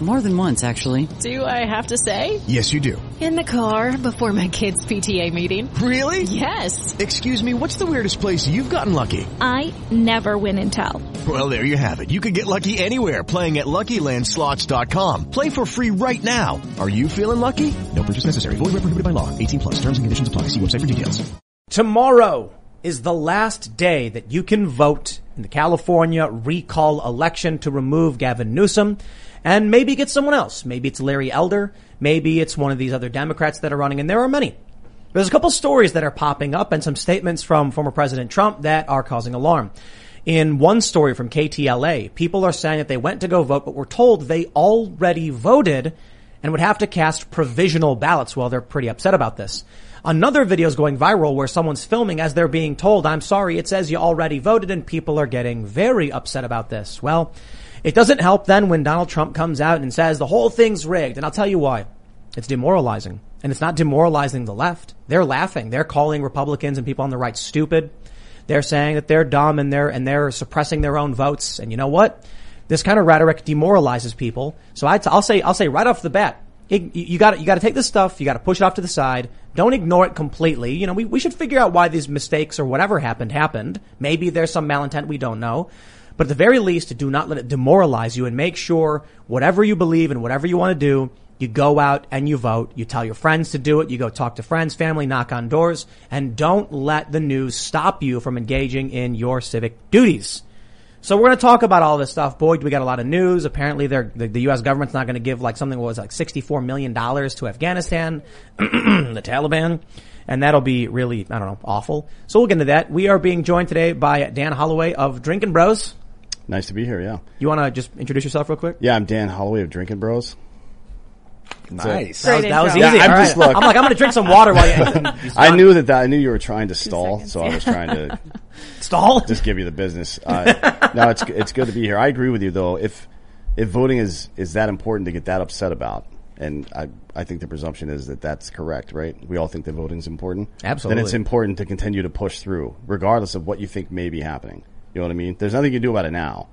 More than once, actually. Do I have to say? Yes, you do. In the car before my kids' PTA meeting. Really? Yes. Excuse me, what's the weirdest place you've gotten lucky? I never win and tell. Well, there you have it. You can get lucky anywhere playing at LuckyLandSlots.com. Play for free right now. Are you feeling lucky? No purchase necessary. Void where prohibited by law. 18 plus. Terms and conditions apply. See website for details. Tomorrow is the last day that you can vote in the California recall election to remove Gavin Newsom and maybe get someone else. Maybe it's Larry Elder. Maybe it's one of these other Democrats that are running, and there are many. There's a couple stories that are popping up and some statements from former President Trump that are causing alarm. In one story from KTLA, people are saying that they went to go vote, but were told they already voted and would have to cast provisional ballots. Well, they're pretty upset about this. Another video is going viral where someone's filming as they're being told, I'm sorry, it says you already voted and people are getting very upset about this. Well, it doesn't help then when Donald Trump comes out and says the whole thing's rigged. And I'll tell you why. It's demoralizing. And it's not demoralizing the left. They're laughing. They're calling Republicans and people on the right stupid. They're saying that they're dumb and they're, and they're suppressing their own votes. And you know what? This kind of rhetoric demoralizes people. So I t- I'll say, I'll say right off the bat, you got you got to take this stuff. You got to push it off to the side. Don't ignore it completely. You know, we, we should figure out why these mistakes or whatever happened happened. Maybe there's some malintent we don't know. But at the very least, do not let it demoralize you and make sure whatever you believe and whatever you want to do, you go out and you vote. You tell your friends to do it. You go talk to friends, family, knock on doors, and don't let the news stop you from engaging in your civic duties. So we're going to talk about all this stuff. Boy, do we got a lot of news. Apparently, the, the U.S. government's not going to give like something what was like $64 million to Afghanistan, the Taliban. And that'll be really, I don't know, awful. So we'll get into that. We are being joined today by Dan Hollaway of Drinkin' Bros. Nice to be here, yeah. You want to just introduce yourself real quick? Yeah, I'm Dan Hollaway of Drinkin' Bros. Nice. That was, that was easy. Yeah, I'm All just- right. look. I'm like, I'm going to drink some water while you I knew that, that I knew you were trying to stall, seconds, so I was trying to stall. just give you the business. Uh, no, it's it's good to be here. I agree with you though. If if voting is is that important to get that upset about, and I I think the presumption is that that's correct, right? We all think that voting is important. Absolutely. Then it's important to continue to push through, regardless of what you think may be happening. You know what I mean? There's nothing you can do about it now.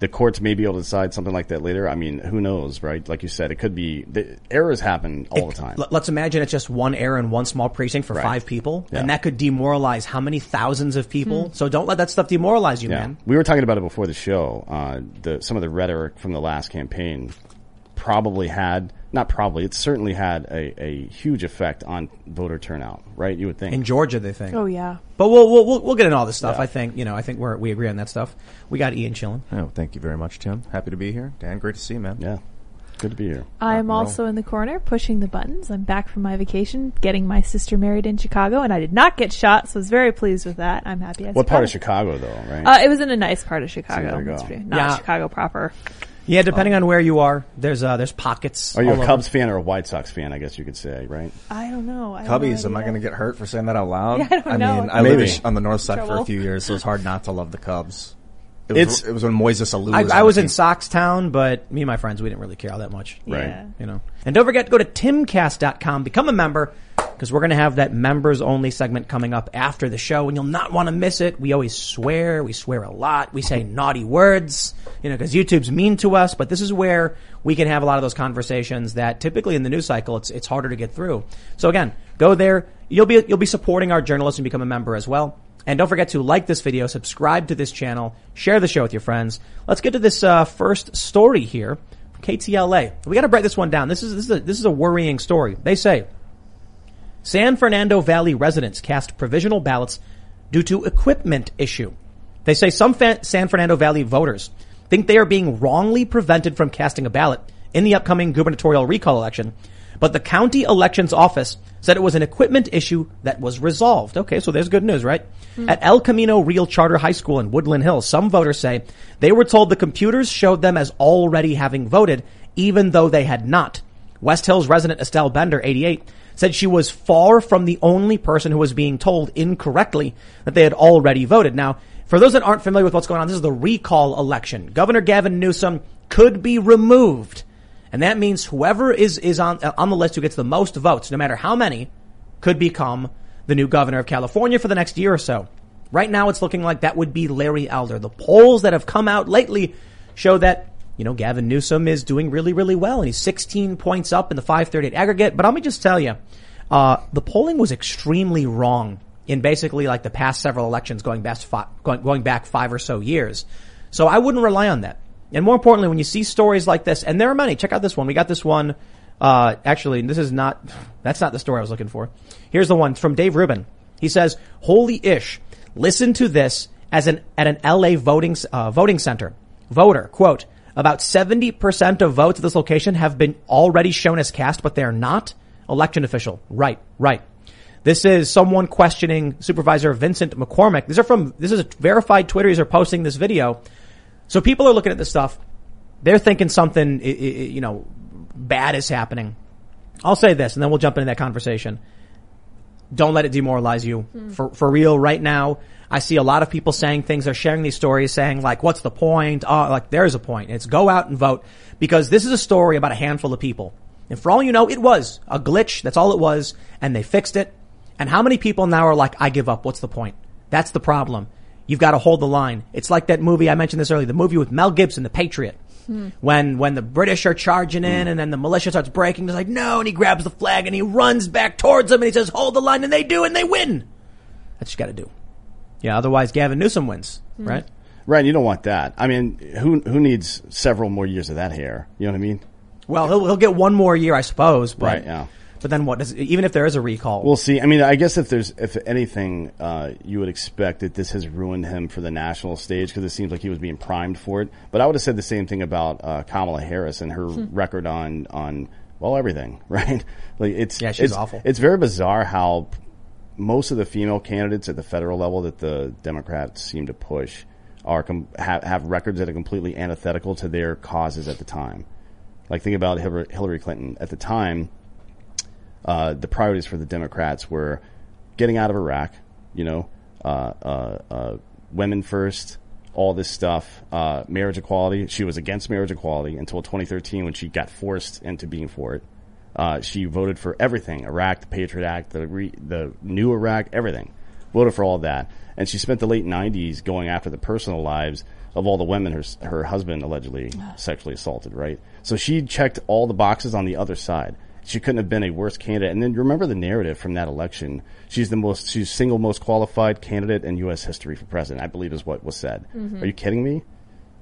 The courts may be able to decide something like that later. I mean, who knows, right? Like you said, it could be the errors happen all the time. Let- Let's imagine it's just one error in one small precinct for Right. five people, Yeah. and that could demoralize how many thousands of people. So don't let that stuff demoralize you, Yeah, man. we were talking about it before the show. Uh, the some of the rhetoric from the last campaign probably had not probably it certainly had a, a huge effect on voter turnout, right? You would think. In Georgia, they think. Oh yeah. But we'll, we'll we'll we'll get into all this stuff. Yeah. I think you know. I think we're we agree on that stuff. We got Ian chilling. Oh, thank you very much, Tim. Happy to be here. Dan, great to see you, man. yeah, good to be here. I'm roll. also in the corner pushing the buttons. I'm back from my vacation, getting my sister married in Chicago, and I did not get shot, so I was very pleased with that. I'm happy. I What part of. Chicago, though? Right? Uh, it was in a nice part of Chicago. there you go. pretty- not Yeah. Chicago proper. Yeah, depending on where you are, there's uh there's pockets. Are you all a over. Cubs fan or a White Sox fan? I guess you could say, right? I don't know. I have no Cubbies, am I idea. going to get hurt for saying that out loud? Yeah, I don't know. mean, I Maybe. lived on the north side for Trouble. a few years, so it's hard not to love the Cubs. It was, It's- it was when Moises Alou I, was I on was the in team. Soxtown, but me and my friends, we didn't really care all that much. Right. Yeah. You know. And don't forget to go to timcast.com, become a member, because we're going to have that members only segment coming up after the show, and you'll not want to miss it. We always swear, we swear a lot, we say naughty words, you know, because YouTube's mean to us, but this is where we can have a lot of those conversations that typically in the news cycle, it's, it's harder to get through. So again, go there. You'll be, you'll be supporting our journalists and become a member as well. And don't forget to like this video, subscribe to this channel, share the show with your friends. Let's get to this uh, first story here KTLA. We got to break this one down. This is this is a, this is a worrying story. They say San Fernando Valley residents cast provisional ballots due to equipment issue. They say some fa- San Fernando Valley voters think they are being wrongly prevented from casting a ballot in the upcoming gubernatorial recall election, but the county elections office said it was an equipment issue that was resolved. Okay, so there's good news, right? Hmm. At El Camino Real Charter High School in Woodland Hills, some voters say they were told the computers showed them as already having voted, even though they had not. West Hills resident Estelle Bender, 88, said she was far from the only person who was being told incorrectly that they had already voted. Now, for those that aren't familiar with what's going on, this is the recall election. Governor Gavin Newsom could be removed. And that means whoever is, is on, on the list who gets the most votes, no matter how many, could become the new governor of California for the next year or so. Right now, it's looking like that would be Larry Elder. The polls that have come out lately show that, you know, Gavin Newsom is doing really, really well, and he's 16 points up in the 538 aggregate. But let me just tell you, uh, the polling was extremely wrong in basically like the past several elections going fi- going, going back five or so years. So I wouldn't rely on that. And more importantly, when you see stories like this, and there are many, check out this one. We got this one, uh, actually, this is not, that's not the story I was looking for. Here's the one from Dave Rubin. He says, holy ish, listen to this as an, at an LA voting, uh, voting center. Voter, quote, about 70% of votes at this location have been already shown as cast, but they're not. Election official. Right, right. This is someone questioning Supervisor Vincent McCormick. These are from, this is a verified Twitter user posting this video. So people are looking at this stuff. They're thinking something, you know, bad is happening. I'll say this and then we'll jump into that conversation. Don't let it demoralize you. Hmm. For, for real, right now, I see a lot of people saying things, they're sharing these stories saying like, what's the point? Oh, like there's a point. It's go out and vote because this is a story about a handful of people. And for all you know, it was a glitch. That's all it was. And they fixed it. And how many people now are like, I give up. What's the point? That's the problem. You've got to hold the line. It's like that movie I mentioned this earlier, the movie with Mel Gibson, The Patriot. Hmm. When when the British are charging in hmm. and then the militia starts breaking, he's like, no, and he grabs the flag and he runs back towards them and he says, hold the line, and they do, and they win. That's what you got to do. Yeah, otherwise Gavin Newsom wins, hmm. right? Right, you don't want that. I mean, who who needs several more years of that hair? You know what I mean? Well, he'll he'll get one more year, I suppose. But, Right, yeah. But then what? Does, even if there is a recall, We'll see. I mean, I guess if there's if anything, uh, you would expect that this has ruined him for the national stage because it seems like he was being primed for it. But I would have said the same thing about uh, Kamala Harris and her record on on well everything, right? Like it's Yeah, she's it's, awful. It's very bizarre how most of the female candidates at the federal level that the Democrats seem to push are com- have, have records that are completely antithetical to their causes at the time. Like think about Hillary Hillary Clinton at the time uh, the priorities for the Democrats were getting out of Iraq, you know, uh, uh, uh, women first, all this stuff, uh, marriage equality. She was against marriage equality until 2013 when she got forced into being for it. Uh, she voted for everything: Iraq, the Patriot Act, the re- the new Iraq, everything. Voted for all that, and she spent the late 90s going after the personal lives of all the women her her husband allegedly sexually assaulted. Right, so she checked all the boxes on the other side she couldn't have been a worse candidate. And then remember the narrative from that election. She's the most, she's single most qualified candidate in U.S. history for president, I believe is what was said. Are you kidding me?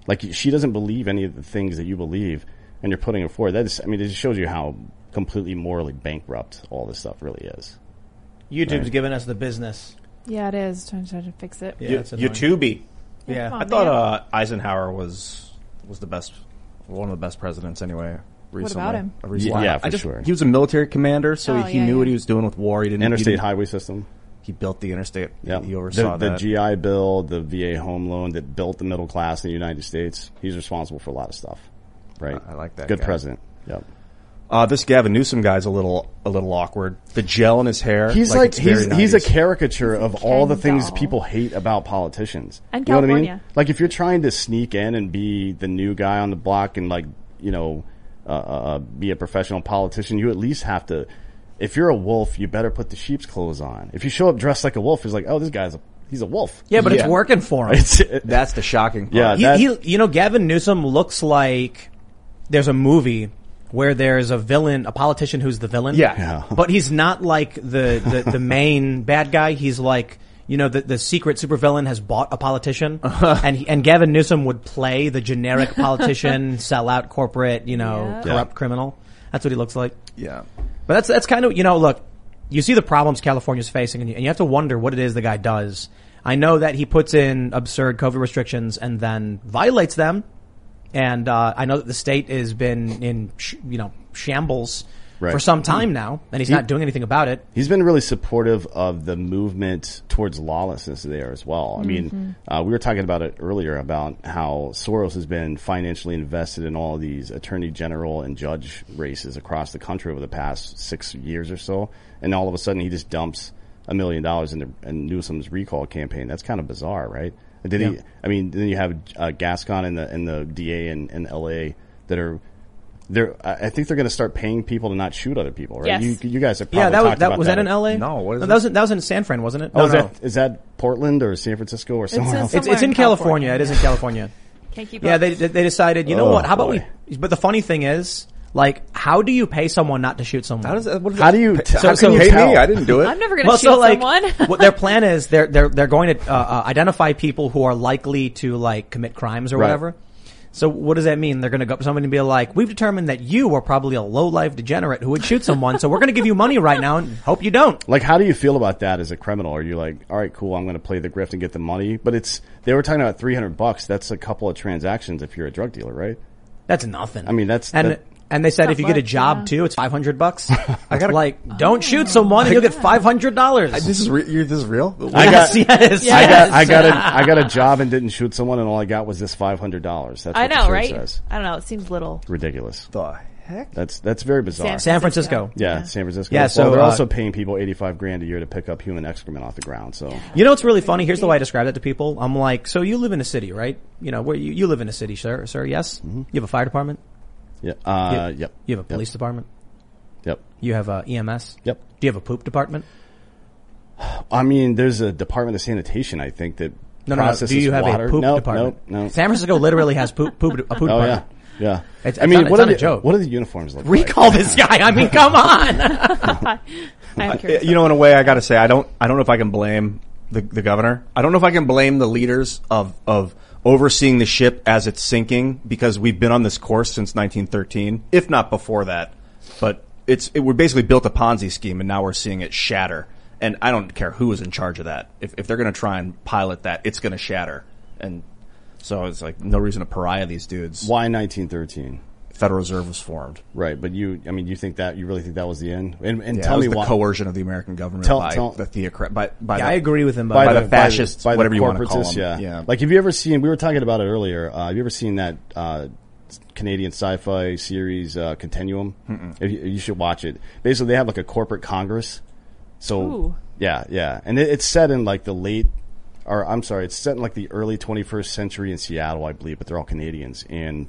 Like she doesn't believe any of the things that you believe and you're putting her forward. That is, I mean, it just shows you how completely morally bankrupt all this stuff really is. YouTube's Right. giving us the business. Yeah, it is. Trying to, try to fix it. Yeah, You. YouTube. Yeah. Come I on, thought uh, Eisenhower was was the best, one of the best presidents anyway. Recently. about him? Uh, recently. Yeah, I for just- sure. He was a military commander, so Oh, he yeah, knew what he was doing with war. He didn't. he Interstate didn't- highway system. He built the interstate. Yeah. He oversaw the, that. the GI Bill, the VA home loan that built the middle class in the United States. He's responsible for a lot of stuff. Right. I like that Good guy. president. Yep. uh, this Gavin Newsom guy's a little a little awkward. The gel in his hair. He's like, it's very he's he's a 90s. caricature of all the Ken things doll. people hate about politicians. And you know what I mean? California. Like if you're trying to sneak in and be the new guy on the block and like you know uh, uh, be a professional politician, you at least have to. If you're a wolf, you better put the sheep's clothes on. If you show up dressed like a wolf, it's like, oh, this guy's a he's a wolf. Yeah, but it's working for him. It's, it, That's the shocking part. Yeah. He, he, you know, Gavin Newsom looks like there's a movie where there's a villain, a politician who's the villain. Yeah. Yeah. But he's not like the, the, the main bad guy. He's like, you know, the, the secret supervillain has bought a politician, and he, and Gavin Newsom would play the generic politician, sell out corporate, you know, Yeah. corrupt Yeah. criminal. That's what he looks like. yeah. But that's that's kind of you know look, you see the problems California's facing, and you, and you have to wonder what it is the guy does. I know that he puts in absurd COVID restrictions and then violates them, and uh, I know that the state has been in sh- you know shambles Right. for some time now, and he's He- not doing anything about it. He's been really supportive of the movement towards lawlessness there as well. I mean, uh, we were talking about it earlier about how Soros has been financially invested in all of these attorney general and judge races across the country over the past six years or so. And all of a sudden he just dumps a million dollars into in Newsom's recall campaign. That's kind of bizarre, right? And Did he, I mean, then you have uh, Gascon and the, and the DA in, in LA that are they're, I I think they're going to start paying people to not shoot other people, right? Yes. You, you guys have probably Yeah, that was talked that about was that in L.A. No, what is that it? was in, that was in San Fran, wasn't it? Oh, no, is, no. that, is that Portland or San Francisco or somewhere in else? some- It's, it's in in California. California. It is in California. Can't keep Yeah, up. they they decided. You know Oh, what? How about boy. we? But the funny thing is, like, how do you pay someone not to shoot someone? How does that? What is How do you- How so- can so you pay tell? me? I didn't do it. I'm never going to well, shoot so like, someone. what their plan is, they're they're they're going to uh, uh, identify people who are likely to like commit crimes or Right. whatever. So what does that mean? They're going to go up to somebody and be like, "We've determined that you are probably a low life degenerate who would shoot someone, so we're going to give you money right now and hope you don't." Like, how do you feel about that as a criminal? Are you like, all right, cool, I'm going to play the grift and get the money? But it's, they were talking about 300 bucks. That's a couple of transactions if you're a drug dealer, right? That's nothing. I mean, that's- and that- and they said if you get a job yeah. too, it's five hundred bucks. I got like, don't shoot someone and you'll get five hundred dollars. This is re- you're, this is real. I got, yes, I got, I got a, I got a job and didn't shoot someone and all I got was this $500. That's I the know, right? says. I don't know. It seems little. Ridiculous. the heck? That's, that's very bizarre. San Francisco. yeah, San Francisco. Yeah, Well, so, they're uh, also paying people 85 grand a year to pick up human excrement off the ground. So You know what's really funny? Here's the way I describe that to people. I'm like, so you live in a city, right? You know, where you, you live in a city, sir, sir, yes? You have a fire department? Yeah, uh, You- yep. You have a Yep. police department? Yep. You have a EMS? Yep. Do you have a poop department? I mean, there's a Department of Sanitation, I think, that No, no, no. processes Do you have water. a poop Nope, department? Nope, no. San Francisco literally has poop, poop, a poop Oh yeah, department. yeah. It's- I mean, not- what it's are not a the joke. what are the uniforms look Recall like? this guy. I mean, come on. I'm. You know, in a way, I got to say, I don't, I don't know if I can blame the, the governor. I don't know if I can blame the leaders of, of overseeing the ship as it's sinking because we've been on this course since 1913, if not before that. But it's, it, we basically built a Ponzi scheme and now we're seeing it shatter. And I don't care who is in charge of that. If, if they're going to try and pilot that, it's going to shatter. And so it's like no reason to pariah these dudes. Why 1913? Federal Reserve was formed. Right, but you, I mean, you think that you really think that was the end? And, and Yeah, tell me the why. coercion of the American government Tell- by tell- the theocrat, by, by Yeah, the, I agree with him. by By the the, fascists, by the whatever you want to call corporatists, them. Yeah. Yeah. Like, have you ever seen? We were talking about it earlier. Uh, have you ever seen that uh, Canadian sci-fi series uh, Continuum? If you, you should watch it. Basically, they have like a corporate congress. So Ooh. yeah, yeah, and it, it's set in like the late, or I'm sorry, it's set in like the early 21st century in Seattle, I believe, but they're all Canadians and.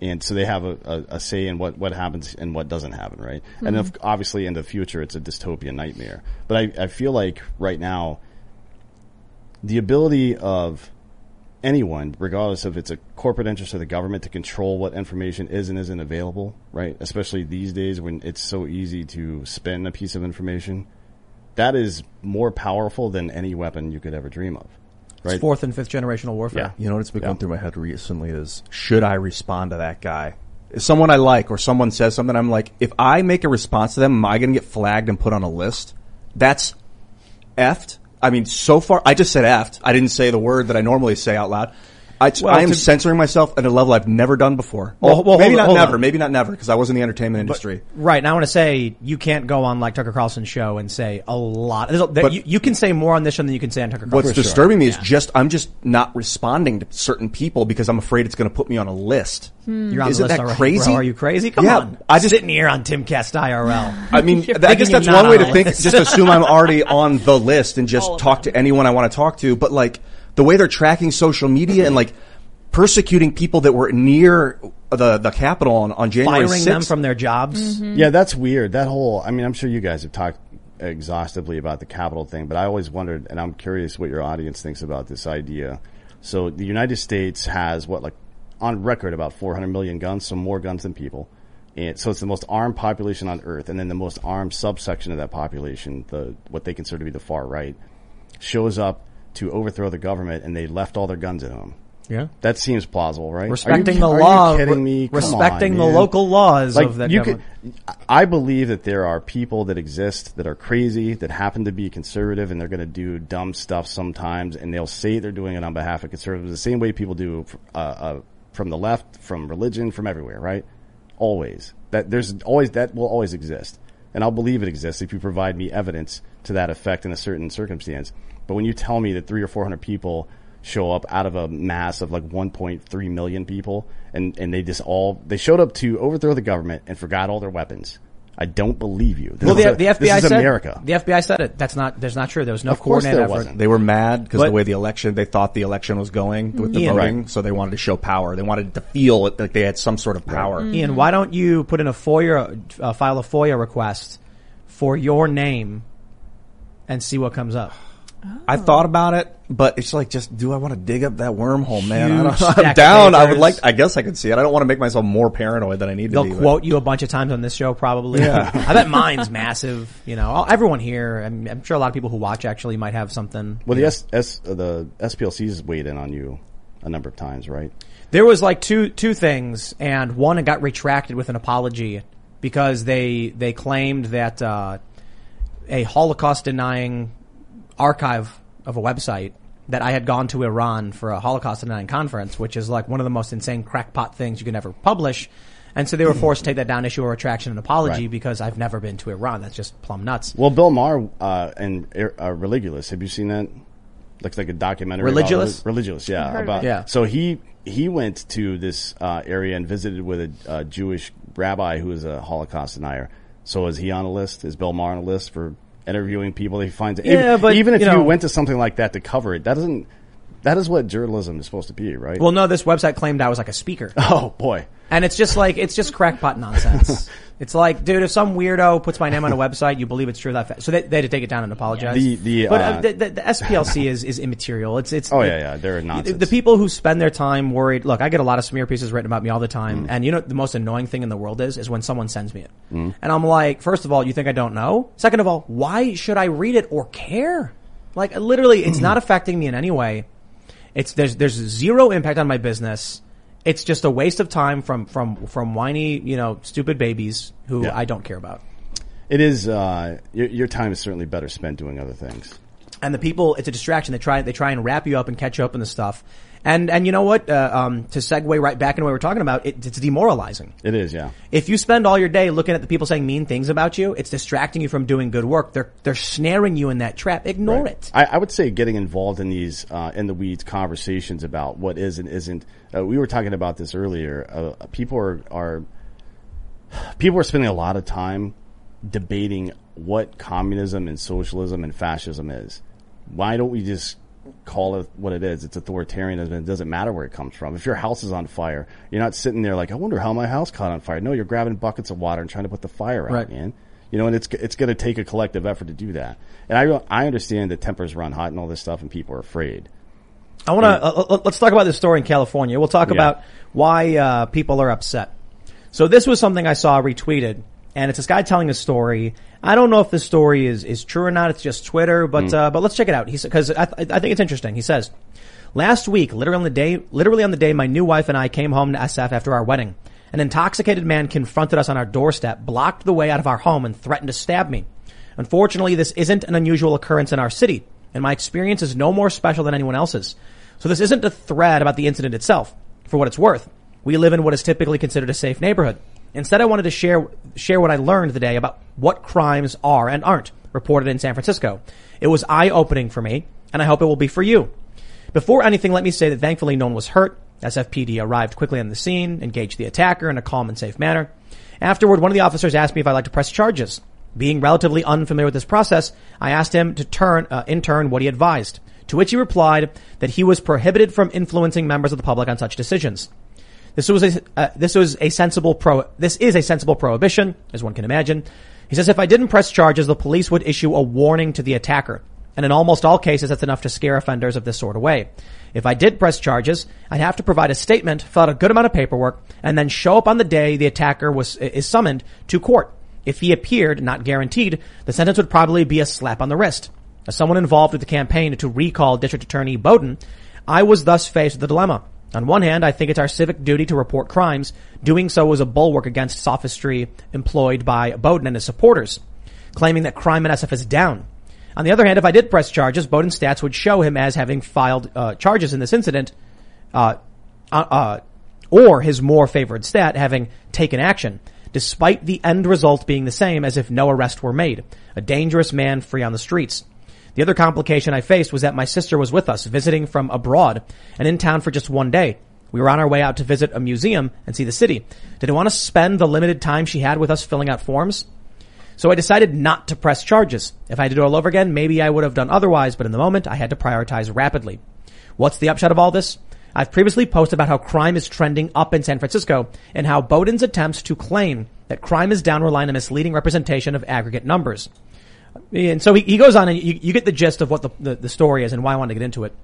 and so they have a, a, a say in what, what happens and what doesn't happen, right? And if, hmm. obviously, in the future, it's a dystopian nightmare. But I, I feel like right now, the ability of anyone, regardless if it's a corporate interest or the government, to control what information is and isn't available, right? Especially these days when it's so easy to spin a piece of information, that is more powerful than any weapon you could ever dream of. Right? It's fourth and fifth generational warfare. You know what's been Yeah. going through my head recently is should I respond to that guy? If someone I like or someone says something, I'm like, if I make a response to them, am I going to get flagged and put on a list? That's effed. I mean, so far, I just said effed. I didn't say the word that I normally say out loud. I, Well, I am to- censoring myself at a level I've never done before. Well, Well, maybe on, not hold never. Maybe not never because I was in the entertainment industry. Right. And I want to say you can't go on like Tucker Carlson's show and say a lot. A, But- you, you can say more on this show than you can say on Tucker Carlson. What's disturbing me is just I'm just not responding to certain people because I'm afraid it's going to put me on a list. Hmm. You're on Isn't the list that already, crazy? Bro. Are you crazy? Come Yeah, on. I just- sitting here on Timcast IRL. I mean, I guess that's not one way to think. Just assume I'm already on the list and just talk to anyone I want to talk to. But like the way they're tracking social media and like persecuting people that were near the the Capitol on, on January Firing 6th. them from their jobs. Mm-hmm. Yeah, that's weird. That whole, I mean, I'm sure you guys have talked exhaustively about the Capitol thing, but I always wondered, and I'm curious what your audience thinks about this idea. So the United States has what, like, on record, about 400 million guns, so more guns than people. And so it's the most armed population on Earth, and then the most armed subsection of that population, the what they consider to be the far right, shows up to overthrow the government, and they left all their guns at home. Yeah. That seems plausible, right? Respecting you- the are law, You kidding me? Come respecting on, the man. local laws like, of that you government. Could, I believe that there are people that exist that are crazy, that happen to be conservative, and they're going to do dumb stuff sometimes, and they'll say they're doing it on behalf of conservatives the same way people do uh, uh, from the left, from religion, from everywhere, right? Always. That there's always that will always exist, and I'll believe it exists if you provide me evidence to that effect in a certain circumstance. But when you tell me that three or four hundred people show up out of a mass of like 1.3 million people and, and they just all, they showed up to overthrow the government and forgot all their weapons. I don't believe you. This well, is the, a- the FBI this is said America. the FBI said it. That's not. There's not true. There was no Of coordinated there effort. wasn't. They were mad because the way the election, they thought the election was going with the Ian. voting, Right. so they wanted to show power. They wanted to feel like they had some sort of power. Mm-hmm. Ian, why don't you put in a FOIA, uh, file a FOIA request for your name and see what comes up? I thought about it, but it's like, just do I want to dig up that wormhole, man? I Huge don't, stack I'm of down. I would papers. like. I guess I could see it. I don't want to make myself more paranoid than I need They'll to be. but- quote you a bunch of times on this show, probably. Yeah. I bet mine's massive. You know, All- everyone here. I'm, I'm sure a lot of people who watch actually might have something. well, the S, S, uh, the SPLC's weighed in on you a number of times, right? There was like two two things, and one it got retracted with an apology because they they claimed that uh, a Holocaust denying archive of a website that I had gone to Iran for a Holocaust denying conference, which is like one of the most insane crackpot things you can ever publish. And so they were forced to take that down, issue a retraction and apology Right. because I've never been to Iran. That's just plumb nuts. Well, Bill Maher uh, and uh, Religulous. Have you seen that? Looks like a documentary. about Religulous? reli- Religulous, yeah. About. Yeah. So he he went to this uh, area and visited with a, uh Jewish rabbi who is a Holocaust denier. So is he on a list? Is Bill Maher on a list for interviewing people that he finds? Yeah, even, but, even if you you, went to something like that to cover it, that doesn't. That is what journalism is supposed to be, right? Well, no, this website claimed I was like a speaker. oh boy. And it's just like, it's just crackpot nonsense. it's like, dude, if some weirdo puts my name on a website, you believe it's true that fa- So they, they had to take it down and apologize. The- the, but uh, the, the, the SPLC is, is immaterial. It's, it's, Oh it- yeah, yeah. They're the, nonsense. the people who spend their time worried, look, I get a lot of smear pieces written about me all the Mm. time. And you know, the most annoying thing in the world is, is when someone sends me it. And I'm like, first of all, you think I don't know? Second of all, why should I read it or care? Like, literally, it's not affecting me in any way. It's there's there's zero impact on my business. It's just a waste of time from from from whiny, you know, stupid babies who Yeah. I don't care about. It is. Uh, your, your time is certainly better spent doing other things. And the people, it's a distraction. They try they try and wrap you up and catch you up in the stuff. And and you know what? Uh, um, to segue right back into what we're talking about, it, it's demoralizing. It is, yeah. If you spend all your day looking at the people saying mean things about you, it's distracting you from doing good work. They're they're snaring you in that trap. Ignore Right. it. I, I would say getting involved in these uh, in the weeds conversations about what is and isn't. Uh, we were talking about this earlier. Uh, people are, are people are spending a lot of time debating what communism and socialism and fascism is. Why don't we just call it what it is? It's authoritarianism. It doesn't matter where it comes from. If your house is on fire, you're not sitting there like, I wonder how my house caught on fire. No, you're grabbing buckets of water and trying to put the fire out, Right. man. You know, and it's it's going to take a collective effort to do that. And I I understand that tempers run hot and all this stuff, and people are afraid. I want to uh, let's talk about this story in California. We'll talk Yeah. about why uh, people are upset. So this was something I saw retweeted, and it's this guy telling a story. I don't know if this story is is true or not. It's just Twitter, but uh, but let's check it out. He because I, th- I think it's interesting. He says, last week, literally on the day, literally on the day, my new wife and I came home to SF after our wedding. An intoxicated man confronted us on our doorstep, blocked the way out of our home, and threatened to stab me. Unfortunately, this isn't an unusual occurrence in our city, and my experience is no more special than anyone else's. So this isn't a thread about the incident itself. For what it's worth, we live in what is typically considered a safe neighborhood. Instead, I wanted to share share what I learned today about what crimes are and aren't reported in San Francisco. It was eye opening for me, and I hope it will be for you. Before anything, let me say that thankfully no one was hurt. SFPD arrived quickly on the scene, engaged the attacker in a calm and safe manner. Afterward, one of the officers asked me if I'd like to press charges. Being relatively unfamiliar with this process, I asked him to turn, uh, in turn, what he advised. To which he replied that he was prohibited from influencing members of the public on such decisions. This was a, uh, this was a sensible pro, this is a sensible prohibition, as one can imagine. He says if I didn't press charges, the police would issue a warning to the attacker. And in almost all cases, that's enough to scare offenders of this sort away. If I did press charges, I'd have to provide a statement, fill out a good amount of paperwork, and then show up on the day the attacker was, is summoned to court. If he appeared, not guaranteed, the sentence would probably be a slap on the wrist. As someone involved with the campaign to recall District Attorney Boudin, I was thus faced with a dilemma. On one hand, I think it's our civic duty to report crimes. Doing so is a bulwark against sophistry employed by Boudin and his supporters, claiming that crime in SF is down. On the other hand, if I did press charges, Boudin's stats would show him as having filed uh, charges in this incident, uh, uh, uh, or his more favored stat having taken action, despite the end result being the same as if no arrest were made. A dangerous man free on the streets. The other complication I faced was that my sister was with us, visiting from abroad and in town for just one day. We were on our way out to visit a museum and see the city. Did I want to spend the limited time she had with us filling out forms? So I decided not to press charges. If I had to do it all over again, maybe I would have done otherwise, but in the moment, I had to prioritize rapidly. What's the upshot of all this? I've previously posted about how crime is trending up in San Francisco and how Boudin's attempts to claim that crime is down rely on a misleading representation of aggregate numbers. And so he, he goes on and you, you get the gist of what the, the, the story is and why I wanted to get into it.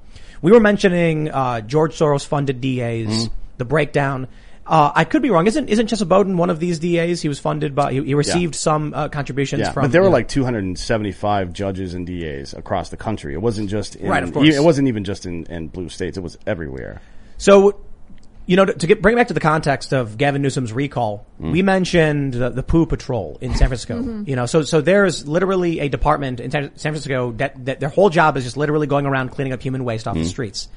We were mentioning, uh, George Soros funded DAs, the breakdown. Uh, I could be wrong. Isn't isn't Chesa Boudin one of these DAs? He was funded by. He, he received some uh, contributions Yeah, from. but there were yeah. like 275 judges and DAs across the country. It wasn't just in, Right, of course. It wasn't even just in, in blue states. It was everywhere. So, you know, to, to get bring it back to the context of Gavin Newsom's recall, Mm. we mentioned the, the poo patrol in San Francisco. You know, so so there's literally a department in San San Francisco that, that their whole job is just literally going around cleaning up human waste off Mm. the streets.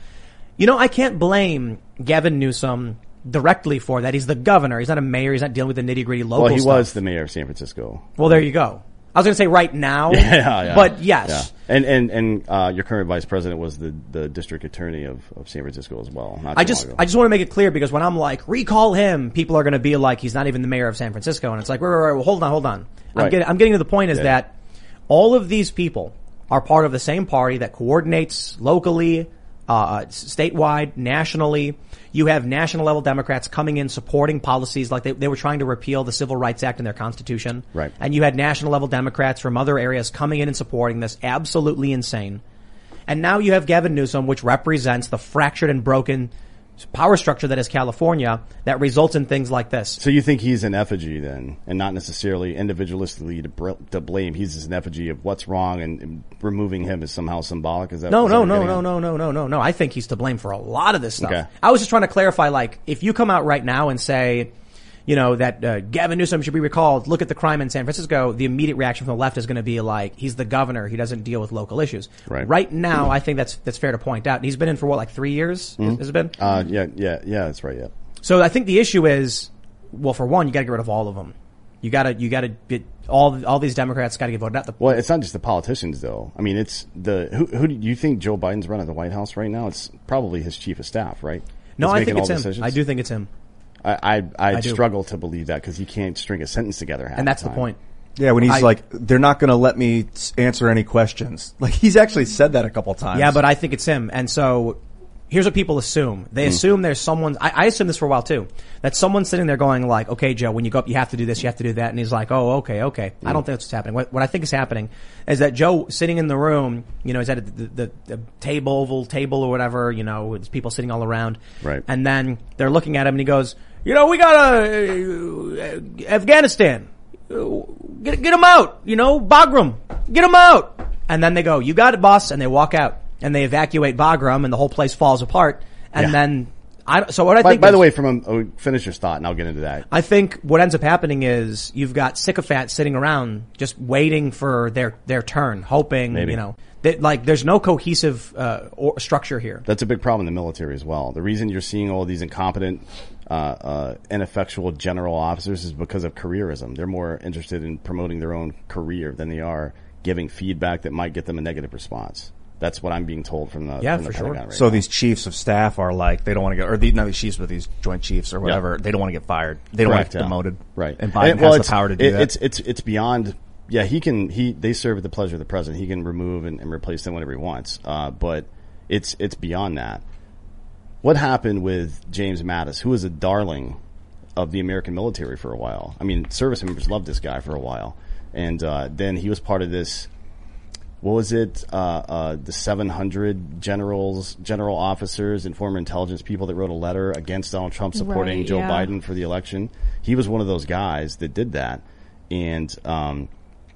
You know, I can't blame Gavin Newsom directly for that. He's the governor. He's not a mayor. He's not dealing with the nitty gritty local Well, he stuff. was the mayor of San Francisco. Well, there you go. I was going to say right now, Yeah, yeah. but yes. Yeah. And and and uh, your current vice president was the, the district attorney of, of San Francisco as well. Not I just. I just want to make it clear because when I'm like, recall him, people are going to be like, he's not even the mayor of San Francisco. And it's like, wait, wait, wait, well, hold on, hold on. I'm getting, I'm getting to the point is Yeah. that all of these people are part of the same party that coordinates locally, uh, statewide, nationally. You have national level Democrats coming in supporting policies like they, they were trying to repeal the Civil Rights Act in their constitution. Right. And you had national level Democrats from other areas coming in and supporting this. Absolutely insane. And now you have Gavin Newsom, which represents the fractured and broken power structure that is California that results in things like this. So you think he's an effigy then, and not necessarily individualistically to, br- to blame? He's just an effigy of what's wrong, and, and removing him is somehow symbolic. Is that No, no, no, no, no, no, no, no, no. I think he's to blame for a lot of this stuff. Okay. I was just trying to clarify, like, if you come out right now and say, you know, that uh, Gavin Newsom should be recalled, look at the crime in San Francisco, the immediate reaction from the left is going to be like, he's the governor, he doesn't deal with local issues. Right. Right now, I think that's that's fair to point out. And he's been in for what, like three years? Has it been? Uh, yeah, yeah, yeah. That's right. Yeah. So I think the issue is, well, for one, you got to get rid of all of them. You got to, you got to get all all these Democrats got to get voted out. The, Well, it's not just the politicians, though. I mean, it's the who. Who do you think Joe Biden's running the White House right now? It's probably his chief of staff, right? no, That's I think it's him. decisions? I do think it's him, I I, I, I struggle to believe that because he can't string a sentence together. half and that's the time. point. Yeah, when he's I- like, they're not going to let me answer any questions. Like he's actually said that a couple times. Yeah, but I think it's him. And so here's what people assume. They mm. assume there's someone, I, I assumed this for a while too, that someone's sitting there going like, okay, Joe, when you go up, you have to do this, you have to do that. And he's like, oh, okay, okay. I mm. don't think that's what's happening. What, what I think is happening is that Joe sitting in the room, you know, he's at the, the, the table, oval table or whatever, you know, with people sitting all around. Right. And then they're looking at him and he goes, you know, we got to, uh, Afghanistan. Get, get him out, you know, Bagram, get them out. And then they go, you got it, boss. And they walk out and they evacuate Bagram and the whole place falls apart. And Yeah. then I, so what I By, think by the way, from a, finish your thought, and I'll get into that. I think what ends up happening is you've got sycophants sitting around just waiting for their, their turn, hoping, Maybe. you know, that like there's no cohesive, uh, structure here. That's a big problem in the military as well. The reason you're seeing all these incompetent, uh, uh, ineffectual general officers is because of careerism. They're more interested in promoting their own career than they are giving feedback that might get them a negative response. That's what I'm being told from the Yeah, from the for sure. Right So now. these chiefs of staff are like they don't want to get, or the, not these chiefs, but these joint chiefs or whatever. They don't want to get fired. They don't want to get yeah. demoted. Right. And Biden well, has it's- the power to do it- that. It's it's it's beyond. Yeah, he can. He they serve at the pleasure of the president. He can remove and, and replace them whenever he wants. Uh, but it's it's beyond that. What happened with James Mattis, who was a darling of the American military for a while. I mean, service members loved this guy for a while, and uh, then he was part of this. What was it? Uh, uh, the 700 generals, general officers, and former intelligence people that wrote a letter against Donald Trump supporting Right, Joe yeah. Biden for the election. He was one of those guys that did that, and um,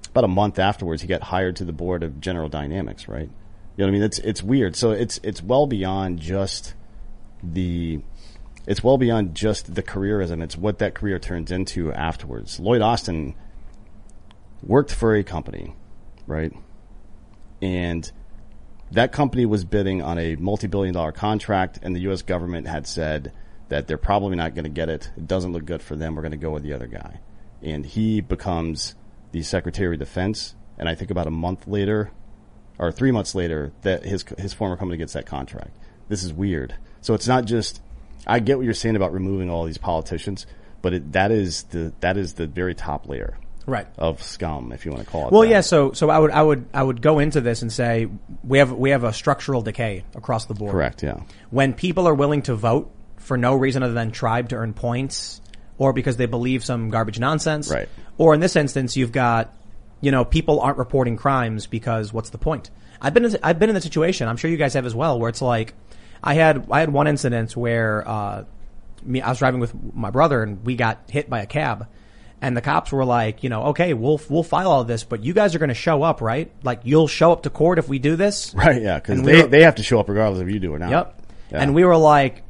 about a month afterwards, he got hired to the board of General Dynamics. Right? You know what I mean? It's it's weird. So it's it's well beyond just the it's well beyond just the careerism. It's what that career turns into afterwards. Lloyd Austin worked for a company, right? And that company was bidding on a multi-billion dollar contract and the U.S. government had said that they're probably not going to get it. It doesn't look good for them. We're going to go with the other guy. And he becomes the Secretary of Defense. And I think about a month later, or three months later, that his his former company gets that contract. This is weird. So it's not just. I get what you're saying about removing all these politicians, but it, that is the that is the very top layer Right. of scum, if you want to call it. Well, that. yeah. So, so I would, I would, I would go into this and say we have, we have a structural decay across the board. correct. Yeah, When people are willing to vote for no reason other than tribe to earn points, or because they believe some garbage nonsense, Right. Or in this instance, you've got, you know, people aren't reporting crimes because what's the point? I've been, in, I've been in the situation. I'm sure you guys have as well, where it's like, I had, I had one incident where, uh, me, I was driving with my brother and we got hit by a cab. And the cops were like, you know, okay, we'll, we'll file all this, but you guys are going to show up, right? Like you'll show up to court if we do this. right. Yeah, because And we they were- they have to show up regardless if you do or not. Yep. Yeah. And we were like,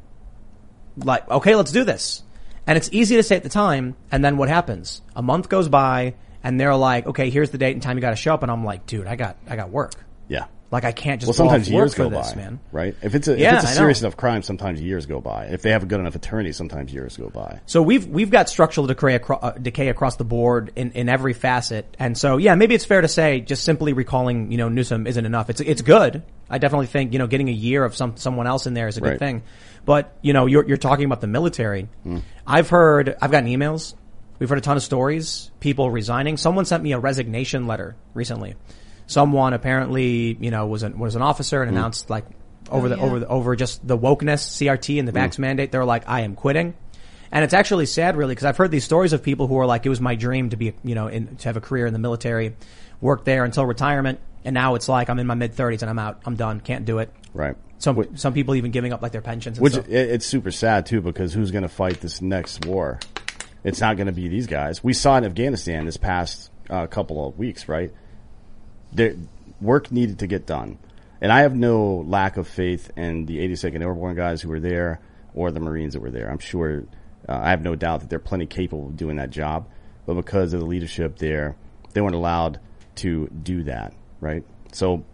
like, okay, let's do this. And it's easy to say at the time. And then what happens? A month goes by and they're like, okay, here's the date and time you got to show up. And I'm like, dude, I got, I got work. Yeah. Like I can't just Well, sometimes off work years for go this, by, man. right? If it's a Yeah, if it's a serious enough crime, sometimes years go by. If they have a good enough attorney, sometimes years go by. So we've we've got structural decay, acro- uh, decay across the board in, in every facet, and so yeah, maybe it's fair to say just simply recalling you know Newsom isn't enough. It's it's good. I definitely think you know getting a year of some someone else in there is a good Right. thing, but you know you're you're talking about the military. I've heard I've gotten emails. We've heard a ton of stories. People resigning. Someone sent me a resignation letter recently. Someone apparently you know was an was an officer and announced like over the yeah. over the over just the wokeness CRT and the vax mandate. They're like I am quitting. And it's actually sad, really, because I've heard these stories of people who are like, it was my dream to be, you know, in, to have a career in the military, work there until retirement, and now it's like I'm in my mid 30s and I'm out, I'm done, can't do it. Right. Some some people even giving up like their pensions. And Which stuff. it, it's super sad too because who's going to fight this next war? It's not going to be these guys. We saw in Afghanistan this past uh, couple of weeks, right? There, work needed to get done, and I have no lack of faith in the 82nd Airborne guys who were there or the Marines that were there. I'm sure. Uh, I have no doubt that they're plenty capable of doing that job, but because of the leadership there, they weren't allowed to do that, right? So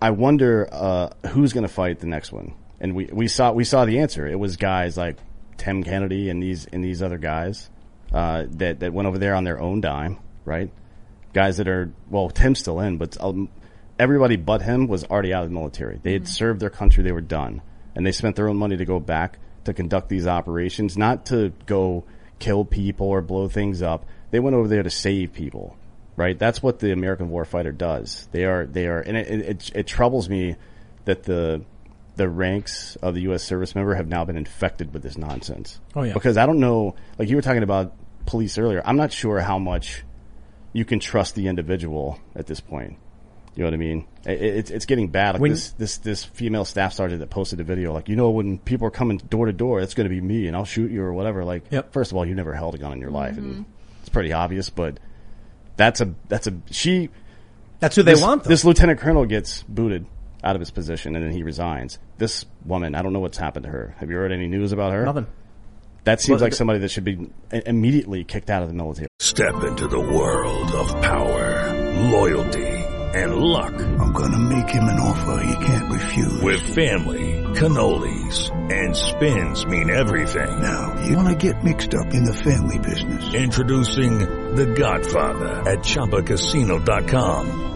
I wonder uh, who's going to fight the next one. And we, we saw we saw the answer. It was guys like Tim Kennedy and these and these other guys uh, that that went over there on their own dime, right? Guys that are well, Tim's still in, but um, everybody but him was already out of the military. They had served their country, they were done, and they spent their own money to go back to conduct these operations, not to go kill people or blow things up. They went over there to save people, right? That's what the American warfighter does. They are, they are, and it, it, it troubles me that the, the ranks of the U.S. service member have now been infected with this nonsense. Oh, yeah. Because I don't know, like you were talking about police earlier, I'm not sure how much you can trust the individual at this point. You know what I mean? It, it's it's getting bad. Like When- this this this female staff sergeant that posted a video, like you know when people are coming door to door, it's going to be me and I'll shoot you or whatever. Like, Yep. first of all, you never held a gun in your life, and mm-hmm. it's pretty obvious. But that's a that's a she. That's who they this, want, though. This lieutenant colonel gets booted out of his position and then he resigns. This woman, I don't know what's happened to her. Have you heard any news about her? Nothing. That seems Well, like somebody that should be immediately kicked out of the military. Step into the world of power, loyalty, and luck. I'm gonna make him an offer he can't refuse. With family, cannolis, and spins mean everything. Now, you wanna get mixed up in the family business. Introducing The Godfather at ChumbaCasino.com.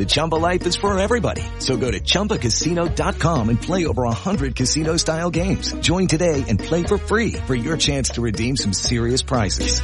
The Chumba life is for everybody. So go to ChumbaCasino.com and play over 100 casino-style games. Join today and play for free for your chance to redeem some serious prizes.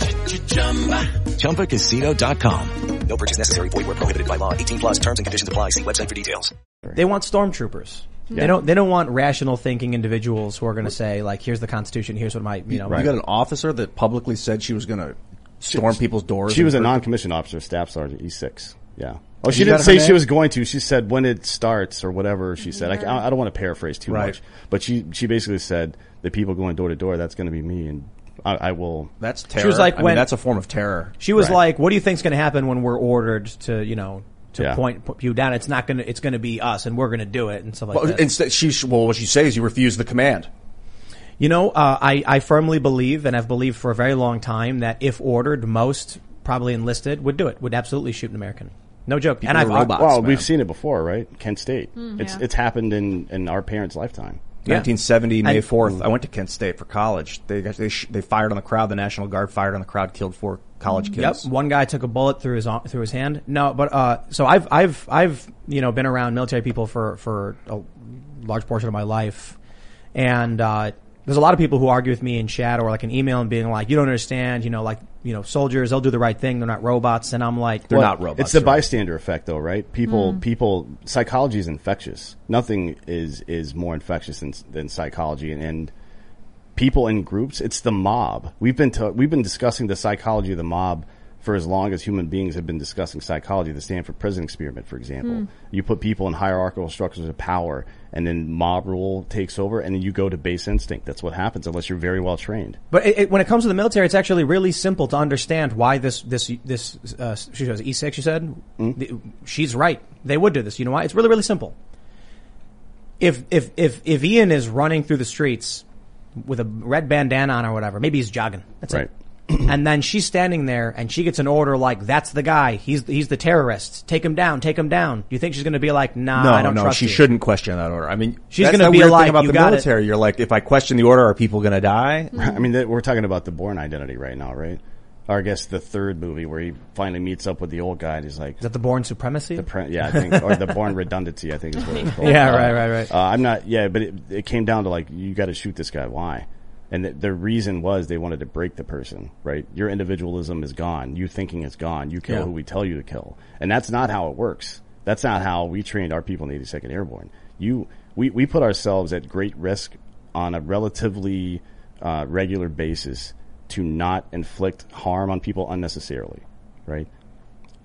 ChumbaCasino.com. No purchase necessary. Void where prohibited by law. 18 plus terms and conditions apply. See website for details. They want stormtroopers. They don't. They don't want rational thinking individuals who are going to say like, "Here's the Constitution. Here's what my you know." You got an officer that publicly said she was going to storm people's doors. She was a non-commissioned officer, staff sergeant, E6. Yeah. Oh, she didn't say she was going to. She said when it starts or whatever she said. I, I don't want to paraphrase too Right. much, but she she basically said the people going door to door. That's going to be me, and I, I will. That's terror. She was like, I mean, that's a form of terror. She was Right. like, "What do you think's going to happen when we're ordered to you know to Yeah. point put you down? It's not going to. It's going to be us, and we're going to do it and stuff like Well, that." instead, she well, what she says, you refuse the command. You know, uh, I, I firmly believe, and I've believed for a very long time, that if ordered, most probably enlisted would do it. Would absolutely shoot an American. No joke. and I've well, we've seen it before, right? Kent State. Mm, it's yeah. it's happened in in our parents' lifetime. 1970 May 4th. I went to Kent State for college. They they sh- they fired on the crowd. The National Guard fired on the crowd, killed four college kids. Yep, one guy took a bullet through his through his hand. No, but uh, so I've I've I've you know been around military people for for a large portion of my life, and uh, there's a lot of people who argue with me in chat or like an email and being like, you don't understand, you know, like you know, soldiers they'll do the right thing, they're not robots, and I'm like, they're Well, not robots. It's the bystander effect, though, right? People, Mm. people. Psychology is infectious. Nothing is is more infectious than than psychology, and, and people in groups. It's the mob. We've been ta- we've been discussing the psychology of the mob for as long as human beings have been discussing psychology. The Stanford Prison Experiment, for example. Hmm. You put people in hierarchical structures of power, and then mob rule takes over, and then you go to base instinct. That's what happens unless you're very well trained. But it, it, when it comes to the military, it's actually really simple to understand why this this this uh, she was E six. You said The- she's right. They would do this. You know why? It's really really simple. If if if if Ian is running through the streets with a red bandana on or whatever, maybe he's jogging. That's Right. it. and then she's standing there and she gets an order like, "That's the guy. He's he's the terrorist. Take him down. Take him down." Do you think she's going to be like, "Nah, no, I don't no, trust she you." shouldn't question that order. I mean, She's gonna the be weird like, thing about "You the got it." military. You're like, if I question the order, are people going to die? I mean, that, we're talking about the Bourne Identity right now, right? Or I guess the third movie where he finally meets up with the old guy and he's like, "Is that the Bourne Supremacy?" The pre- yeah, I think, or the Bourne Redundancy, I think is what it's called. Yeah, right, right, right. Uh, I'm not, yeah, but it, it came down to like, you got to shoot this guy. Why? And the, the reason was they wanted to break the person, right? Your individualism is gone. You thinking is gone. You kill Yeah. who we tell you to kill. And that's not how it works. That's not how we trained our people in the 82nd Airborne. You, we, we put ourselves at great risk on a relatively uh, regular basis to not inflict harm on people unnecessarily, right?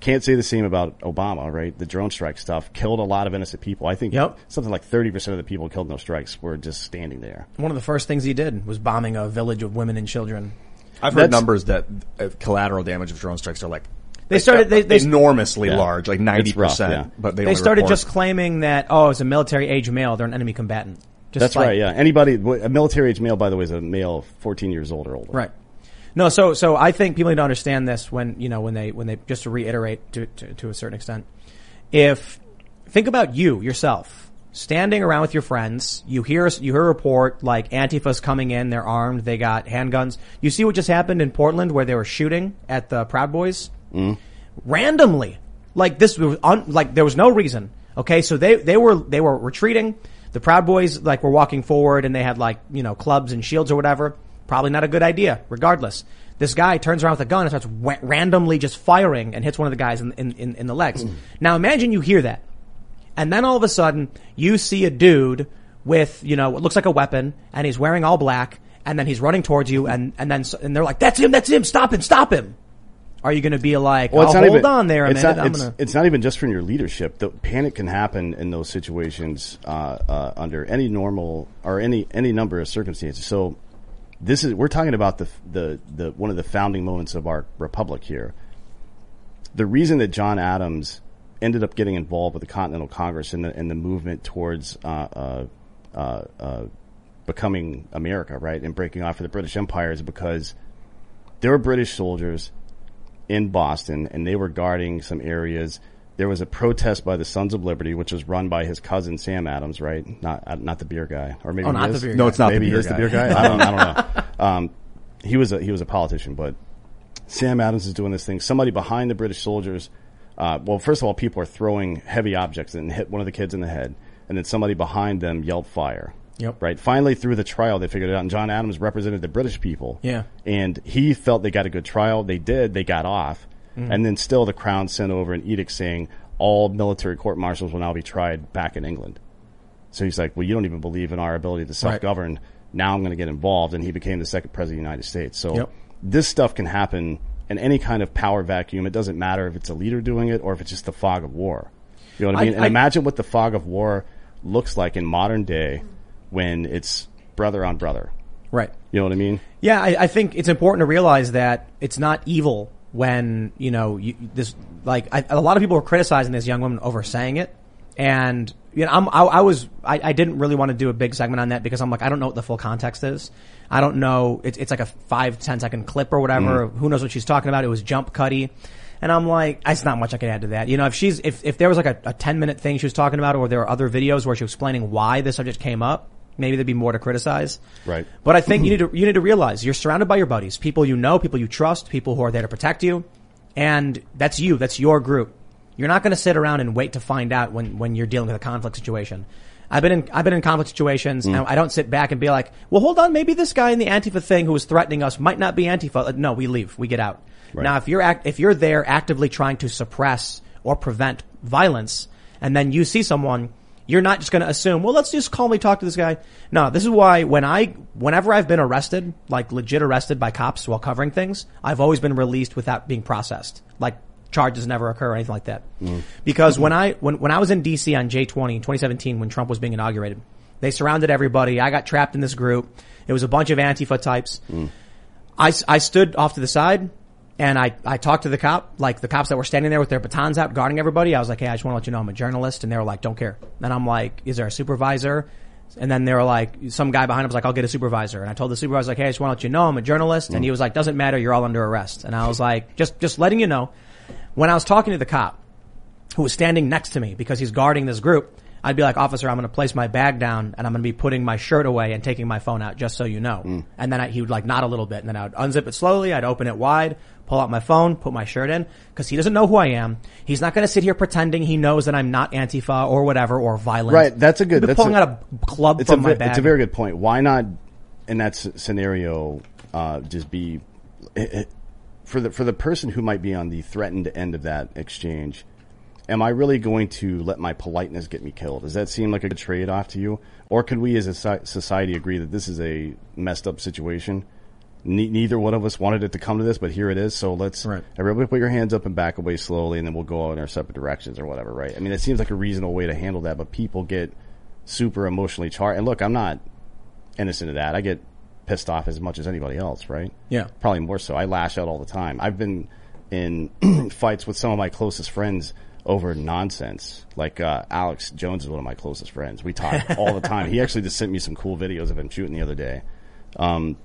Can't say the same about Obama, right? The drone strike stuff killed a lot of innocent people. I think Yep. something like 30% of the people killed in those strikes were just standing there. One of the first things he did was bombing a village of women and children. I've heard That's- numbers that uh, collateral damage of drone strikes are like They started- they- they- enormously Yeah. large, like ninety It's rough, percent. yeah. But they, They only started report- just claiming that oh, it's a military age male. They're an enemy combatant. Just That's like- right, yeah. Anybody, a military age male, by the way, is a male 14 years old or older. Right. No, so so I think people need to understand this when you know when they when they just to reiterate to to, to a certain extent. If think about you yourself standing around with your friends, you hear you hear a report like Antifa's coming in, they're armed, they got handguns. You see what just happened in Portland where they were shooting at the Proud Boys mm. randomly. Like this was un, like there was no reason. Okay, so they they were they were retreating. The Proud Boys like were walking forward and they had like you know clubs and shields or whatever. Probably not a good idea. Regardless, this guy turns around with a gun and starts randomly just firing and hits one of the guys in in, in, in the legs. now imagine you hear that, and then all of a sudden you see a dude with you know what looks like a weapon and he's wearing all black and then he's running towards you and and then and they're like that's him that's him stop him stop him. Are you going to be like, Well, oh, hold even, on there a it's minute, Not, it's, gonna. it's not even just from your leadership. The panic can happen in those situations uh, uh, under any normal or any any number of circumstances. So this is we're talking about the the the one of the founding moments of our republic here. The reason that John Adams ended up getting involved with the Continental Congress and the and the movement towards uh, uh, uh, uh, becoming America, right, and breaking off of the British Empire is because there were British soldiers in Boston, and they were guarding some areas there was a protest by the Sons of Liberty, which was run by his cousin Sam Adams, right? Not uh, not the beer guy, or maybe Oh, not the beer No, guy. it's not the Maybe he beer is the guy. beer guy. I don't, I don't know. Um, he was a he was a politician, but Sam Adams is doing this thing. Somebody behind the British soldiers. Uh, well, first of all, people are throwing heavy objects and hit one of the kids in the head, and then somebody behind them yelled fire. Yep. Right. Finally, through the trial, they figured it out, and John Adams represented the British people. Yeah. And he felt they got a good trial. They did. They got off, Mhm. and then still the Crown sent over an edict saying all military court martials will now be tried back in England. So he's like, well, you don't even believe in our ability to self-govern. Now I'm going to get involved, and he became the second president of the United States. So Yep. this stuff can happen in any kind of power vacuum. It doesn't matter if it's a leader doing it or if it's just the fog of war. You know what I I- mean? and I- imagine what the fog of war looks like in modern day when it's brother on brother. Right. You know what I mean? Yeah, I, I think it's important to realize that it's not evil when you know you, this. Like I, a lot of people were criticizing this young woman over saying it, and you know I'm, I, I was I, I didn't really want to do a big segment on that because I'm like I don't know what the full context is. I don't know. It's it's like a five ten second clip or whatever. Mm. Who knows what she's talking about? It was jump cutty. And I'm like, it's not much I can add to that. You know, if she's, if, if there was like a, a 10 minute thing she was talking about or there are other videos where she was explaining why this subject came up, maybe there'd be more to criticize. Right. But I think you need to you need to realize you're surrounded by your buddies, people you know, people you trust, people who are there to protect you, and that's you. That's your group. You're not going to sit around and wait to find out when when you're dealing with a conflict situation. I've been in I've been in conflict situations, and I don't sit back and be like, "Well, hold on, maybe this guy in the Antifa thing who was threatening us might not be Antifa." Uh, No, we leave, we get out. Right. Now, if you're act, if you're there actively trying to suppress or prevent violence, and then you see someone, you're not just going to assume, well, let's just calmly talk to this guy. No, this is why when I, whenever I've been arrested, like legit arrested by cops while covering things, I've always been released without being processed. Like charges never occur or anything like that. Mm. Because when I, when, when I was in DC on J20 in 2017 when Trump was being inaugurated, they surrounded everybody. I got trapped in this group. It was a bunch of Antifa types. Mm. I I stood off to the side and I, I talked to the cop, like the cops that were standing there with their batons out guarding everybody. I was like, hey, I just want to let you know I'm a journalist. And they were like, don't care. And I'm like, is there a supervisor? And then they were like, some guy behind him was like, I'll get a supervisor. And I told the supervisor, like, hey, I just want to let you know I'm a journalist. And he was like, doesn't matter. You're all under arrest. And I was like, just, just letting you know. When I was talking to the cop, who was standing next to me because he's guarding this group, I'd be like, officer, I'm going to place my bag down and I'm going to be putting my shirt away and taking my phone out just so you know. Mm. And then I, he would like nod a little bit and then I would unzip it slowly. I'd open it wide, pull out my phone, put my shirt in because he doesn't know who I am. He's not going to sit here pretending he knows that I'm not Antifa or whatever or violent. Right. That's a good. That's pulling a, out a club it's from a, my bag. It's a very good point. Why not, in that scenario, uh, just be eh, eh, for the for the person who might be on the threatened end of that exchange. Am I really going to let my politeness get me killed? Does that seem like a good trade off to you? Or could we as a society agree that this is a messed up situation? Ne- neither one of us wanted it to come to this, but here it is. So let's everybody put your hands up and back away slowly, and then we'll go in our separate directions or whatever, right? I mean, it seems like a reasonable way to handle that, but people get super emotionally charged. And look, I'm not innocent of that. I get pissed off as much as anybody else, right? Yeah. Probably more so. I lash out all the time. I've been in fights with some of my closest friends over nonsense. Like uh, Alex Jones is one of my closest friends. We talk all the time. He actually just sent me some cool videos of him shooting the other day. Um,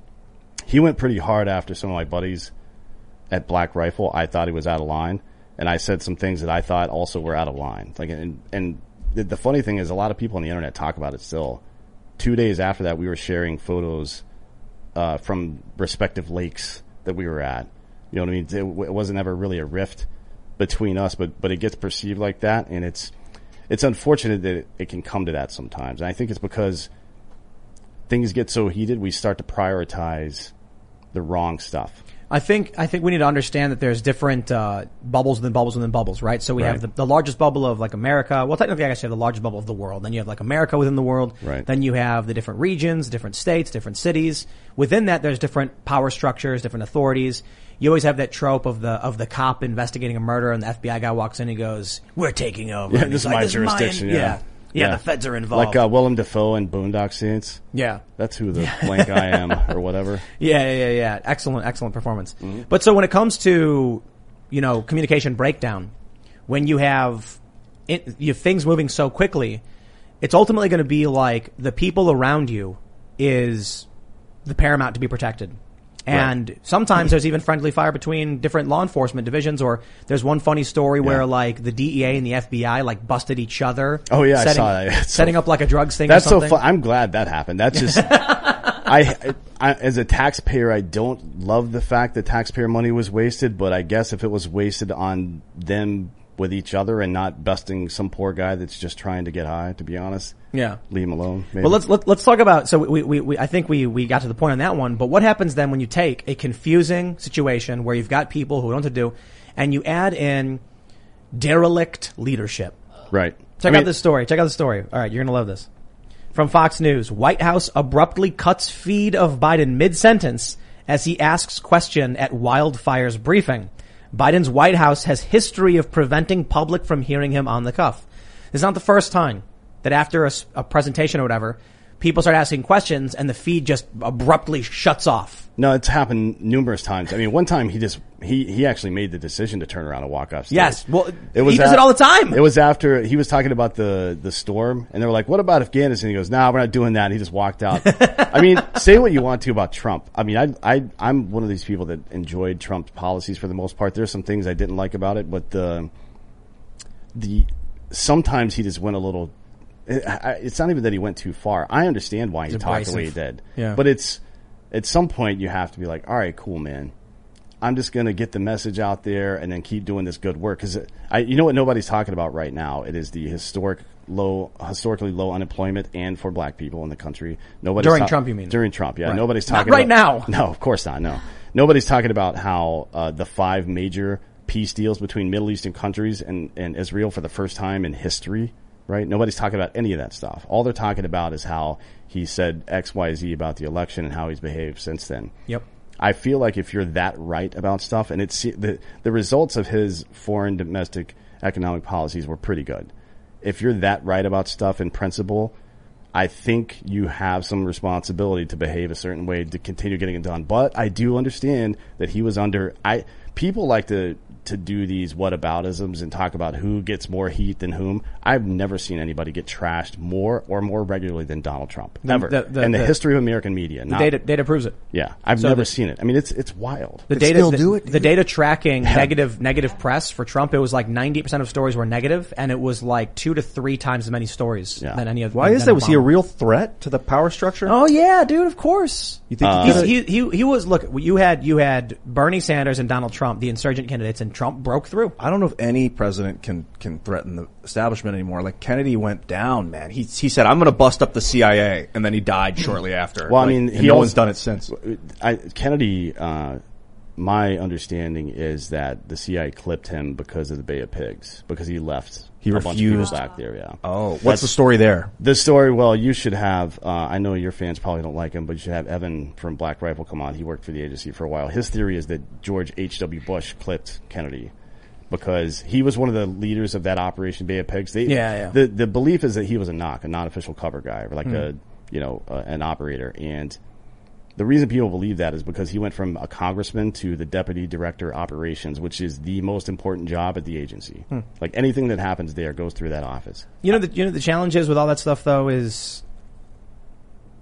he went pretty hard after some of my buddies at Black Rifle. I thought he was out of line, and I said some things that I thought also were out of line. Like, and, and the, funny thing is, a lot of people on the internet talk about it still. Two days after that, we were sharing photos uh, from respective lakes that we were at. You know what I mean? It, it wasn't ever really a rift between us, but but it gets perceived like that, and it's it's unfortunate that it, it can come to that sometimes. And I think it's because things get so heated, we start to prioritize the wrong stuff. I think I think we need to understand that there's different uh, bubbles within bubbles within bubbles, right? So we have the, the largest bubble of like America. Well, technically, I guess you have the largest bubble of the world. Then you have like America within the world. Right. Then you have the different regions, different states, different cities. Within that, there's different power structures, different authorities. You always have that trope of the of the cop investigating a murder, and the FBI guy walks in and he goes, "We're taking over." Yeah, this is like, my "This is mine." jurisdiction. Yeah. Yeah. Yeah, the feds are involved. Like uh, Willem Dafoe and Boondock Saints. Yeah. That's who the blank I am or whatever. Yeah, yeah, yeah, yeah. Excellent, excellent performance. But so when it comes to, you know, communication breakdown, when you have, it, you have things moving so quickly, it's ultimately going to be like the people around you is the paramount to be protected. And sometimes there's even friendly fire between different law enforcement divisions or there's one funny story where like the DEA and the FBI like busted each other. Oh yeah, setting, I saw that. It's so- setting up like a drugs thing That's or so fun. I'm glad that happened. That's just. I, I, as a taxpayer, I don't love the fact that taxpayer money was wasted, but I guess if it was wasted on them with each other and not busting some poor guy that's just trying to get high, to be honest. Yeah. Leave him alone. maybe. Well, let's let, let's talk about. So we, we, we I think we we got to the point on that one. But what happens then when you take a confusing situation where you've got people who don't know to do, and you add in derelict leadership? Right. Check I mean- out this story. Check out the story. All right, you're gonna love this. From Fox News, White House abruptly cuts feed of Biden mid-sentence as he asks question at wildfires briefing. Biden's White House has history of preventing public from hearing him on the cuff. This is not the first time that after a presentation or whatever, people start asking questions and the feed just abruptly shuts off. No, it's happened numerous times. I mean, one time he just he he actually made the decision to turn around and walk off stage. Yes, well, it was he does it all the time. It was after he was talking about the the storm, and they were like, "What about Afghanistan?" He goes, "Nah, we're not doing that." And he just walked out. I mean, say what you want to about Trump. I mean, I I I'm one of these people that enjoyed Trump's policies for the most part. There's some things I didn't like about it, but the the sometimes he just went a little. It's not even that he went too far. I understand why he It's talked the way he did. Yeah. But it's at some point you have to be like, all right, cool, man. I'm just going to get the message out there and then keep doing this good work because I, you know what nobody's talking about right now. It is the historic low, historically low unemployment and for black people in the country. Nobody's During Trump, you mean? During Trump, yeah. Right. Nobody's Not talking right about- now. No, of course not. No, nobody's talking about how uh, the five major peace deals between Middle Eastern countries and, and Israel for the first time in history. Right? Nobody's talking about any of that stuff. All they're talking about is how he said X, Y, Z about the election and how he's behaved since then. Yep. I feel like if you're that right about stuff, and it's the the results of his foreign domestic economic policies were pretty good. If you're that right about stuff in principle, I think you have some responsibility to behave a certain way to continue getting it done. But I do understand that he was under. I people like to to do these whataboutisms and talk about who gets more heat than whom. I've never seen anybody get trashed more or more regularly than Donald Trump. The- the- the- in the, the- history of American media. The not- data data proves it. yeah, I've So never the- seen it. I mean, it's it's wild. The data, the, the data tracking negative negative press for Trump, it was like ninety percent of stories were negative, and it was like two to three times as many stories than any of. Why is than that? Was he a real threat to the power structure? Oh yeah, dude. Of course. You think He's- he he, he he was look. You had you had Bernie Sanders and Donald Trump, the insurgent candidates, and Trump broke through. I don't know if any president can can threaten the establishment anymore. Like Kennedy went down, man. He he said, "I'm going to bust up the CIA," and then he died shortly after. Well, I mean, and he no also- one's done it since. I, Kennedy, uh, my understanding is that the CIA clipped him because of the Bay of Pigs, because he left. He a bunch of refused. back there. Yeah. Oh, what's the story there? The story. Well, you should have. Uh, I know your fans probably don't like him, but you should have Evan from Black Rifle come on. He worked for the agency for a while. His theory is that George H. W. Bush clipped Kennedy because he was one of the leaders of that Operation Bay of Pigs. They, Yeah, yeah. The the belief is that he was a NOC, a non-official cover guy, or like Hmm. a you know uh, an operator. And the reason people believe that is because he went from a congressman to the deputy director operations, which is the most important job at the agency. Hmm. Like anything that happens there goes through that office. You know the you know the challenge is with all that stuff though is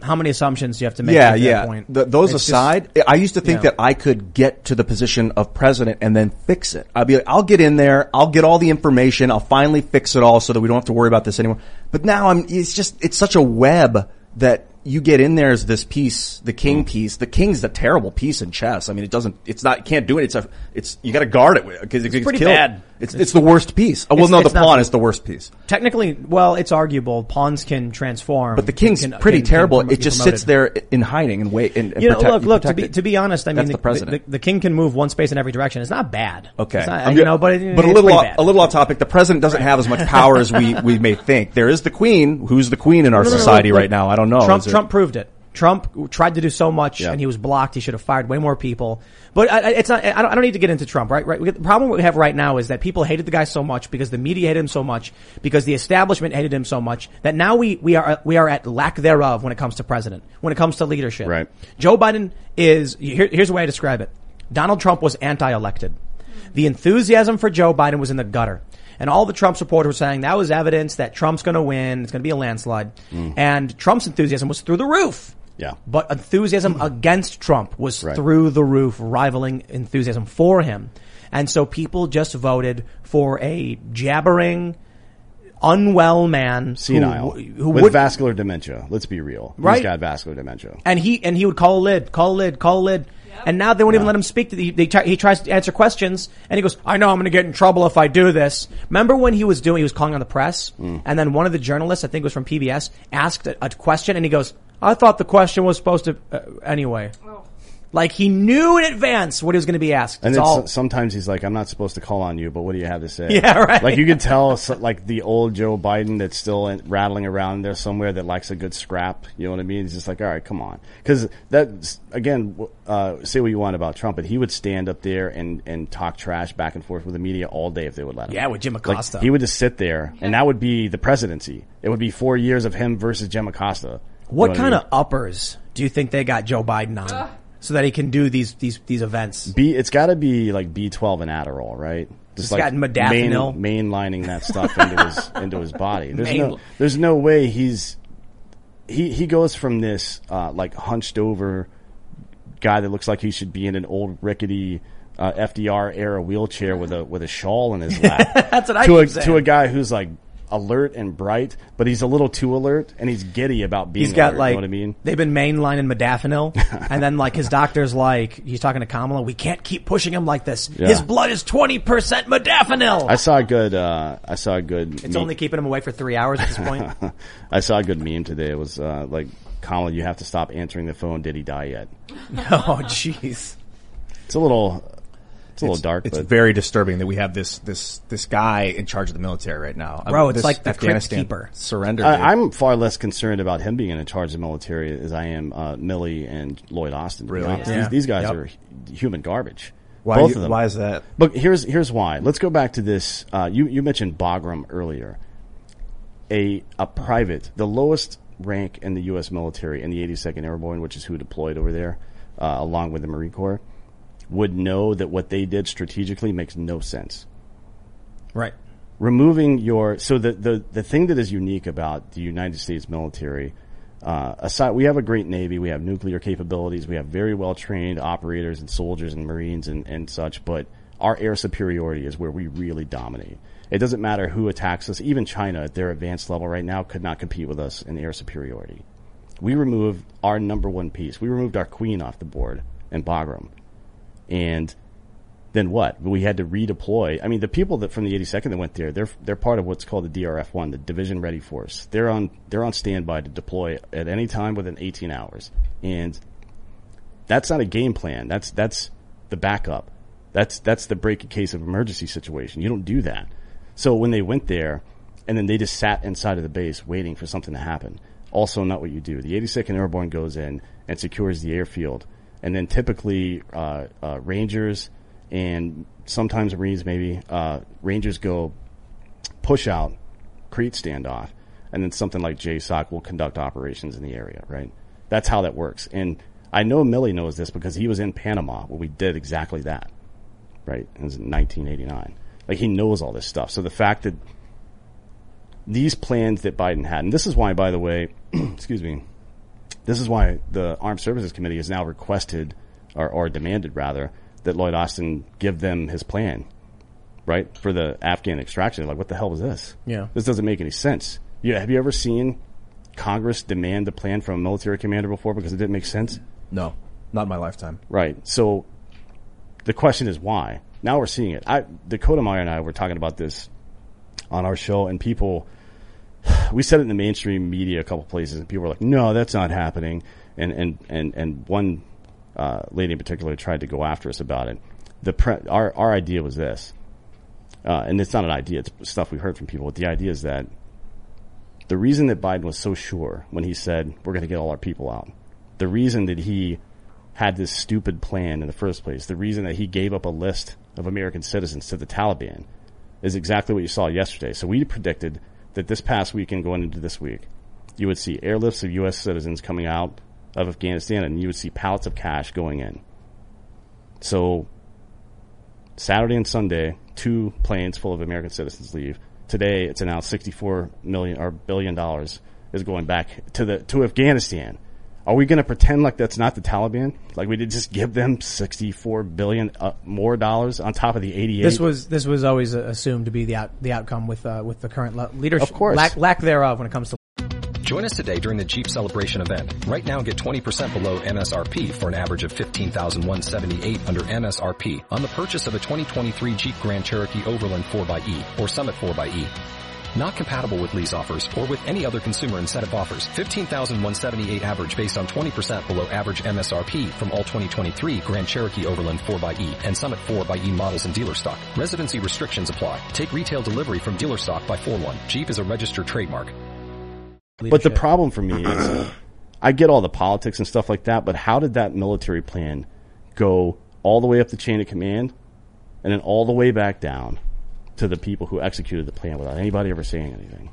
how many assumptions do you have to make. yeah, at that yeah. Point. Th- those It's just- aside, I used to think Yeah. that I could get to the position of president and then fix it. I'd be like, I'll get in there, I'll get all the information, I'll finally fix it all so that we don't have to worry about this anymore. But now I'm, it's just, it's such a web that you get in there as this piece, the king mm. piece. The king's a terrible piece in chess. I mean, it doesn't, it's not, it can't do it. It's a, it's, you gotta guard it because it gets pretty killed. bad. It's, it's the worst piece. Oh, well, It's- no, the it's not- pawn is the worst piece. Technically, well, it's arguable. Pawns can transform, But the king's can- pretty can- can terrible. it be just promoted. sits there in hiding and wait and, and you know, protect- look, you look. To protect be it. to be honest, I mean, That's the, the president. The, the king can move one space in every direction. It's not bad. Okay, It's not- I'm you know, but, it- but a it's little pretty off, bad. a little off topic. The president doesn't have as much power as we we may think. There is the queen, who's the queen in our No, no, no, society look, right now. I don't know. Trump Is Trump proved it. Trump tried to do so much and he was blocked. He should have fired way more people. But I, I- it's not. I don't, I don't need to get into Trump. Right. Right. The problem we have right now is that people hated the guy so much because the media hated him so much because the establishment hated him so much that now we we are we are at lack thereof when it comes to president when it comes to leadership. Right. Joe Biden is here, here's the way I describe it. Donald Trump was anti-elected. The enthusiasm for Joe Biden was in the gutter. And all the Trump supporters were saying that was evidence that Trump's going to win. It's going to be a landslide. Mm. And Trump's enthusiasm was through the roof. Yeah. But enthusiasm against Trump was Right. through the roof, rivaling enthusiasm for him. And so people just voted for a jabbering, unwell man Senile. who, who with would, vascular dementia. Let's be real. Right. He's got vascular dementia. and he and he would call a lid, call a lid, call a lid. And now they won't even let him speak. To the, they try, he tries to answer questions, and he goes, "I know I'm going to get in trouble if I do this." Remember when he was doing? He was calling on the press, Mm. and then one of the journalists, I think it was from PBS, asked a, a question, and he goes, "I thought the question was supposed to uh, anyway." Like he knew in advance what he was going to be asked. And It's then all sometimes he's like, "I'm not supposed to call on you, but what do you have to say?" Yeah, right. Like you can tell, like the old Joe Biden that's still in, rattling around there somewhere that likes a good scrap. You know what I mean? He's just like, "All right, come on," because that again, uh, say what you want about Trump, but he would stand up there and and talk trash back and forth with the media all day if they would let him. Yeah, with Jim Like, Acosta. he would just sit there, and that would be the presidency. It would be four years of him versus Jim Acosta. What kind of uppers do you think they got Joe Biden on, so that he can do these these these events? B? It's got to be like B twelve and Adderall, right? It's got modafinil. main, mainlining that stuff into his into his body. There's no there's no way he's he he goes from this uh, like hunched over guy that looks like he should be in an old rickety uh, FDR era wheelchair with a with a shawl in his lap. That's what I to a keep saying. to a guy who's like alert and bright, but he's a little too alert and he's giddy about being. He's got alert, like you know what I mean. they've been mainlining modafinil, and then like his doctor's like he's talking to Kamala. We can't keep pushing him like this. Yeah. His blood is twenty percent modafinil. I saw a good. Uh, I saw a good. it's meme- only keeping him away for three hours at this point. I saw a good meme today. It was uh, like, Colin, you have to stop answering the phone. Did he die yet? oh jeez. It's a little. It's a little dark, It's but very disturbing that we have this this this guy in charge of the military right now, Bro, it's like the Crypt Afghanistan Keeper. surrender. dude. I, I'm far less concerned about him being in charge of the military as I am uh, Milley and Lloyd Austin. Really? Yeah. These, these guys Yep. are human garbage. Why Both you- of them. why is that? But here's here's why. Let's go back to this. Uh, you you mentioned Bagram earlier. A a private, the lowest rank in the U.S. military in the 82nd Airborne, which is who deployed over there, uh, along with the Marine Corps, would know that what they did strategically makes no sense. Right. removing your so the, the the thing that is unique about the United States military uh, aside we have a great navy we have nuclear capabilities we have very well trained operators and soldiers and marines and, and such but our air superiority is where we really dominate. It doesn't matter who attacks us. Even China at their advanced level right now could not compete with us in air superiority. We removed our number one piece. We removed our queen off the board in Bagram and then what? We had to redeploy. I mean, the people that from the 82nd that went there, they're they're part of what's called the DRF-1, the Division Ready Force. They're on they're on standby to deploy at any time within 18 hours, and that's not a game plan. That's that's the backup. That's that's the break in case of emergency situation. You don't do that. So when they went there, and then they just sat inside of the base waiting for something to happen. Also, not what you do. The 82nd Airborne goes in and secures the airfield, and then typically uh, uh, Rangers and sometimes Marines maybe uh, Rangers go push out, create standoff, and then something like JSOC will conduct operations in the area. Right? That's how that works. And I know Milley knows this because he was in Panama where we did exactly that. Right? It was in 1989. Like he knows all this stuff. So the fact that these plans that Biden had, and this is why, by the way, excuse me, this is why the Armed Services Committee has now requested, or, or demanded rather, that Lloyd Austin give them his plan, right, for the Afghan extraction. Like, what the hell was this? Yeah. This doesn't make any sense. Yeah, have you ever seen Congress demand a plan from a military commander before because it didn't make sense? no, not in my lifetime. Right. So the question is why? Now we're seeing it. I, Dakota Meyer and I were talking about this on our show, and people, we said it in the mainstream media a couple places, and people were like, "No, that's not happening." And and and and one uh, lady in particular tried to go after us about it. The pre- our our idea was this, uh, and it's not an idea; it's stuff we heard from people. But the idea is that the reason that Biden was so sure when he said we're going to get all our people out, the reason that he had this stupid plan in the first place, the reason that he gave up a list of American citizens to the Taliban, is exactly what you saw yesterday. So we predicted that this past weekend, going into this week, you would see airlifts of U.S. citizens coming out of Afghanistan, and you would see pallets of cash going in. So Saturday and Sunday, two planes full of American citizens leave. Today, it's announced 64 million or billion dollars is going back to the to Afghanistan. Are we going to pretend like that's not the Taliban? Like we did just give them 64 billion uh, more dollars on top of the 88? This was this was always uh, assumed to be the out, the outcome with uh, with the current le- leadership, Of course. lack, lack thereof when it comes to Join us today during the Jeep Celebration event. Right now get 20% below MSRP for an average of 15178 under MSRP on the purchase of a 2023 Jeep Grand Cherokee Overland 4xE or Summit 4xE. Not compatible with lease offers or with any other consumer incentive offers. 15,178 average based on 20% below average MSRP from all 2023 Grand Cherokee Overland 4xE and Summit 4xE models in dealer stock. Residency restrictions apply. Take retail delivery from dealer stock by 4-1. Jeep is a registered trademark. But the problem for me is, I get all the politics and stuff like that, but how did that military plan go all the way up the chain of command, and then all the way back down to the people who executed the plan without anybody ever saying anything?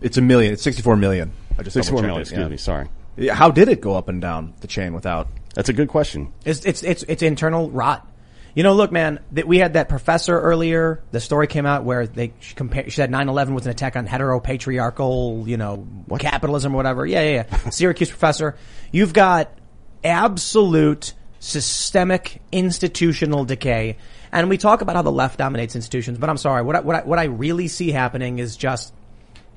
It's a million. It's 64 million. I just 64 double-checked it, excuse yeah. me, sorry. Yeah, How did it go up and down the chain without? That's a good question. It's it's it's, it's internal rot. You know, look, man, that we had that professor earlier. The story came out where they she compared. She said 9/11 was an attack on heteropatriarchal, you know, capitalism or whatever. Yeah, yeah, yeah. Syracuse professor. You've got absolute systemic institutional decay. And we talk about how the left dominates institutions, but I'm sorry. What I, what I, what I really see happening is just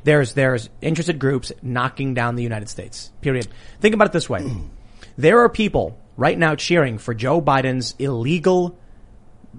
there's there's interested groups knocking down the United States. Period. Think about it this way: there are people right now cheering for Joe Biden's illegal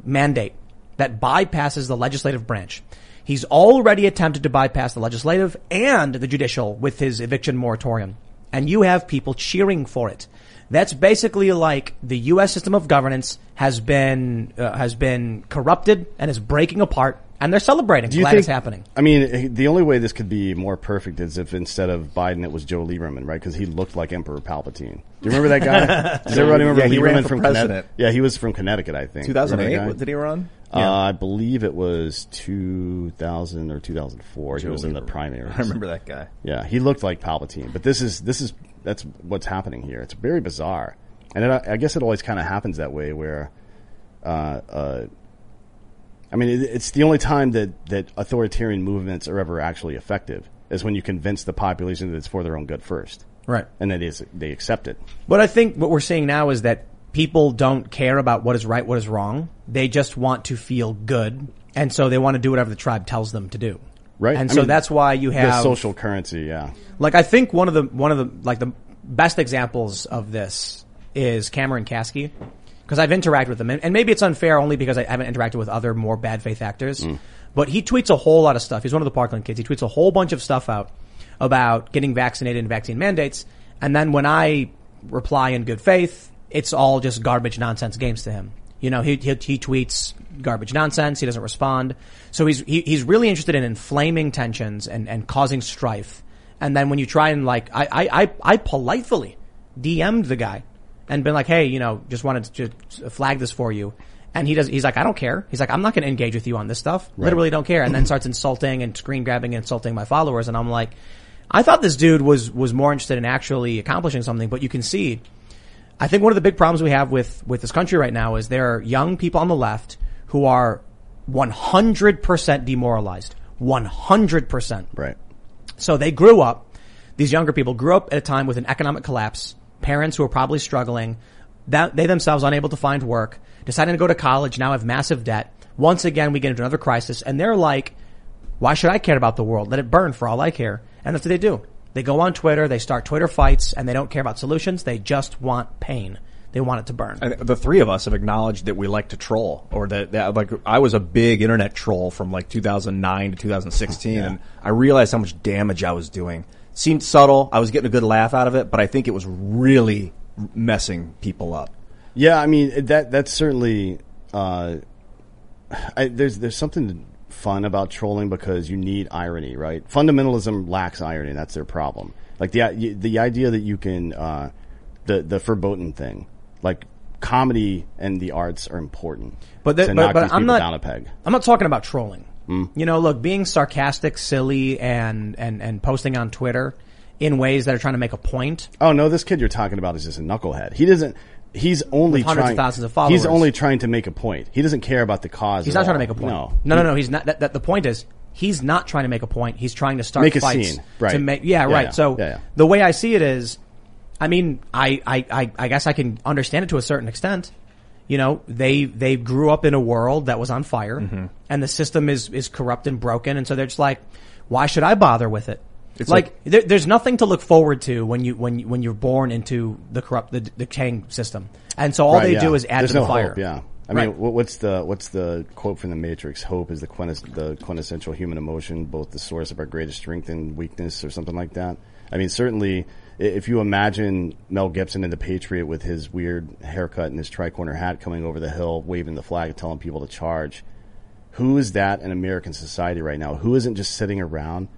mandate that bypasses the legislative branch. He's already attempted to bypass the legislative and the judicial with his eviction moratorium. And you have people cheering for it. That's basically like the U.S. system of governance has been uh, has been corrupted and is breaking apart, and they're celebrating. Do you Glad think it's happening. I mean, eh, the only way this could be more perfect is if instead of Biden, it was Joe Lieberman, right? Because he looked like Emperor Palpatine. Do you remember that guy? Does everybody remember Yeah, he ran Lieberman for from president. Connecticut? Yeah, he was from Connecticut, I think. 2008? Remember that guy? Did he run? Uh, I believe it was 2000 or 2004. he Joe was in the Lieberman. primaries. I remember that guy. Yeah, he looked like Palpatine. But this is this is that's what's happening here. It's very bizarre, and it, I guess it always kind of happens that way. Where, uh, uh, I mean, it, it's the only time that that authoritarian movements are ever actually effective is when you convince the population that it's for their own good first, Right. And that is they accept it. But I think what we're seeing now is that people don't care about what is right, what is wrong. They just want to feel good. And so they want to do whatever the tribe tells them to do. Right. And I so mean, that's why you the have social currency. Yeah. Like I think one of the one of the like the best examples of this is Cameron Kasky because I've interacted with him and, and maybe it's unfair only because I haven't interacted with other more bad faith actors. Mm. But he tweets a whole lot of stuff. He's one of the Parkland kids. He tweets a whole bunch of stuff out about getting vaccinated and vaccine mandates. And then when I reply in good faith, it's all just garbage nonsense games to him. You know, he, he, he tweets garbage nonsense. He doesn't respond. So he's, he, he's really interested in inflaming tensions and, and causing strife. And then when you try and like, I, I, I, I politely DM'd the guy and been like, hey, you know, just wanted to just flag this for you. And he does, he's like, I don't care. He's like, I'm not going to engage with you on this stuff. Right. Literally don't care. And then starts insulting and screen grabbing and insulting my followers. And I'm like, I thought this dude was, was more interested in actually accomplishing something, but you can see, I think one of the big problems we have with, with this country right now is there are young people on the left who are 100% demoralized. 100%. Right. So they grew up, these younger people grew up at a time with an economic collapse, parents who are probably struggling, that they themselves unable to find work, deciding to go to college, now have massive debt. Once again, we get into another crisis and they're like, why should I care about the world? Let it burn for all I care. And that's what they do. They go on Twitter, they start Twitter fights, and they don't care about solutions. They just want pain. They want it to burn. And the three of us have acknowledged that we like to troll, or that, that like I was a big internet troll from like 2009 to 2016, Yeah. and I realized how much damage I was doing. Seemed subtle. I was getting a good laugh out of it, but I think it was really messing people up. Yeah, I mean that that's certainly uh, I, there's there's something fun about trolling because you need irony, right? Fundamentalism lacks irony. That's their problem. Like the the idea that you can uh, the the verboten thing, like comedy and the arts are important. But, the, to but, but I'm not down a peg. I'm not talking about trolling. Mm. You know, look, being sarcastic, silly, and and and posting on Twitter in ways that are trying to make a point. Oh no, this kid you're talking about is just a knucklehead. He doesn't. He's only hundreds of trying. thousands of He's only trying to make a point. He doesn't care about the cause. He's not trying to make a point. No, no, no, no. He's not. That, that, the point is, he's not trying to make a point. He's trying to start Make a scene. Right. To make, yeah, Yeah, right. yeah. So yeah. the way I see it is, I mean, I, I, I, I guess I can understand it to a certain extent. You know, they they grew up in a world that was on fire, Mm-hmm. and the system is is corrupt and broken, and so they're just like, why should I bother with it? It's like, like- there, there's nothing to look forward to when you when you, when you're born into the corrupt the decaying system, and so all Right, they yeah. do is add There's to the no fire. Hope, yeah. I mean, wh- what's the what's the quote from the Matrix? Hope is the quintess- the quintessential human emotion, both the source of our greatest strength and weakness, or something like that. I mean, certainly, if you imagine Mel Gibson in The Patriot with his weird haircut and his tricorner hat coming over the hill, waving the flag, telling people to charge, who is that in American society right now? Who isn't just sitting around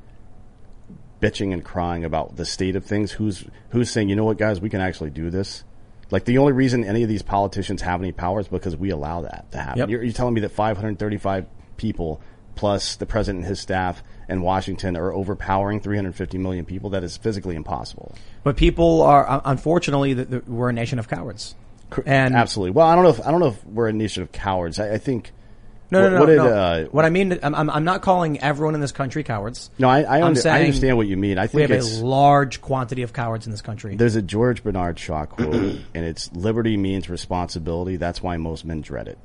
bitching and crying about the state of things? Who's who's saying, you know what, guys, we can actually do this? Like the only reason any of these politicians have any power is because we allow that to happen. Yep. You're, you're telling me that 535 people plus the president and his staff in Washington are overpowering 350 million people? That is physically impossible. But people are unfortunately the, the, we're a nation of cowards, and Absolutely. Well, I don't know if I don't know if we're a nation of cowards. I, I think. No, what, no, no, what did, no. Uh, what I mean, I'm, I'm I'm not calling everyone in this country cowards. No, I- I under- I understand what you mean. I think we have it's- a large quantity of cowards in this country. There's a George Bernard Shaw quote, and it's liberty means responsibility. That's why most men dread it.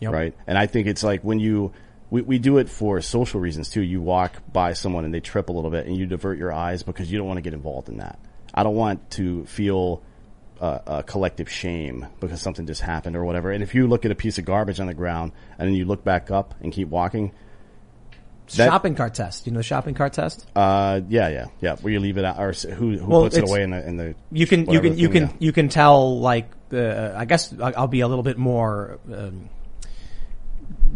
Yep. Right? And I think it's like when you, we, we do it for social reasons too. You walk by someone and they trip a little bit and you divert your eyes because you don't want to get involved in that. I don't want to feel uh, a collective shame because something just happened or whatever. And if you look at a piece of garbage on the ground and then you look back up and keep walking, that- shopping cart test. You know the shopping cart test? uh, yeah, yeah, yeah. Where you leave it out, or who, who Well, puts it away in the in the You can you can you thing, can yeah. you can tell like the I guess I'll be a little bit more um,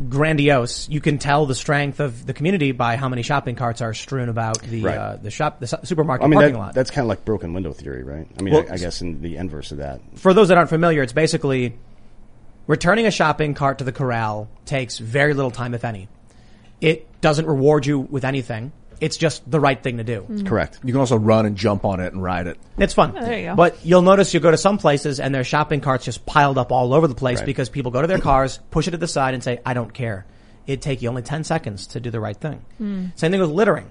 grandiose. You can tell the strength of the community by how many shopping carts are strewn about the Right. uh, the shop the supermarket I mean, parking that, lot. that's kind of like broken window theory, right? I mean, Well, I, I guess in the inverse of that. For those that aren't familiar, it's basically returning a shopping cart to the corral takes very little time, if any. It doesn't reward you with anything. It's just the right thing to do. Correct. You can also run and jump on it and ride it. It's fun. Oh, there you go. But you'll notice you go to some places and there's shopping carts just piled up all over the place Right. because people go to their cars, push it to the side and say, I don't care. It'd take you only 10 seconds to do the right thing. Hmm. Same thing with littering.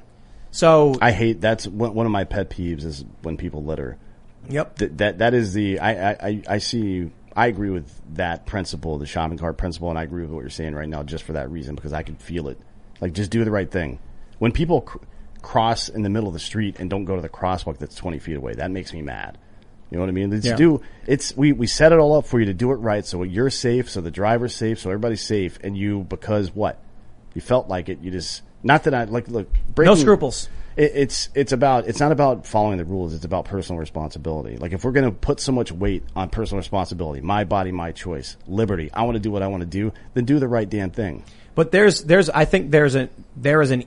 So, I hate that's one, one of my pet peeves is when people litter. Yep. That that, that is the I, I, I- I see. I agree with that principle, the shopping cart principle, and I agree with what you're saying right now, just for that reason, because I can feel it. Like, just do the right thing. When people cr- cross in the middle of the street and don't go to the crosswalk that's 20 feet away, that makes me mad. You know what I mean? It's Yeah. do it's we we set it all up for you to do it right, so you're safe, so the driver's safe, so everybody's safe, and you because what you felt like it, you just not that I like look breaking, scruples. It, it's it's about it's not about following the rules. It's about personal responsibility. Like if we're going to put so much weight on personal responsibility, my body, my choice, liberty. I want to do what I want to do. Then do the right damn thing. But there's, there's, I think there's a, there is an,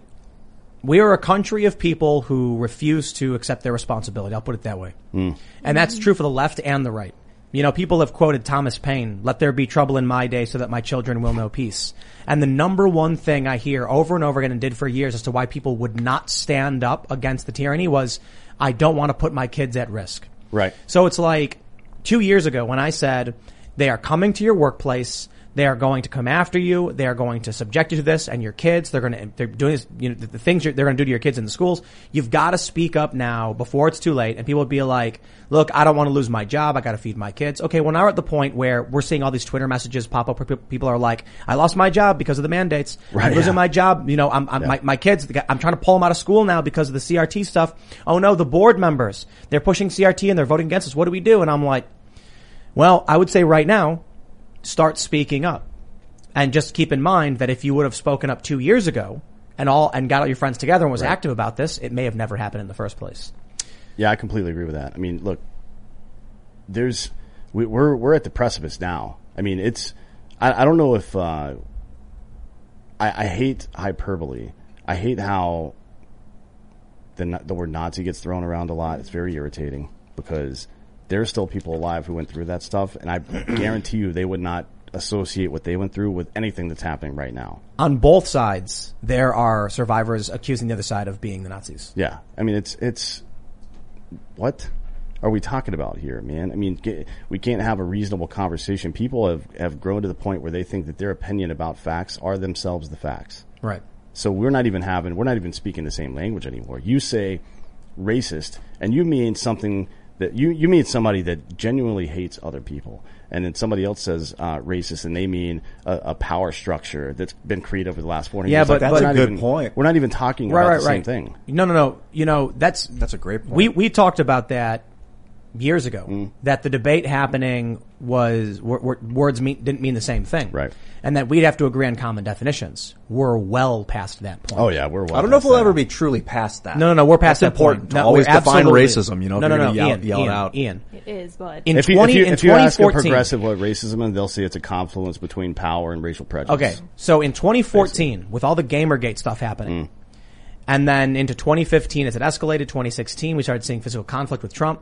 we are a country of people who refuse to accept their responsibility. I'll put it that way. Hmm. And that's true for the left and the right. You know, people have quoted Thomas Paine, let there be trouble in my day so that my children will know peace. And the number one thing I hear over and over again and did for years as to why people would not stand up against the tyranny was, I don't want to put my kids at risk. Right. So it's like two years ago when I said they are coming to your workplace. They are going to come after you. They are going to subject you to this and your kids. They're going to, they're doing this, you know, the, the things you're, they're going to do to your kids in the schools. You've got to speak up now before it's too late. And people would be like, look, I don't want to lose my job. I got to feed my kids. Okay. Well, now we're at the point where we're seeing all these Twitter messages pop up where pe- people are like, I lost my job because of the mandates. Right, I'm losing yeah. my job. You know, I'm, I'm my, my kids, I'm trying to pull them out of school now because of the CRT stuff. Oh no, the board members, they're pushing CRT and they're voting against us. What do we do? And I'm like, well, I would say right now, start speaking up. And just keep in mind that if you would have spoken up two years ago and all, and got all your friends together and was Right. active about this, it may have never happened in the first place. Yeah, I completely agree with that. I mean, look, there's we, we're we're at the precipice now. I mean, it's I, I don't know if uh, I, I hate hyperbole. I hate how the the word Nazi gets thrown around a lot. It's very irritating because there are still people alive who went through that stuff, and I guarantee you they would not associate what they went through with anything that's happening right now. On both sides, there are survivors accusing the other side of being the Nazis. Yeah, I mean it's it's what are we talking about here, man? I mean, get, we can't have a reasonable conversation. People have have grown to the point where they think that their opinion about facts are themselves the facts. Right. So we're not even having we're not even speaking the same language anymore. You say racist, and you mean something That you you meet somebody that genuinely hates other people, and then somebody else says uh, racist, and they mean a, a power structure that's been created over the last forty Yeah, years. but- Like, but- we're That's a not good even- point. We're not even talking right, about right, the same thing. No, no, no. You know, that's That's a great point. we we talked about that years ago. Mm. That the debate happening was w- w- words mean, didn't mean the same thing, Right. And that we'd have to agree on common definitions. We're well past that point. Oh yeah, we're. Well I don't know if we'll that. ever be truly past that. No, no, no. We're past That's that important point. to No, always define racism. You know, no, if no, no. yell, Ian, yell Ian, it out. Ian. It is, but In if you, 20 if you, in if you ask a 2014 progressive what racism is, they'll say it's a confluence between power and racial prejudice. Okay, so in 2014, with all the GamerGate stuff happening, Mm. and then into 2015, as it escalated, 2016, we started seeing physical conflict with Trump.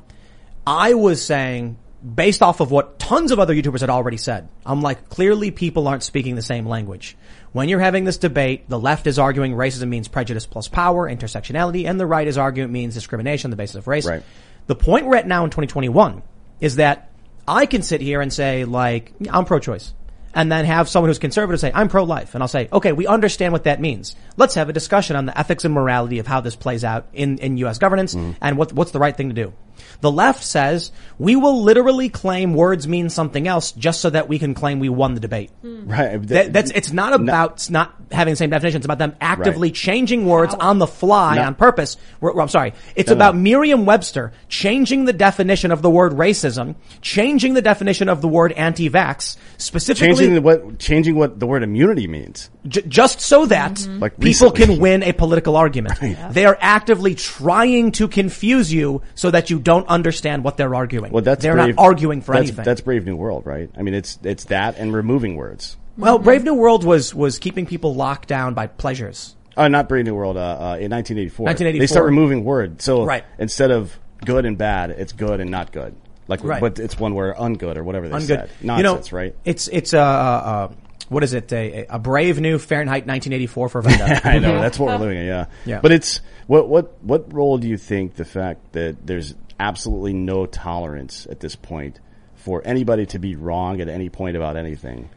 I was saying, based off of what tons of other YouTubers had already said, I'm like, clearly people aren't speaking the same language. When you're having this debate, the left is arguing racism means prejudice plus power, intersectionality, and the right is arguing it means discrimination on the basis of race. Right. The point we're at now in 2021 is that I can sit here and say, like, I'm pro-choice. And then have someone who's conservative say, I'm pro-life. And I'll say, okay, we understand what that means. Let's have a discussion on the ethics and morality of how this plays out in, in U.S. governance mm-hmm. and what, what's the right thing to do. The left says, we will literally claim words mean something else just so that we can claim we won the debate. Mm-hmm. Right. That, that's, it's not about not having the same definition. It's about them actively Right. changing words on the fly No. on purpose. We're- I'm sorry. It's No, no. about Merriam-Webster changing the definition of the word racism, changing the definition of the word anti-vax, specifically changing the, what changing what the word immunity means. j- just so that Like people recently. can win a political argument. They are actively trying to confuse you so that you don't understand what they're arguing. Well, that's they're brave, not arguing for that's, anything. That's Brave New World, right? I mean, it's it's that and removing words. well, Brave New World was was keeping people locked down by pleasures. Uh, not Brave New World. Uh, uh, in 1984, 1984. they start removing words. So Right. instead of good and bad, it's good and not good. Like, Right. but it's one where ungood or whatever they Ungood. said. You know, Nonsense, right? It's it's a uh, uh, what is it? A, a brave new Fahrenheit 1984 for Vendetta. I know that's what we're living in. Yeah. Yeah. But it's what what what role do you think the fact that there's absolutely no tolerance at this point for anybody to be wrong at any point about anything?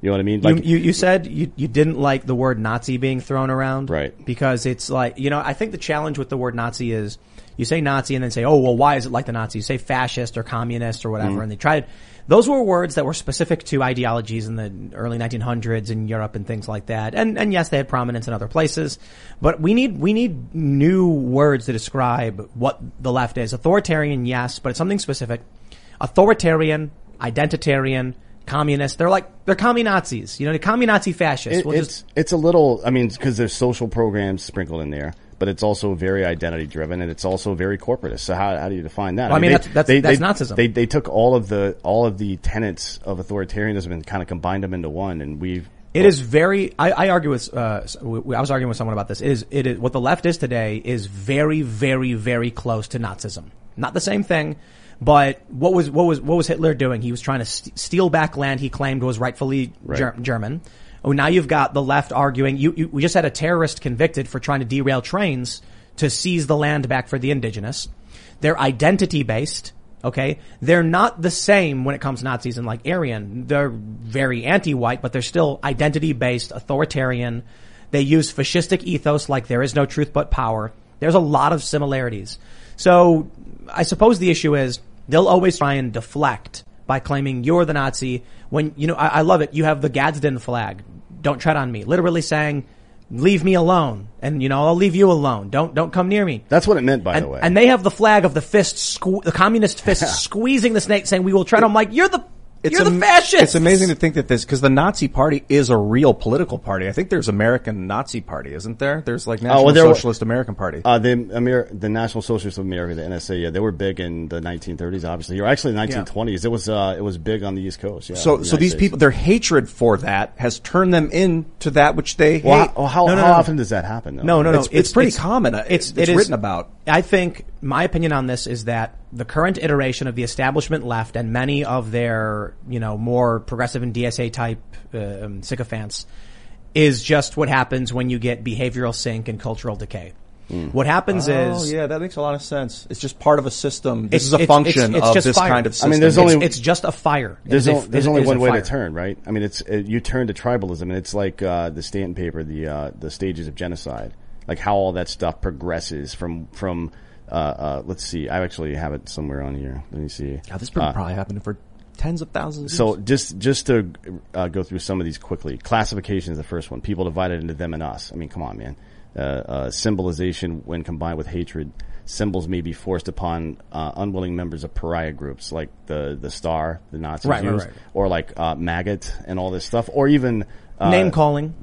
You know what I mean? you, you, you said you, you didn't like the word Nazi being thrown around. Right. Because it's like, you know, I think the challenge with the word Nazi is you say Nazi and then say, oh, well, why is it like the Nazis? You say fascist or communist or whatever. Mhm. And they tried, those were words that were specific to ideologies in the early 1900s in Europe and things like that. And, and yes, they had prominence in other places. But we need, we need new words to describe what the left is. Authoritarian, yes, but it's something specific. Authoritarian, identitarian, communist. They're like, they're communazis. You know, the communazi fascists. It, We'll it's just, it's a little. I mean, because there's social programs sprinkled in there, but it's also very identity driven, and it's also very corporatist. So how, how do you define that? Well, I mean, that's- that's- that's Nazism. They they took all of the all of the tenets of authoritarianism and kind of combined them into one, and we've. It is very. I, I argue with. Uh, I was arguing with someone about this. It is. It is what the left is today is very, very, very close to Nazism. Not the same thing, but what was what was what was Hitler doing? He was trying to st- steal back land he claimed was rightfully Right. Ger- German. Oh, now you've got the left arguing. You, you we just had a terrorist convicted for trying to derail trains to seize the land back for the indigenous. They're identity based. Okay, they're not the same when it comes to Nazis and like Aryan. They're very anti-white, but they're still identity-based, authoritarian. They use fascistic ethos like there is no truth but power. There's a lot of similarities. So I suppose the issue is they'll always try and deflect by claiming you're the Nazi when, you know, I, I love it. You have the Gadsden flag. Don't tread on me. Literally saying, leave me alone. And, you know, I'll leave you alone. Don't, don't come near me. That's what it meant, by and, the way. And they have the flag of the fist, sque- the communist fist squeezing the snake, saying, "We will tread." I'm like, "You're the, you're the am- fascist." It's amazing to think that this because the Nazi Party is a real political party. I think there's American Nazi Party, isn't there? There's like National Oh, well, there were- Socialist American Party. Uh, the Amer- the National Socialists of America, the NSA, yeah, they were big in the 1930s. Obviously, or actually the 1920s. It was uh, it was big on the East Coast. Yeah, so, the so these States. people, their hatred for that has turned them into that which they Well, hate. how, how, No, no, how no. often does that happen? Though? No, no, no. It's- it's pretty common. Uh, it's- it's it is- written about. I think my opinion on this is that the current iteration of the establishment left and many of their, you know, more progressive and DSA type uh, um, sycophants is just what happens when you get behavioral sink and cultural decay. What happens oh, is yeah, that makes a lot of sense. It's just part of a system. This It's- is a it's- function it's- it's of just this fire. kind of I mean, there's it's, only it's just a fire. There's, is a- o- there's only one way to turn, right? I mean, it's it, you turn to tribalism, and it's like uh, the Stanton paper, the uh, the stages of genocide, like how all that stuff progresses from from uh, uh, let's see. I actually have it somewhere on here. Let me see. God, this Uh, probably happened for tens of thousands. Of so years. just just to uh, go through some of these quickly. Classification is the first one. People divided into them and us. I mean, come on, man. Uh, uh, symbolization when combined with hatred. Symbols may be forced upon uh, unwilling members of pariah groups like the the star, the Nazis Right, right, right. or like uh, maggot and all this stuff, or even uh, Name calling.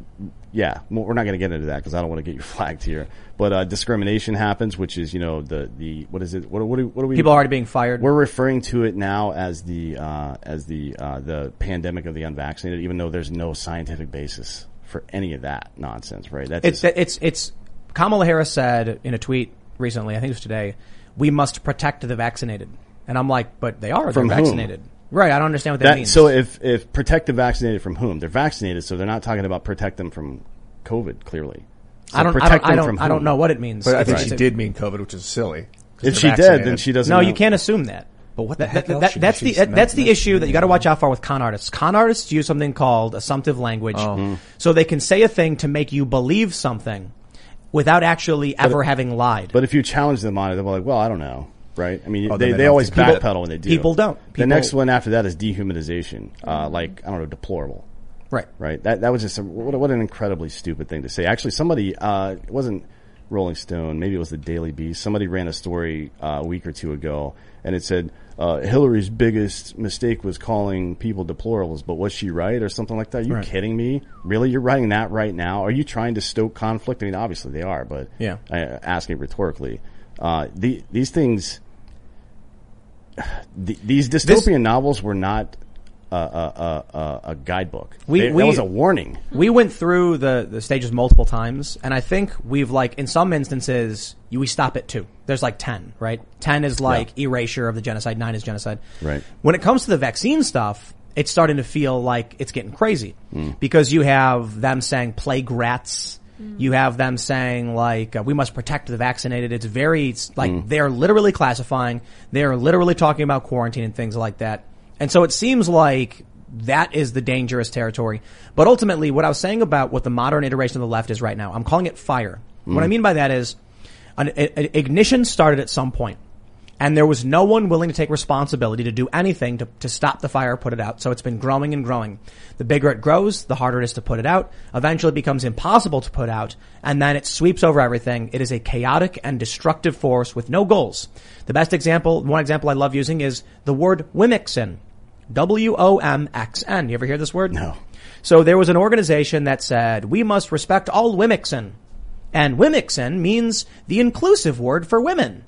Yeah, we're not going to get into that because I don't want to get you flagged here. But uh, discrimination happens, which is you know the the what is it? What what are, what are we? People already being fired. We're referring to it now as the uh, as the uh, the pandemic of the unvaccinated, even though there's no scientific basis for any of that nonsense. Right? That's It's just- it's it's Kamala Harris said in a tweet recently, I think it was today, we must protect the vaccinated. And I'm like, but they are From vaccinated. Right, I don't understand what that, that. means. So if if protect the vaccinated from whom? They're vaccinated, so they're not talking about protect them from COVID. Clearly, So I don't I don't I don't, from I don't know what it means. but I think It's- she did mean COVID, which is silly. If they're she did, then she doesn't. No, know. you can't assume that. But what the That- heck that- that- that's the say? that's the That's- issue that you got to watch out for with con artists. Con artists use something called assumptive language, Oh. Mm-hmm. so they can say a thing to make you believe something without actually ever having lied. But if you challenge them on it, they're like, "Well, I don't know." Right? I mean, Oh, then they, they they don't always think people- backpedal when they do. people don't. the People- next one after that is dehumanization. Uh, like I don't know, deplorable. right. Right? That that was just a, what, what an incredibly stupid thing to say. Actually, somebody uh, it wasn't Rolling Stone, maybe it was the Daily Beast. Somebody ran a story uh, a week or two ago, and it said uh, Hillary's biggest mistake was calling people deplorables. But was she right or something like that? Are you Right. kidding me? Really? You're writing that right now? Are you trying to stoke conflict? I mean, obviously they are, but Yeah. I, asking rhetorically, uh, the, these things, the, these dystopian novels were not a, a, a, a, guidebook. We- They- we- that was a warning. We went through the, the stages multiple times, and I think we've like in some instances you, we stop at two. There's like ten, right? Ten is like erasure of the genocide. Nine is genocide. Right. When it comes to the vaccine stuff, it's starting to feel like it's getting crazy Mm. because you have them saying plague rats. You have them saying like uh, we must protect the vaccinated. It's very it's like Mm. they're literally classifying. They're literally talking about quarantine and things like that. And so it seems like that is the dangerous territory. But ultimately, what I was saying about what the modern iteration of the left is right now, I'm calling it fire. What I mean by that is an, an ignition started at some point and there was no one willing to take responsibility to do anything to, to stop the fire, put it out. So it's been growing and growing. The bigger it grows, the harder it is to put it out. Eventually it becomes impossible to put out, and then it sweeps over everything. It is a chaotic and destructive force with no goals. The best example, one example I love using is the word Wimixen. W-O-M-X-N. You ever hear this word? No. So there was an organization that said, we must respect all Wimixen. And Wimixen means the inclusive word for women.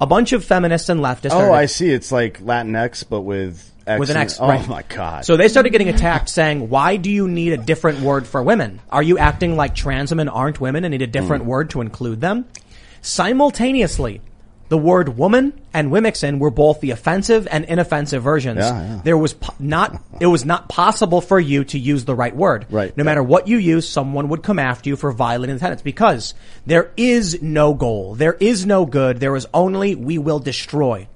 A bunch of feminists and leftists. Oh, started- I see. It's like Latinx, but with X with an X. it. Oh my god. So they started getting attacked saying, why do you need a different word for women? Are you acting like trans women aren't women and need a different Hmm. word to include them? Simultaneously, the word woman and Wimixen were both the offensive and inoffensive versions. Yeah, yeah. There was po- not, it was not possible for you to use the right word. Right. No matter what you use, someone would come after you for violating the tenets because there is no goal. There is no good. There is only we will destroy.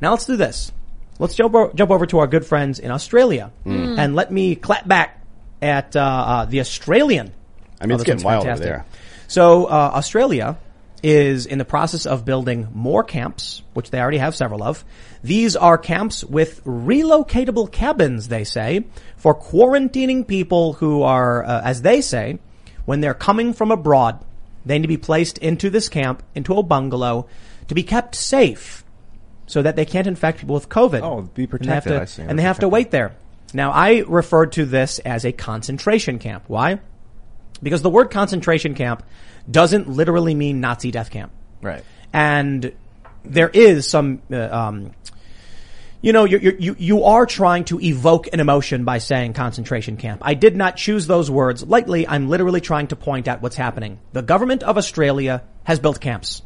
Now let's do this. Let's jump, o- jump over to our good friends in Australia Mm. and let me clap back at uh, uh, the Australian. I mean, Oh, it's getting wild over fantastic. there. So uh, Australia is in the process of building more camps, which they already have several of. These are camps with relocatable cabins, they say, for quarantining people who are, uh, as they say, when they're coming from abroad, they need to be placed into this camp, into a bungalow, to be kept safe so that they can't infect people with COVID. Oh, be And they have protected, to- I see. And they have to wait there. Now, I referred to this as a concentration camp. Why? Because the word concentration camp doesn't literally mean Nazi death camp. Right. And there is some, uh, um, you know, you're, you're, you you are trying to evoke an emotion by saying concentration camp. I did not choose those words lightly. I'm literally trying to point out what's happening. The government of Australia has built camps.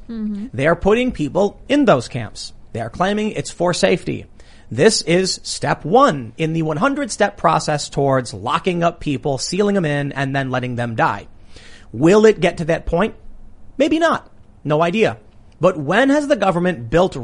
They are putting people in those camps. They are claiming it's for safety. This is step one in the 100 step process towards locking up people, sealing them in, and then letting them die. Will it get to that point? Maybe not. No idea. But when has the government built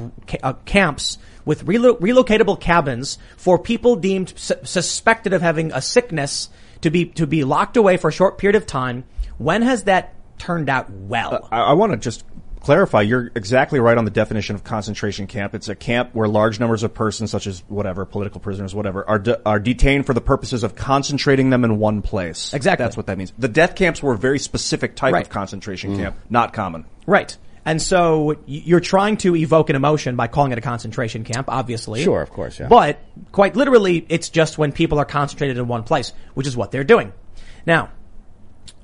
uh, camps with relo- relocatable cabins for people deemed su- suspected of having a sickness to be to be locked away for a short period of time? When has that turned out well? I, I want to just clarify, you're exactly right on the definition of concentration camp. It's a camp where large numbers of persons, such as whatever, political prisoners, whatever, are, de- are detained for the purposes of concentrating them in one place. Exactly. That's what that means. The death camps were a very specific type Right. of concentration camp, not common. Right. And so you're trying to evoke an emotion by calling it a concentration camp, obviously. Sure, of course, yeah. But quite literally, it's just when people are concentrated in one place, which is what they're doing. Now,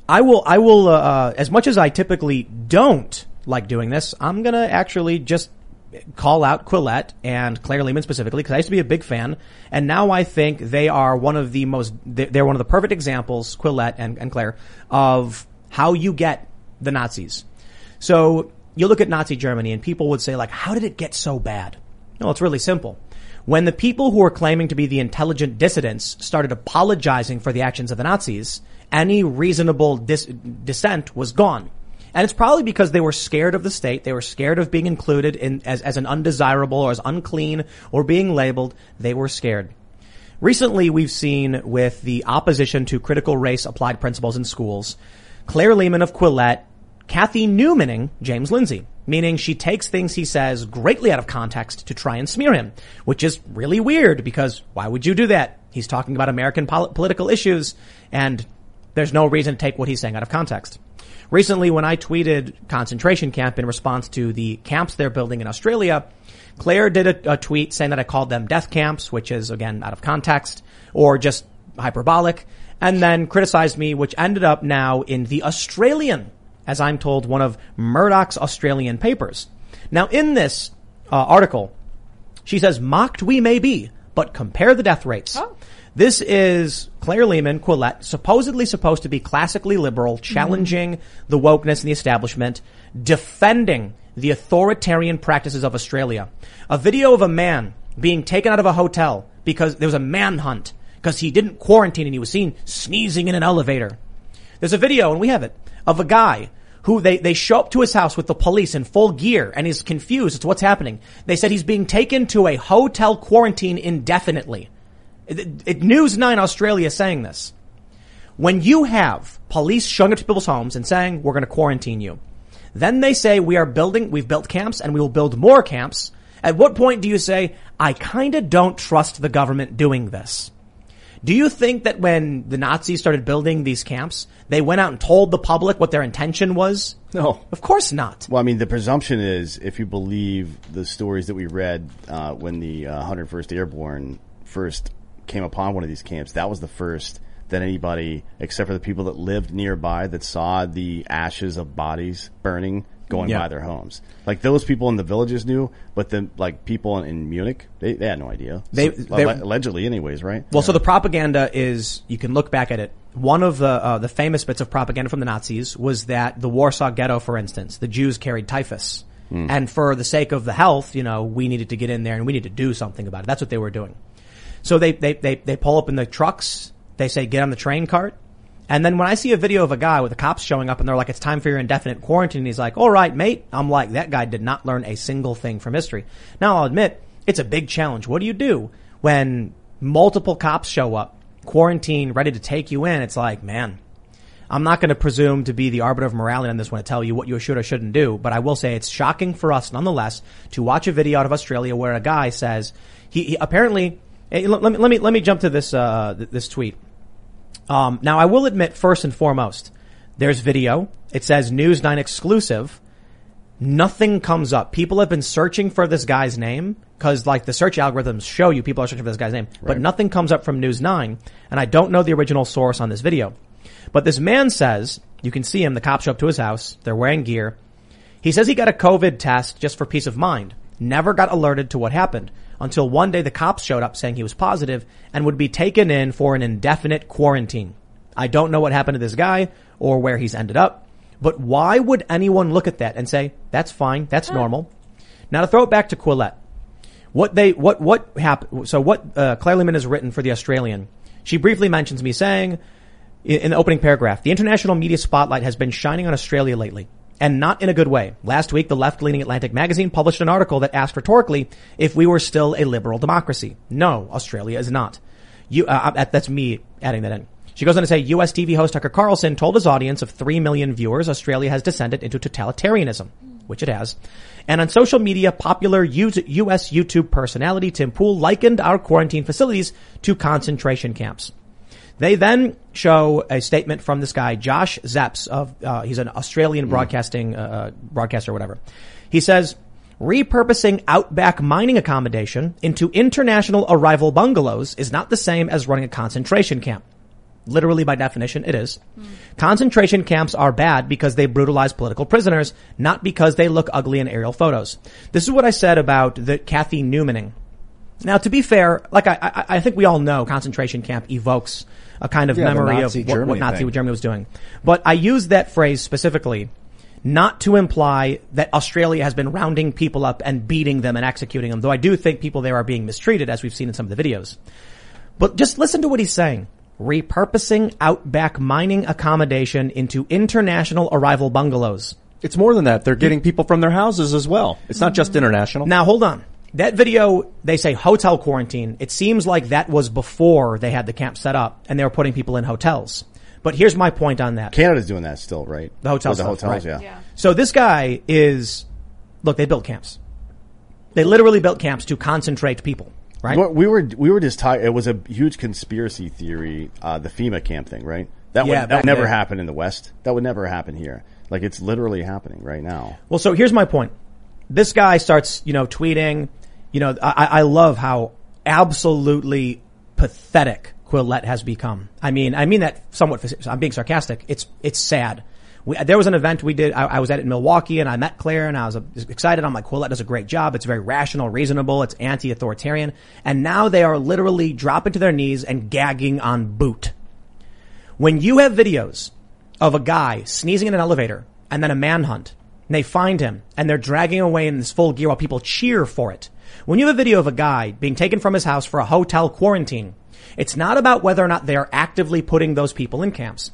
I will, I will, uh, as much as I typically don't like doing this, I'm gonna actually just call out Quillette and Claire Lehman specifically because I used to be a big fan, and now I think they are one of the most, they- they're one of the perfect examples, Quillette and, and Claire, of how you get the Nazis. So you look at Nazi Germany and people would say like, how did it get so bad? No, it's really simple. When the people who were claiming to be the intelligent dissidents started apologizing for the actions of the Nazis, any reasonable dis- dissent was gone. And it's probably because they were scared of the state. They were scared of being included in as, as an undesirable or as unclean or being labeled. They were scared. Recently, we've seen with the opposition to critical race applied principles in schools, Claire Lehman of Quillette, Cathy Newmaning James Lindsay, meaning she takes things he says greatly out of context to try and smear him, which is really weird because why would you do that? He's talking about American pol- political issues and there's no reason to take what he's saying out of context. Recently, when I tweeted concentration camp in response to the camps they're building in Australia, Claire did a, a tweet saying that I called them death camps, which is again out of context or just hyperbolic, and then criticized me, which ended up now in the Australian, as I'm told, one of Murdoch's Australian papers. Now, in this uh, article, she says, mocked we may be, but compare the death rates. This is Claire Lehman, Quillette, supposedly supposed to be classically liberal, mm-hmm. challenging the wokeness and the establishment, defending the authoritarian practices of Australia. A video of a man being taken out of a hotel because there was a manhunt because he didn't quarantine and he was seen sneezing in an elevator. There's a video, and we have it, of a guy who they, they show up to his house with the police in full gear and is confused as to what's happening. They said he's being taken to a hotel quarantine indefinitely. It, it, News 9 Australia saying this. When you have police showing up to people's homes and saying, we're going to quarantine you, then they say we are building, we've built camps and we will build more camps. At what point do you say, I kinda don't trust the government doing this? Do you think that when the Nazis started building these camps, they went out and told the public what their intention was? No. Of course not. Well, I mean, the presumption is if you believe the stories that we read uh, when the uh, 101st Airborne first came upon one of these camps, that was the first that anybody, except for the people that lived nearby, that saw the ashes of bodies burning going Yeah. by their homes. Like those people in the villages knew, but the like people in, in Munich, they, they had no idea. They- So, they- allegedly, anyways, right? Well, so the propaganda is, you can look back at it. One of the, uh, the famous bits of propaganda from the Nazis was that the Warsaw Ghetto, for instance, the Jews carried typhus. Hmm. And for the sake of the health, you know, we needed to get in there and we need to do something about it. That's what they were doing. So they, they, they, they pull up in the trucks. They say, get on the train cart. And then when I see a video of a guy with the cops showing up and they're like, it's time for your indefinite quarantine, he's like, all right, mate. I'm like, that guy did not learn a single thing from history. Now I'll admit, it's a big challenge. What do you do when multiple cops show up, quarantine, ready to take you in? It's like, man, I'm not going to presume to be the arbiter of morality on this one to tell you what you should or shouldn't do, but I will say it's shocking for us nonetheless to watch a video out of Australia where a guy says he, he apparently. Eh, Let me let me let me jump to this uh, th- this tweet. Um, now I will admit first and foremost, there's video. It says News Nine exclusive. Nothing comes up. People have been searching for this guy's name because like the search algorithms show you people are searching for this guy's name, but nothing comes up from News 9 and I don't know the original source on this video. But this man says, you can see him, the cops show up to his house, they're wearing gear. He says he got a COVID test just for peace of mind. Never got alerted to what happened until one day the cops showed up saying he was positive and would be taken in for an indefinite quarantine. I don't know what happened to this guy or where he's ended up, but why would anyone look at that and say, that's fine, that's normal? Now to throw it back to Quillette. What they, what, what happened, so what, uh, Claire Lehman has written for The Australian, she briefly mentions me saying, in in the opening paragraph, the international media spotlight has been shining on Australia lately. And not in a good way. Last week, the left-leaning Atlantic magazine published an article that asked rhetorically if we were still a liberal democracy. No, Australia is not. You, uh, uh, that's me adding that in. She goes on to say, U.S. TV host Tucker Carlson told his audience of 3 million viewers Australia has descended into totalitarianism. which it has. And on social media, popular U.S. YouTube personality Tim Pool likened our quarantine facilities to concentration camps. They then show a statement from this guy, Josh Zepps of, uh, he's an Australian broadcasting, uh, broadcaster or whatever. He says, repurposing outback mining accommodation into international arrival bungalows is not the same as running a concentration camp. Literally by definition, it is. Concentration camps are bad because they brutalize political prisoners, not because they look ugly in aerial photos. This is what I said about the Cathy Newmaning. Now, to be fair, like I, I, I think we all know concentration camp evokes a kind of Yeah, memory of what, what Nazi thing. Germany was doing. But I use that phrase specifically not to imply that Australia has been rounding people up and beating them and executing them, though I do think people there are being mistreated, as we've seen in some of the videos. But just listen to what he's saying. Repurposing outback mining accommodation into international arrival bungalows. It's more than that. They're getting mm. people from their houses as well. It's not just mm. international. Now hold on. That video, they say hotel quarantine. It seems like that was before they had the camp set up and they were putting people in hotels. But here's my point on that. Canada's doing that still, right? The hotel With the stuff, hotels, right. yeah. So this guy is, look, they built camps. They literally built camps to concentrate people, right? We were we were just talking. It was a huge conspiracy theory. Uh, the FEMA camp thing, right? That Yeah, would that would never happen in the West. That would never happen here. Like it's literally happening right now. Well, so here's my point. This guy starts, you know, tweeting. You know, I, I love how absolutely pathetic Quillette has become. I mean, I mean that somewhat. I'm being sarcastic. It's it's sad. We, there was an event we did. I, I was at it in Milwaukee, and I met Claire, and I was uh, excited. I'm like, Quillette does a great job. It's very rational, reasonable. It's anti-authoritarian, and now they are literally dropping to their knees and gagging on boot. When you have videos of a guy sneezing in an elevator and then a manhunt, and they find him and they're dragging away in this full gear while people cheer for it. When you have a video of a guy being taken from his house for a hotel quarantine, it's not about whether or not they are actively putting those people in camps.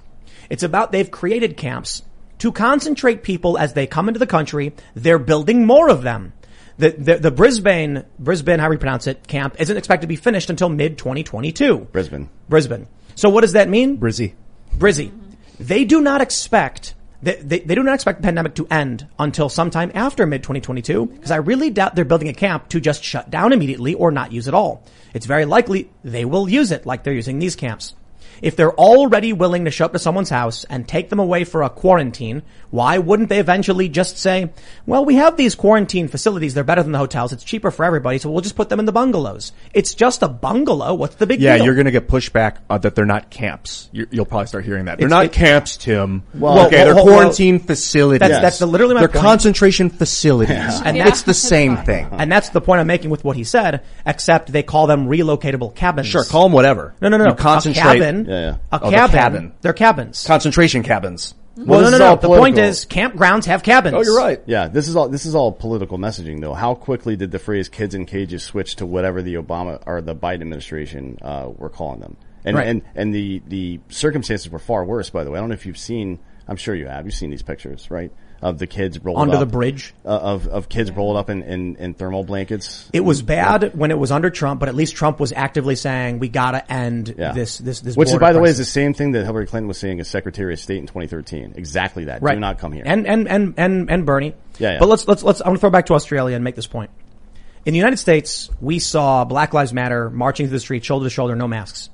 It's about they've created camps to concentrate people as they come into the country. They're building more of them. The, the, the Brisbane, Brisbane, how we pronounce it, camp isn't expected to be finished until mid 2022. Brisbane. Brisbane. So what does that mean? Brizzy. Brizzy. They do not expect they, they, they do not expect the pandemic to end until sometime after mid 2022 because I really doubt they're building a camp to just shut down immediately or not use it all. It's very likely they will use it like they're using these camps. If they're already willing to show up to someone's house and take them away for a quarantine, why wouldn't they eventually just say, well, we have these quarantine facilities. They're better than the hotels. It's cheaper for everybody. So we'll just put them in the bungalows. It's just a bungalow. What's the big deal? Yeah, deal? you're going to get pushback uh, that they're not camps. You, you'll probably start hearing that. They're It's- not it- camps, Tim. Well, okay, well, they're well, quarantine facilities. That's- that's the- literally my They're point. concentration facilities. And it's that's the same thing. And that's the point I'm making with what he said, except they call them relocatable cabins. Sure, call them whatever. No, no, no. You concentrate. A cabin. Yeah, yeah. A Oh, the cabin. cabin. They're cabins. Concentration cabins. Well, no, no, no. The point is, campgrounds have cabins. Oh, you're right. Yeah, this is all this is all political messaging, though. How quickly did the phrase "kids in cages" switch to whatever the Obama or the Biden administration uh, were calling them? And Right. and and the the circumstances were far worse. By the way, I don't know if you've seen. I'm sure you have. You've seen these pictures, right? Of the kids rolled Under up, the bridge? uh, of of kids rolled up in, in, in thermal blankets. It was bad when it was under Trump, but at least Trump was actively saying we gotta end Yeah. this this this. Which is, by the way, is the same thing that Hillary Clinton was saying as Secretary of State in 2013. Exactly that. right. Do not come here. And and and and and Bernie. Yeah, yeah. But let's let's let's. I'm gonna throw back to Australia and make this point. In the United States, we saw Black Lives Matter marching through the street, shoulder to shoulder, no masks,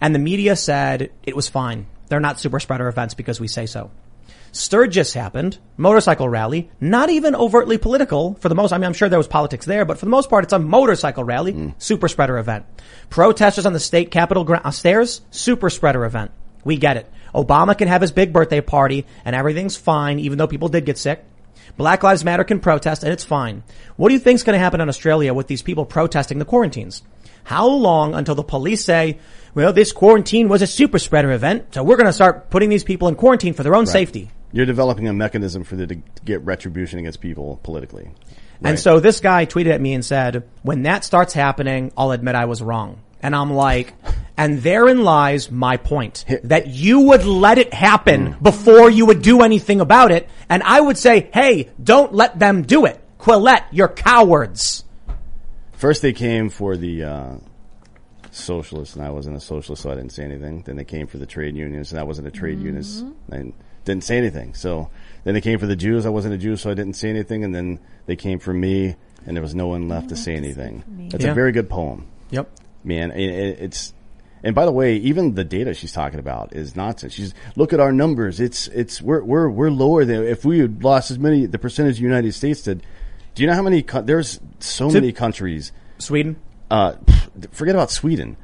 and the media said it was fine. They're not super spreader events because we say so. Sturgis happened, motorcycle rally, not even overtly political for the most, I mean, I'm sure there was politics there, but for the most part, it's a motorcycle rally, super spreader event. Protesters on the state capitol gra- uh, stairs, super spreader event. We get it. Obama can have his big birthday party and everything's fine, even though people did get sick. Black Lives Matter can protest and it's fine. What do you think's going to happen in Australia with these people protesting the quarantines? How long until the police say, well, this quarantine was a super spreader event, so we're going to start putting these people in quarantine for their own Right. safety? You're developing a mechanism for them to get retribution against people politically. And so this guy tweeted at me and said, when that starts happening, I'll admit I was wrong. And I'm like, and therein lies my point. That you would let it happen before you would do anything about it. And I would say, hey, don't let them do it. Quillette, you're cowards. First, they came for the uh, socialists, and I wasn't a socialist, so I didn't say anything. Then they came for the trade unions, and I wasn't a trade unionist, and didn't say anything. So Then they came for the Jews. I wasn't a Jew, so I didn't say anything. And then they came for me, and there was no one left to say anything. That's Yeah. a very good poem. Yep. Man, it, it, it's. And by the way, even the data she's talking about is nonsense. She's look at our numbers. It's it's we're we're we're lower than if we had lost as many the percentage the United States did. Do you know how many? There's so To- many countries. Sweden. Uh, forget about Sweden.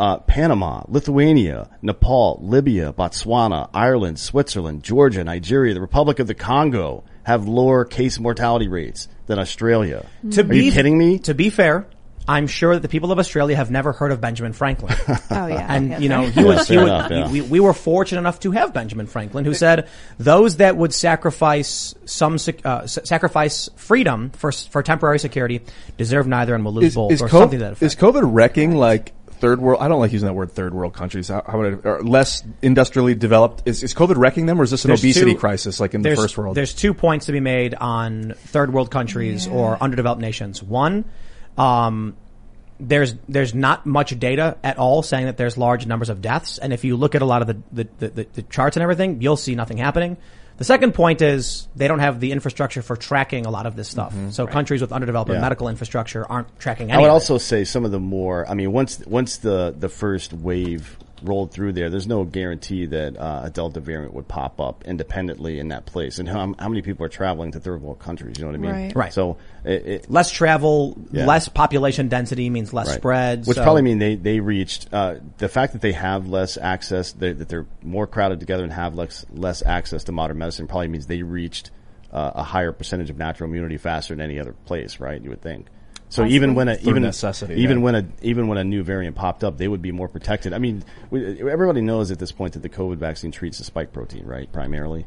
Uh, Panama, Lithuania, Nepal, Libya, Botswana, Ireland, Switzerland, Georgia, Nigeria, the Republic of the Congo have lower case mortality rates than Australia. To Are be you kidding me? To be fair, I'm sure that the people of Australia have never heard of Benjamin Franklin. Oh yeah. and you know fair. he Yeah, was, he fair was enough, yeah. we, we were fortunate enough to have Benjamin Franklin who said those that would sacrifice some uh, sacrifice freedom for for temporary security deserve neither and will lose Is, both is, or co- something to that effect. is COVID wrecking like third world? I don't like using that word third world countries. How, how would I, or less industrially developed? Is, is COVID wrecking them or is this an There's obesity two- crisis like in the first world? There's two points to be made on third world countries or underdeveloped nations. One, um, there's there's not much data at all saying that there's large numbers of deaths, and if you look at a lot of the the, the, the, the charts and everything, you'll see nothing happening. The second point is they don't have the infrastructure for tracking a lot of this stuff. Mm-hmm. So countries with underdeveloped Yeah. medical infrastructure aren't tracking any. I would also say some of the more. I mean, once once the the first wave rolled through there, there's no guarantee that uh, a Delta variant would pop up independently in that place. And how, how many people are traveling to third world countries? You know what I mean? Right. Right. So it, it, less travel, Yeah. less population density means less Right. spread. Which so- probably mean they, they reached, uh, the fact that they have less access, they, that they're more crowded together and have less, less access to modern medicine probably means they reached uh, a higher percentage of natural immunity faster than any other place, right? You would think. So even when a, even necessity, even yeah. when a even when a new variant popped up, they would be more protected. I mean, we, everybody knows at this point that the COVID vaccine treats the spike protein, right? Primarily,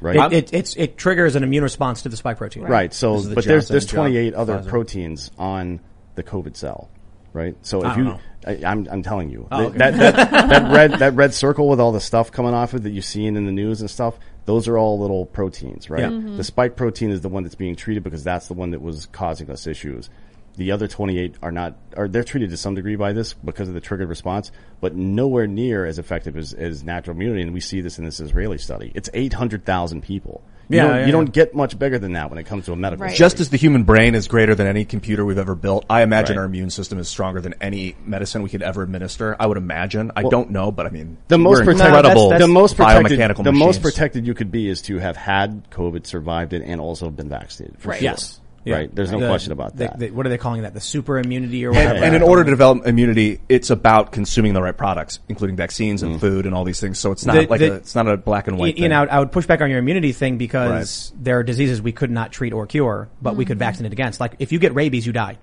right? It, it, it's, it triggers an immune response to the spike protein. Right. So, the but there's Johnson there's and Johnson 28 other Pfizer. proteins on the COVID cell, right? So I if don't you, know. I, I'm I'm telling you Oh, that, that that red that red circle with all the stuff coming off of it that you've seen in the news and stuff. Those are all little proteins, right? Yeah. Mm-hmm. The spike protein is the one that's being treated because that's the one that was causing us issues. The other 28 are not, are they're treated to some degree by this because of the triggered response, but nowhere near as effective as, as natural immunity. And we see this in this Israeli study. It's 800,000 people. You Yeah, don't, yeah, you don't yeah. get much bigger than that when it comes to a medical Right. Just as the human brain is greater than any computer we've ever built, I imagine Right. our immune system is stronger than any medicine we could ever administer. I would imagine. I don't know, but I mean, the most we're protected, incredible that's- the most protected, biomechanical the most protected you could be is to have had COVID, survived it, and also been vaccinated. For Right. sure. Yes. Right. There's no The- question about the- that. the- what are they calling that? The super immunity or And, whatever. and in order to develop immunity, it's about consuming the right products, including vaccines Mm. and food and all these things. So it's not The- like the- a, it's not a black and white. you thing. know, I would push back on your immunity thing because there are diseases we could not treat or cure, but we Mm-hmm. could vaccinate against. Like if you get rabies, you die.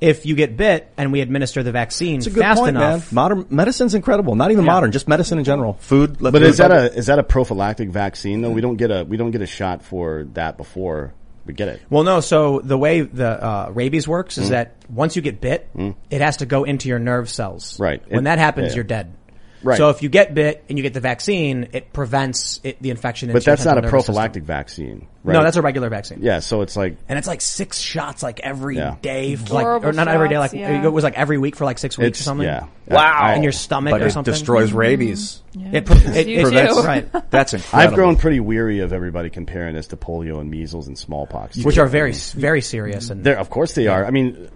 If you get bit and we administer the vaccine a good fast point, enough, man. Modern medicine's incredible. Not even Yeah. modern, just medicine in general. Food. But is that a is that a prophylactic vaccine though? We don't get a we don't get a shot for that before we get it. Well, no. So the way the uh, rabies works Mm. is that once you get bit, it has to go into your nerve cells. Right. When It- that happens, yeah. you're dead. Right. So if you get bit and you get the vaccine, it prevents it, the infection. But that's not a central nervous system. prophylactic vaccine. Right? No, that's a regular vaccine. yeah. So it's like And it's like six shots like every Yeah. day, for like or not every day, like yeah. it was like every week for like six weeks it's or something. yeah. Wow. In your stomach but or it something. destroys rabies. It, pre- it, You it prevents right, That's incredible. I've grown pretty weary of everybody comparing this to polio and measles and smallpox, which are very very serious and There, of course they are. I mean,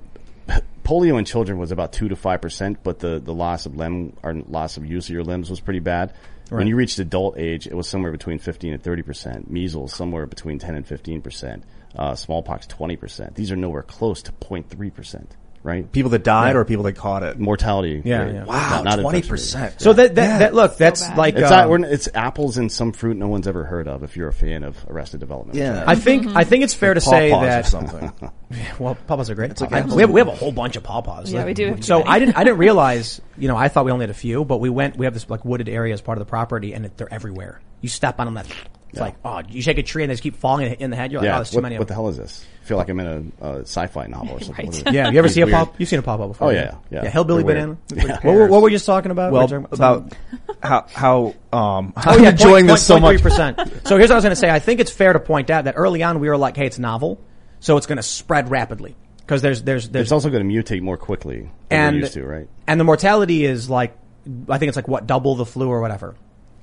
polio in children was about two to five percent, but the, the loss of limb or loss of use of your limbs was pretty bad. When you reached adult age, it was somewhere between fifteen and thirty percent. Measles somewhere between ten and fifteen percent. Uh, smallpox twenty percent. These are nowhere close to 0.3 percent. Right? people that died or people that caught it. Mortality. Yeah, rate. yeah. Wow, Not- not twenty infection rate. percent. so that that, that look that's bad. like It's uh, not. We're, it's apples and some fruit no one's ever heard of. If you're a fan of Arrested Development. Yeah. I think I think it's fair to say Pawpaws that something. well pawpaws are great. like I- we have we have a whole bunch of pawpaws. Yeah, Like, we do So. I didn't I didn't realize you know I thought we only had a few, but we went we have this like wooded area as part of the property and it, they're everywhere. You step on them, that it's like oh you shake a tree and they just keep falling in the head. You're like Yeah. oh there's too what, many. what of the hell is this? I feel like I'm in a, a sci-fi novel or something. What is it? Yeah, you ever see a pop? You've seen a pawpaw before? Oh, yeah, yeah. yeah. Hillbilly They're banana. Yeah. What, were- what were you just talking about? well, talking about about how how um how Oh I'm yeah, enjoying this so much. percent. So here's what I was going to say. I think it's fair to point out that early on we were like, "Hey, it's novel, so it's going to spread rapidly because there's there's there's It's also going to mutate more quickly than and used to, right? and the mortality is like I think it's like what double the flu or whatever.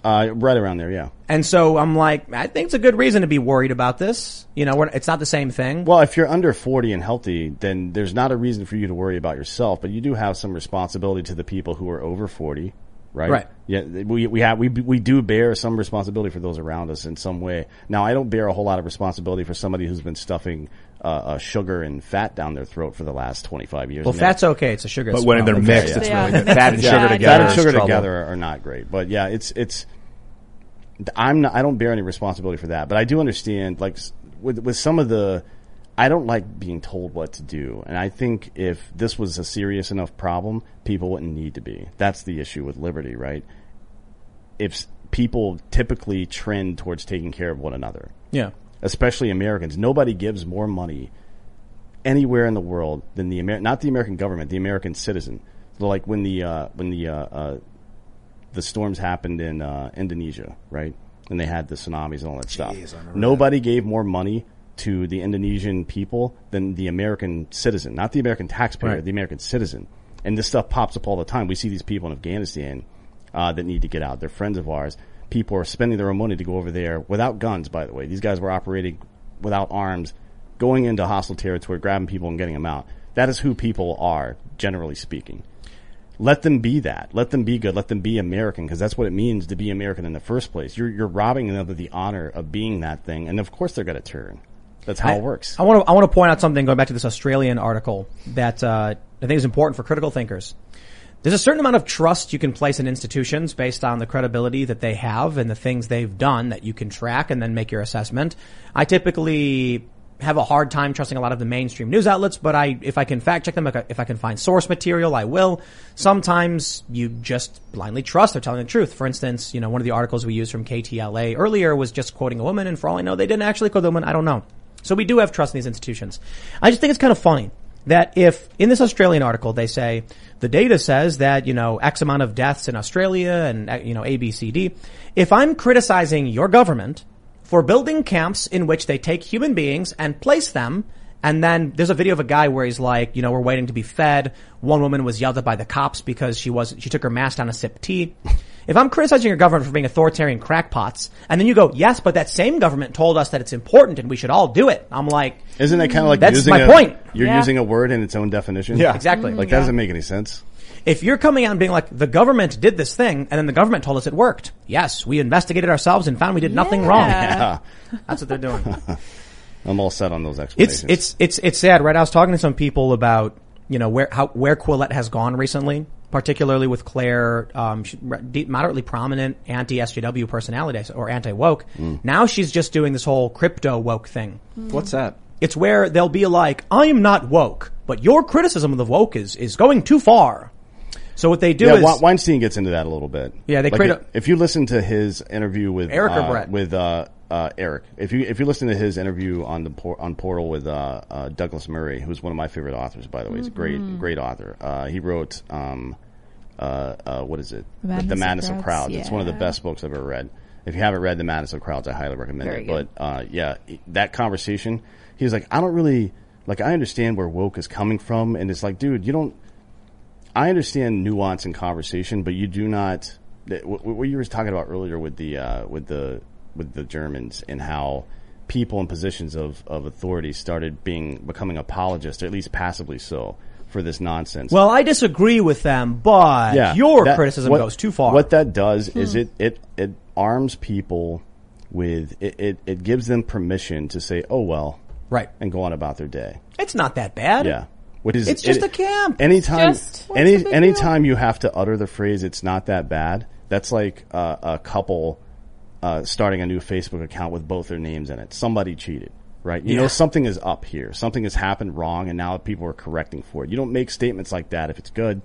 Uh, right around there, yeah. And so I'm like, I think it's a good reason to be worried about this. You know, we're, it's not the same thing. Well, if you're under 40 and healthy, then there's not a reason for you to worry about yourself, but you do have some responsibility to the people who are over 40, right? Right. Yeah, we, we have, we, we do bear some responsibility for those around us in some way. Now, I don't bear a whole lot of responsibility for somebody who's been stuffing, uh, uh, sugar and fat down their throat for the last 25 years. Well, I mean, fat's okay. It's a sugar. But when they're problem. mixed, it's really good. Fat and sugar Fat together and sugar trouble. together are not great. But yeah, it's it's. I'm not. I don't bear any responsibility for that. But I do understand, like with with some of the. I don't like being told what to do, and I think if this was a serious enough problem, people wouldn't need to be. That's the issue with liberty, right? If people typically trend towards taking care of one another, Yeah. Especially Americans, nobody gives more money anywhere in the world than the Amer- not the American government, the American citizen. So like when the uh, when the uh, uh, the storms happened in uh, Indonesia, right? And they had the tsunamis and all that stuff. Nobody gave more money to the Indonesian people than the American citizen, not the American taxpayer, Right. the American citizen. And this stuff pops up all the time. We see these people in Afghanistan uh, that need to get out. They're friends of ours. People are spending their own money to go over there without guns. By the way, these guys were operating without arms, going into hostile territory, grabbing people and getting them out. That is who people are, generally speaking let them be that. Let them be good. Let them be American because that's what it means to be American in the first place. You're you're robbing them of the honor of being that thing, and of course they're going to turn. That's how I- it works. I want to I want to point out something going back to this Australian article that uh, I think is important for critical thinkers. There's a certain amount of trust you can place in institutions based on the credibility that they have and the things they've done that you can track and then make your assessment. I typically have a hard time trusting a lot of the mainstream news outlets, but I, if I can fact check them, if I- can find source material, I will. Sometimes you just blindly trust they're telling the truth. For instance, you know, one of the articles we used from KTLA earlier was just quoting a woman, and for all I know, they didn't actually quote the woman. I don't know. So we do have trust in these institutions. I just think it's kind of funny that if in this Australian article they say the data says that, you know, X amount of deaths in Australia and, uh, you know, A, B, C, D, if I'm criticizing your government for building camps in which they take human beings and place them and then there's a video of a guy where he's like, you know, we're waiting to be fed. One woman was yelled at by the cops because she was, she took her mask down to sip tea. If I'm criticizing your government for being authoritarian crackpots, and then you go, yes, but that same government told us that it's important and we should all do it. I'm like, Isn't that kind of like that's using my a, point. You're Yeah. using a word in its own definition. Yeah. Exactly. Like that Yeah. doesn't make any sense. If you're coming out and being like, the government did this thing, and then the government told us it worked. Yes, we investigated ourselves and found we did nothing wrong. Yeah. That's what they're doing. I'm all set on those It's it's it's it's sad, right? I was talking to some people about you know where how where Quillette has gone recently, particularly with Claire, um, moderately prominent anti SJW personality or anti woke. Mm. Now she's just doing this whole crypto woke thing. What's that? It's where they'll be like, "I am not woke, but your criticism of the woke is is going too far." So what they do yeah, is Weinstein gets into that a little bit. Yeah, they Like, create if, a- if you listen to his interview with Eric or uh, Brett? with uh, uh, Eric, if you if you listen to his interview on the por- on Portal with uh, uh, Douglas Murray, who's one of my favorite authors, by the way, he's a great Mhm. great author. Uh, he wrote um, uh, uh, what is it? The Madness the of Madness of Crowds, Crowds. It's one of the best books I've ever read. If you haven't read The Madness of Crowds, I highly recommend Very it. good. But uh, yeah, that conversation, he was like, I don't really like. I understand where woke is coming from, and it's like, dude, you don't. I understand nuance in conversation, but you do not. What what you were talking about earlier with the uh, with the with the Germans and how people in positions of, of authority started being becoming apologists, or at least passively so, for this nonsense. well, I disagree with them, but your that- criticism what- goes too far. What that does is Hmm. it, it it arms people with it, it it gives them permission to say, "Oh well," right, and go on about their day. It's not that bad. Yeah. Which is It's just it- a camp. Anytime, Just- what's any the big you have to utter the phrase "it's not that bad," that's like uh, a couple uh, starting a new Facebook account with both their names in it. Somebody cheated, right? You Yeah. know something is up here. Something has happened wrong, and now people are correcting for it. You don't make statements like that if it's good.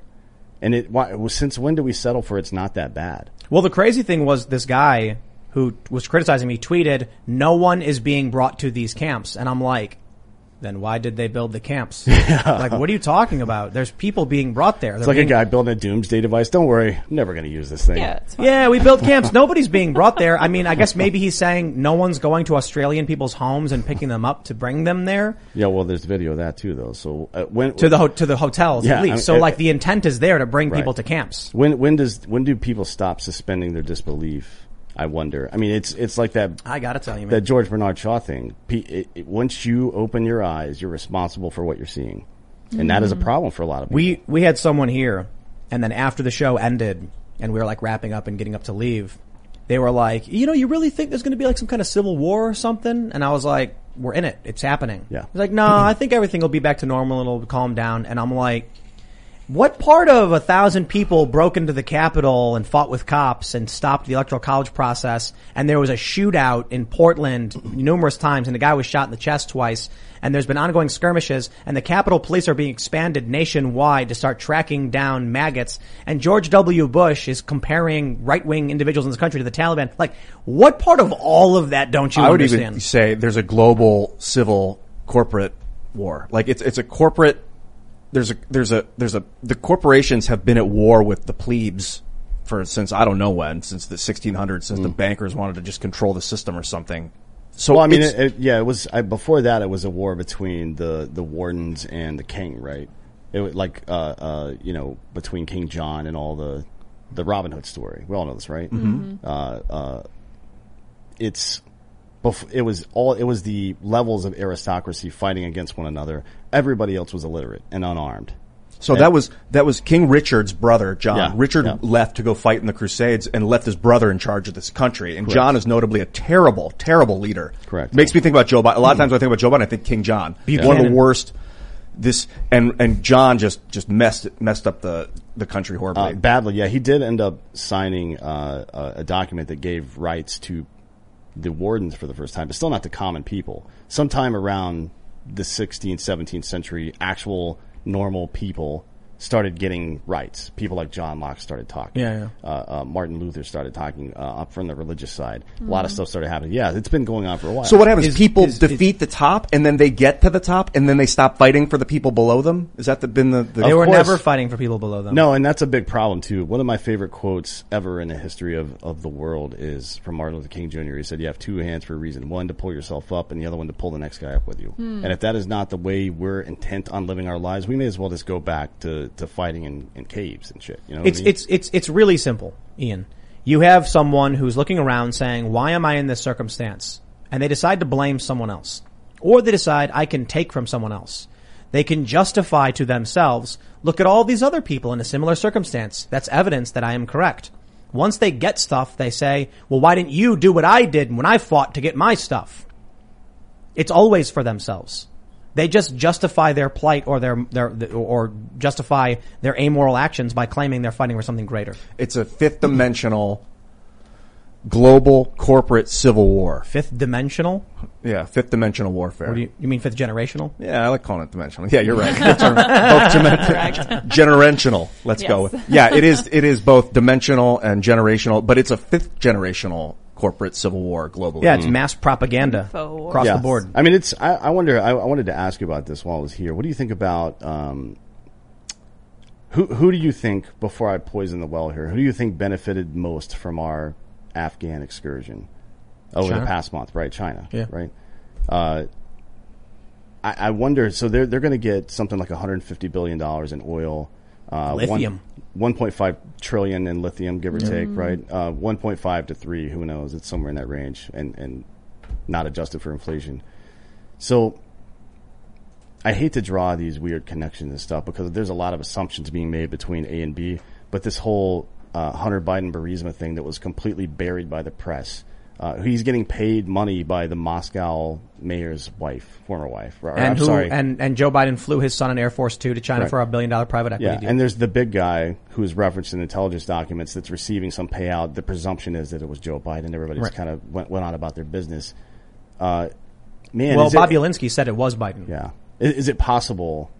And it why, since when do we settle for it's not that bad? Well, the crazy thing was this guy who was criticizing me tweeted, "No one is being brought to these camps," and I'm like, "Then why did they build the camps? Like, what are you talking about? There's people being brought there. It's They're like being- a guy building a doomsday device. Don't worry, I'm never going to use this thing. Yeah, we built camps. Nobody's being brought there. I mean, I guess maybe he's saying no one's going to Australian people's homes and picking them up to bring them there Yeah, well, there's video of that too, though. So uh, when to the ho- to the hotels Yeah, at least. I mean, so uh, like the intent is there to bring Right. people to camps. When when does when do people stop suspending their disbelief I wonder. I mean, it's it's like that. I gotta tell you, man. that George Bernard Shaw thing. P- It, it, once you open your eyes, you're responsible for what you're seeing, and that is a Mhm. problem for a lot of people. We we had someone here, and then after the show ended, and we were like wrapping up and getting up to leave, they were like, "You know, you really think there's going to be like some kind of civil war or something?" And I was like, "We're in it. It's happening." Yeah. He's like, "No, I think everything will be back to normal. and It'll calm down." And I'm like. What part of a thousand people broke into the Capitol and fought with cops and stopped the electoral college process and there was a shootout in Portland numerous times and the guy was shot in the chest twice and there's been ongoing skirmishes and the Capitol Police are being expanded nationwide to start tracking down maggots and George W. Bush is comparing right-wing individuals in this country to the Taliban. Like, what part of all of that don't you I would understand? even say there's a global civil corporate war. Like it's it's a corporate. There's a there's a there's a the corporations have been at war with the plebes for since I don't know when since the 1600s since the bankers wanted to just control the system or something. So Mm. well, I mean, it, it, yeah, it was I, before that. It was a war between the the wardens and the king, right? It was like uh, uh, you know between King John and all the the Robin Hood story. We all know this, right? Mhm. Uh, uh, it's bef- it was all it was the levels of aristocracy fighting against one another. Everybody else was illiterate and unarmed. So And- that was that was King Richard's brother, John. Yeah, Richard yeah. left to go fight in the Crusades and left his brother in charge of this country. And Correct. John is notably a terrible, terrible leader. Correct. Makes me think about Joe Biden. A lot of times when I think about Joe Biden, I think King John. One of the worst. This and and John just just messed messed up the the country horribly. Uh, badly, yeah. He did end up signing uh, a, a document that gave rights to the wardens for the first time, but still not to common people. Sometime around the 16th, 17th century, actual normal people started getting rights. People like John Locke started talking. Yeah, Uh, uh, Martin Luther started talking uh, up from the religious side. A lot of stuff started happening. Yeah, it's been going on for a while. So what happens? people defeat the top, and then they get to the top, and then they stop fighting for the people below them. Is that the, been the? the they were course. never fighting for people below them. No, and that's a big problem too. One of my favorite quotes ever in the history of, of the world is from Martin Luther King Jr. He said, "You have two hands for a reason: one to pull yourself up, and the other one to pull the next guy up with you." Hmm. And if that is not the way we're intent on living our lives, we may as well just go back to, to fighting in, in caves and shit. You know, it's I mean? it's it's it's really simple, Ian. You have someone who's looking around saying, "Why am I in this circumstance?" And they decide to blame someone else, or they decide I can take from someone else. They can justify to themselves, "Look at all these other people in a similar circumstance. That's evidence that I am correct." Once they get stuff, they say, "Well, why didn't you do what I did when I fought to get my stuff?" It's always for themselves. They just justify their plight or their, their, or justify their amoral actions by claiming they're fighting for something greater. It's a fifth dimensional global corporate civil war. Fifth dimensional? Yeah, fifth dimensional warfare. What do you, you mean fifth generational? Yeah, I like calling it dimensional. Yeah, you're right. Both dimen- generational. Let's go with. Yeah, it is. It is both dimensional and generational, but it's a fifth generational corporate civil war globally. Yeah, it's mass propaganda across Yeah. the board. I mean, it's. I, I wonder. I, I wanted to ask you about this while I was here. What do you think about? Um, who who do you think before I poison the well here? Who do you think benefited most from our Afghan excursion over China. the past month? Right, China. Yeah. Right. Uh, I, I wonder. So they're they're going to get something like 150 billion dollars in oil. Uh, Lithium. One, 1.5 trillion in lithium, give or Yeah. take, Mm. right? Uh, 1.5 to three, who knows? It's somewhere in that range, and and not adjusted for inflation. So I hate to draw these weird connections and stuff because there's a lot of assumptions being made between A and B. But this whole uh, Hunter Biden Burisma thing that was completely buried by the press. Uh, he's getting paid money by the Moscow mayor's wife, former wife. Or, And I'm who, sorry. and, and Joe Biden flew his son in Air Force Two to China Right. for a billion dollar private equity Yeah, deal. and there's the big guy who's referenced in intelligence documents that's receiving some payout. The presumption is that it was Joe Biden. Everybody's Right. kind of went, went on about their business. Uh, man, well, Bobulinski said it was Biden. Yeah, is, is it possible?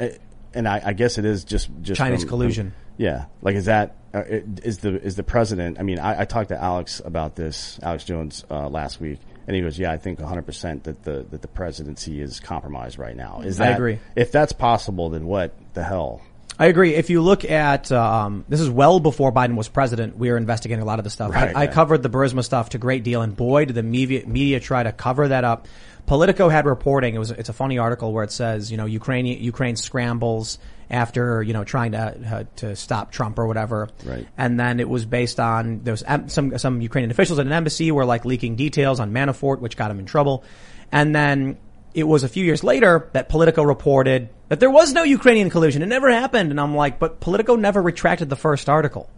eh, And I, I guess it is just just Chinese from- collusion. yeah, like is that uh, is the is the president? I mean, I, I talked to Alex about this, Alex Jones, uh, last week, and he goes, "Yeah, I think 100 percent that the that the presidency is compromised right now." Is that I agree. If that's possible, then what the hell? I agree. If you look at um, this is well before Biden was president, we were investigating a lot of the stuff. Right, I, I yeah. covered the Burisma stuff to great deal, and boy, did the media, media try to cover that up. Politico had reporting. It was it's a funny article where it says you know Ukraine Ukraine scrambles after you know trying to uh, to stop Trump or whatever. Right. And then it was based on there was em- some some Ukrainian officials at an embassy were like leaking details on Manafort, which got him in trouble. And then it was a few years later that Politico reported that there was no Ukrainian collusion. It never happened. And I'm like, but Politico never retracted the first article.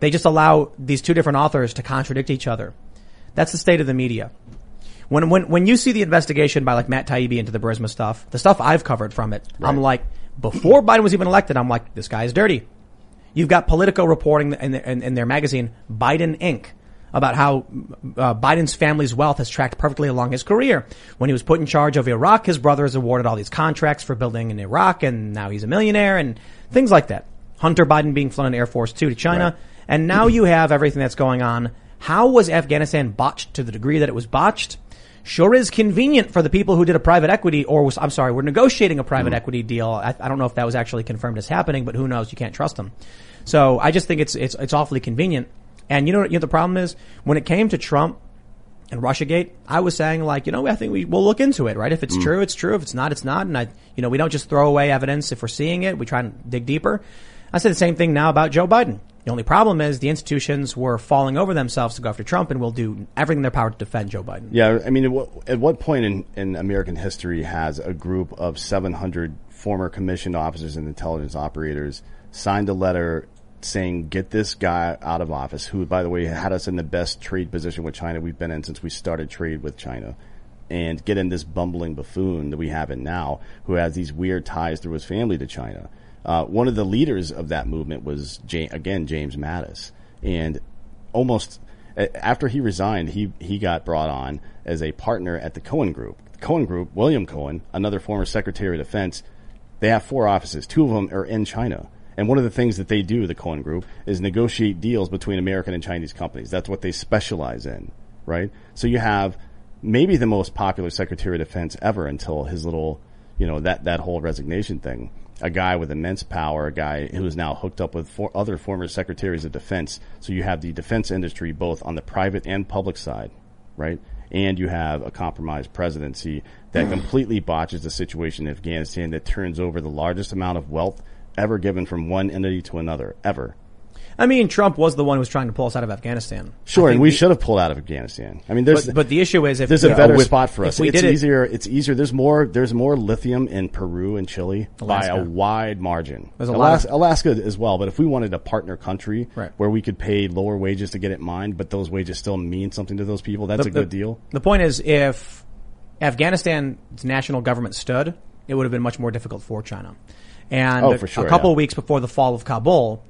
They just allow these two different authors to contradict each other. That's the state of the media. When, when, when you see the investigation by like Matt Taibbi into the Burisma stuff, the stuff I've covered from it, I'm like, before Biden was even elected, I'm like, this guy is dirty. You've got Politico reporting in, in, in their magazine, Biden Inc., about how uh, Biden's family's wealth has tracked perfectly along his career. When he was put in charge of Iraq, his brother is awarded all these contracts for building in Iraq, and now he's a millionaire, and things like that. Hunter Biden being flown in Air Force Two to China, Right. and now you have everything that's going on. How was Afghanistan botched to the degree that it was botched? Sure is convenient for the people who did a private equity, or was, I'm sorry, we're negotiating a private equity deal. I, I don't know if that was actually confirmed as happening, but who knows? You can't trust them. So I just think it's it's it's awfully convenient. And you know, you know the problem is when it came to Trump and RussiaGate, I was saying like, you know, I think we will look into it, right? If it's Mm. true, it's true. If it's not, it's not. And I, you know, we don't just throw away evidence if we're seeing it. We try and dig deeper. I said the same thing now about Joe Biden. The only problem is the institutions were falling over themselves to go after Trump and will do everything in their power to defend Joe Biden. Yeah, I mean, at what, at what point in, in American history has a group of 700 former commissioned officers and intelligence operators signed a letter saying, get this guy out of office, who, by the way, had us in the best trade position with China we've been in since we started trade with China, and get in this bumbling buffoon that we have in now, who has these weird ties through his family to China. Uh, one of the leaders of that movement was, again, James Mattis. And almost after he resigned, he he got brought on as a partner at the Cohen Group. The Cohen Group, William Cohen, another former Secretary of Defense, they have four offices. Two of them are in China. And one of the things that they do, the Cohen Group, is negotiate deals between American and Chinese companies. That's what they specialize in, right? So you have maybe the most popular Secretary of Defense ever until his little, you know, that, that whole resignation thing. A guy with immense power, a guy who is now hooked up with four other former secretaries of defense. So you have the defense industry both on the private and public side, right? And you have a compromised presidency that mm. completely botches the situation in Afghanistan that turns over the largest amount of wealth ever given from one entity to another, ever. I mean, Trump was the one who was trying to pull us out of Afghanistan. Sure, and we the- should have pulled out of Afghanistan. I mean, there's But- but the issue is if- there's a yeah, better spot for us. we it's did it- easier. It's easier. There's more. There's more lithium in Peru and Chile by a wide margin. There's a lot Alaska, of- Alaska as well. But if we wanted a partner country Right. where we could pay lower wages to get it mined, but those wages still mean something to those people, that's The- a good the- deal. The point is, if Afghanistan's national government stood, it would have been much more difficult for China. And Oh, a- for sure, a couple yeah. of weeks before the fall of Kabul,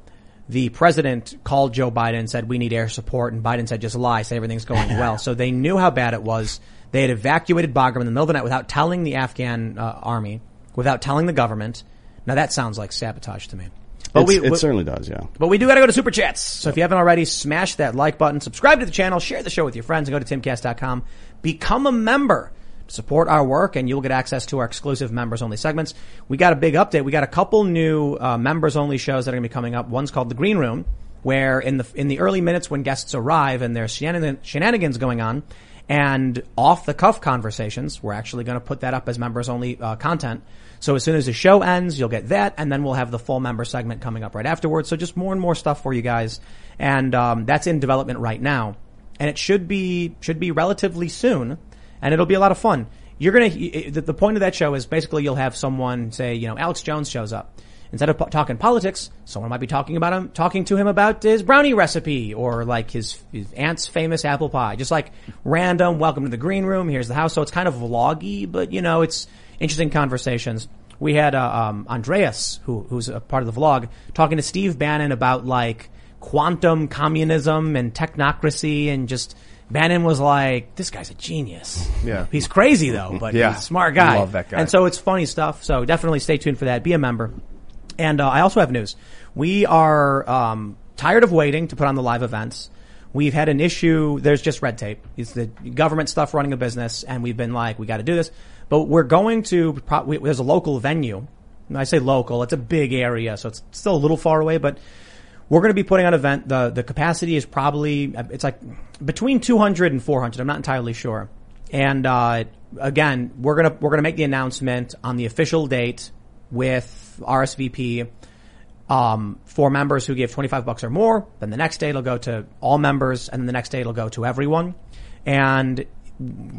the president called Joe Biden and said, we need air support. And Biden said, just lie, say everything's going well. So they knew how bad it was. They had evacuated Bagram in the middle of the night without telling the Afghan uh, army, without telling the government. Now that sounds like sabotage to me. But It's- it we- certainly does, yeah. but we do gotta go to Super Chats. So if you haven't already, smash that like button, subscribe to the channel, share the show with your friends, and go to timcast.com. Become a member. Support our work and you'll get access to our exclusive members only segments. We got a big update. We got a couple new uh, members only shows that are going to be coming up. One's called The Green Room, where in the in the early minutes when guests arrive and there's shenan- shenanigans going on and off the cuff conversations, we're actually going to put that up as members only uh, content. So as soon as the show ends, you'll get that, and then we'll have the full member segment coming up right afterwards. So just more and more stuff for you guys, and um, that's in development right now, and it should be should be relatively soon, and it'll be a lot of fun. You're gonna the, point of that show is basically you'll have someone say, you know, Alex Jones shows up. Instead of po- talking politics, someone might be talking about him, talking to him about his brownie recipe or like his, his aunt's famous apple pie. Just like random, welcome to the green room, here's the house. So it's kind of vloggy, but you know, it's interesting conversations. We had, uh, um, Andreas, who, who's a part of the vlog, talking to Steve Bannon about like quantum communism and technocracy and just, Bannon was like, this guy's a genius. Yeah. He's crazy though, but Yeah. he's a smart guy. Love that guy. And so it's funny stuff. So definitely stay tuned for that. Be a member. And uh, I also have news. We are um, tired of waiting to put on the live events. We've had an issue. There's just red tape. It's the government stuff running a business, and we've been like, we got to do this. But we're going to. Pro- we, there's a local venue. And I say local. It's a big area, so it's still a little far away, but. We're going to be putting on an event. The, the capacity is probably, it's like between 200 and 400. I'm not entirely sure. And, uh, again, we're going to, we're going to make the announcement on the official date with RSVP um, for members who give 25 bucks or more. Then the next day it'll go to all members, and then the next day it'll go to everyone. And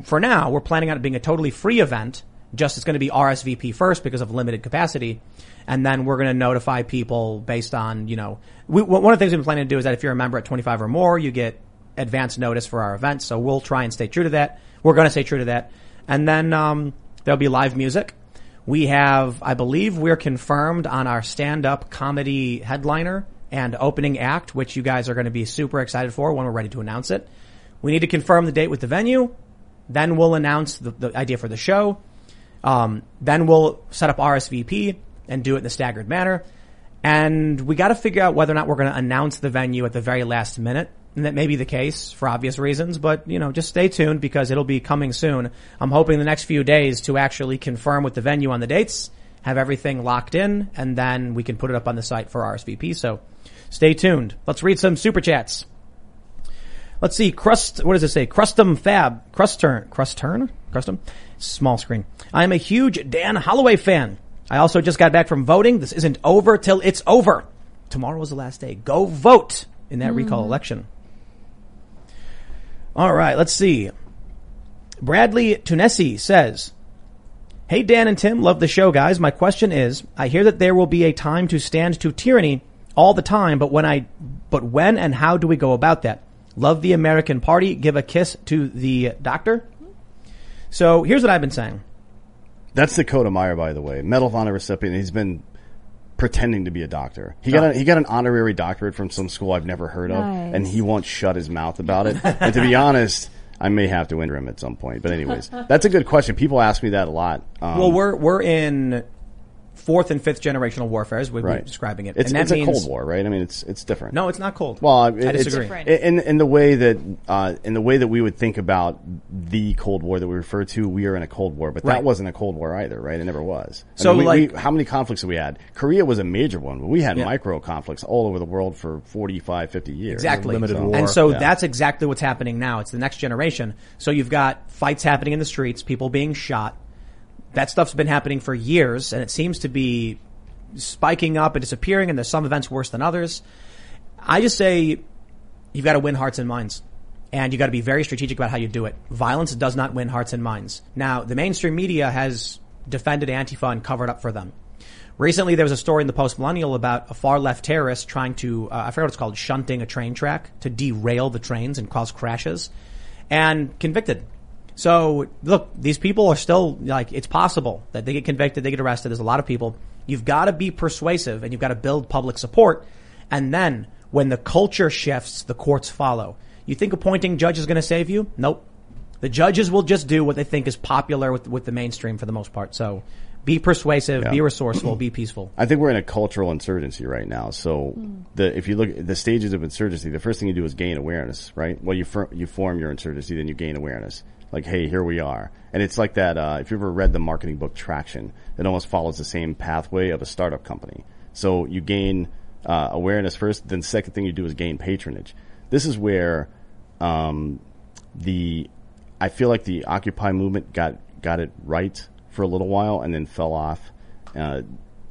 for now, we're planning on it being a totally free event. Just it's going to be RSVP first because of limited capacity, and then we're going to notify people based on you know we, one of the things we've been planning to do is that if you're a member at 25 or more, you get advance notice for our events. So we'll try and stay true to that. We're going to stay true to that, and then um, there'll be live music. We have, I believe, we're confirmed on our stand-up comedy headliner and opening act, which you guys are going to be super excited for when we're ready to announce it. We need to confirm the date with the venue. Then we'll announce the, the idea for the show. Um, then we'll set up RSVP and do it in a staggered manner. And we got to figure out whether or not we're going to announce the venue at the very last minute. And that may be the case for obvious reasons, but you know, just stay tuned because it'll be coming soon. I'm hoping the next few days to actually confirm with the venue on the dates, have everything locked in, and then we can put it up on the site for RSVP. So stay tuned. Let's read some super chats. Let's see, crust, what does it say? Crustum Fab, Crustern, Crustern? Crustum? Small screen. I am a huge Dan Hollaway fan. I also just got back from voting. This isn't over till it's over. Tomorrow is the last day. Go vote in that recall mm. election. All right, let's see. Bradley Tunesi says, Hey Dan and Tim, love the show guys. My question is, I hear that there will be a time to stand to tyranny all the time, but when I, but when and how do we go about that? Love the American party. Give a kiss to the doctor. So here's what I've been saying. That's Dakota Meyer, by the way, Medal of Honor recipient. He's been pretending to be a doctor. He got a, he got an honorary doctorate from some school I've never heard of, Nice. and he won't shut his mouth about it. and to be honest, I may have to enter him at some point. But anyways, that's a good question. People ask me that a lot. Um, well, we're we're in fourth and fifth generational warfare, as we've been right. describing it. It's, and that it's means, a cold war, right? I mean, it's it's different. No, it's not cold. Well, I, I disagree. In in the way that uh, in the way that we would think about the Cold War that we refer to, we are in a Cold War, but Right. that wasn't a Cold War either, right? It never was. I So, mean, we- like- we- how many conflicts have we had? Korea was a major one, but we had Yeah. micro conflicts all over the world for 45, 50 years. Exactly. Limited So- And so Yeah. that's exactly what's happening now. It's the next generation. So you've got fights happening in the streets, people being shot. That stuff's been happening for years and it seems to be spiking up and disappearing and there's some events worse than others. I just say you've got to win hearts and minds. And you've got to be very strategic about how you do it. Violence does not win hearts and minds. Now, the mainstream media has defended Antifa and covered up for them. Recently, there was a story in the Post Millennial about a far left terrorist trying to, uh, I forget what it's called, shunting a train track to derail the trains and cause crashes and convicted. So look, these people are still like, it's possible that they get convicted, they get arrested. There's a lot of people. You've got to be persuasive and you've got to build public support. And then when the culture shifts, the courts follow. You think appointing judge is going to save you? Nope. The judges will just do what they think is popular with, with the mainstream for the most part. So be persuasive, Yeah. be resourceful, be peaceful. I think we're in a cultural insurgency right now. So Hmm. the if you look at the stages of insurgency, the first thing you do is gain awareness, right? Well, you fir- you form your insurgency, then you gain awareness. Like, hey, here we are, and it's like that. Uh, if you've ever read the marketing book Traction, it almost follows the same pathway of a startup company. So you gain uh, awareness first, then second thing you do is gain patronage. This is where um, the I feel like the Occupy movement got got it right for a little while and then fell off uh,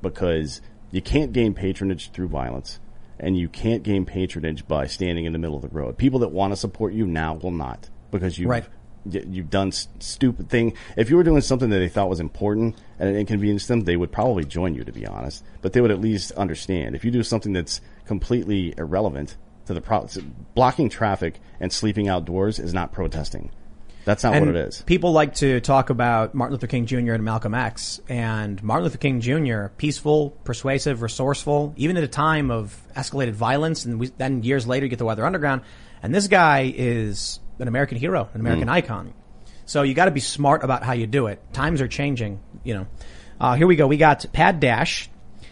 because you can't gain patronage through violence and you can't gain patronage by standing in the middle of the road. People that want to support you now will not because you Right. You've done s- stupid thing. If you were doing something that they thought was important and it inconvenienced them, they would probably join you to be honest. But they would at least understand. If you do something that's completely irrelevant to the pro- blocking traffic and sleeping outdoors is not protesting. That's not and what it is. People like to talk about Martin Luther King Jr. and Malcolm X, and Martin Luther King Jr. peaceful, persuasive, resourceful, even at a time of escalated violence, and we, then years later you get the Weather Underground, and this guy is an American hero, an American Mm. icon. So you got to be smart about how you do it. Times are changing, you know. Uh, here we go. We got Pad Dash.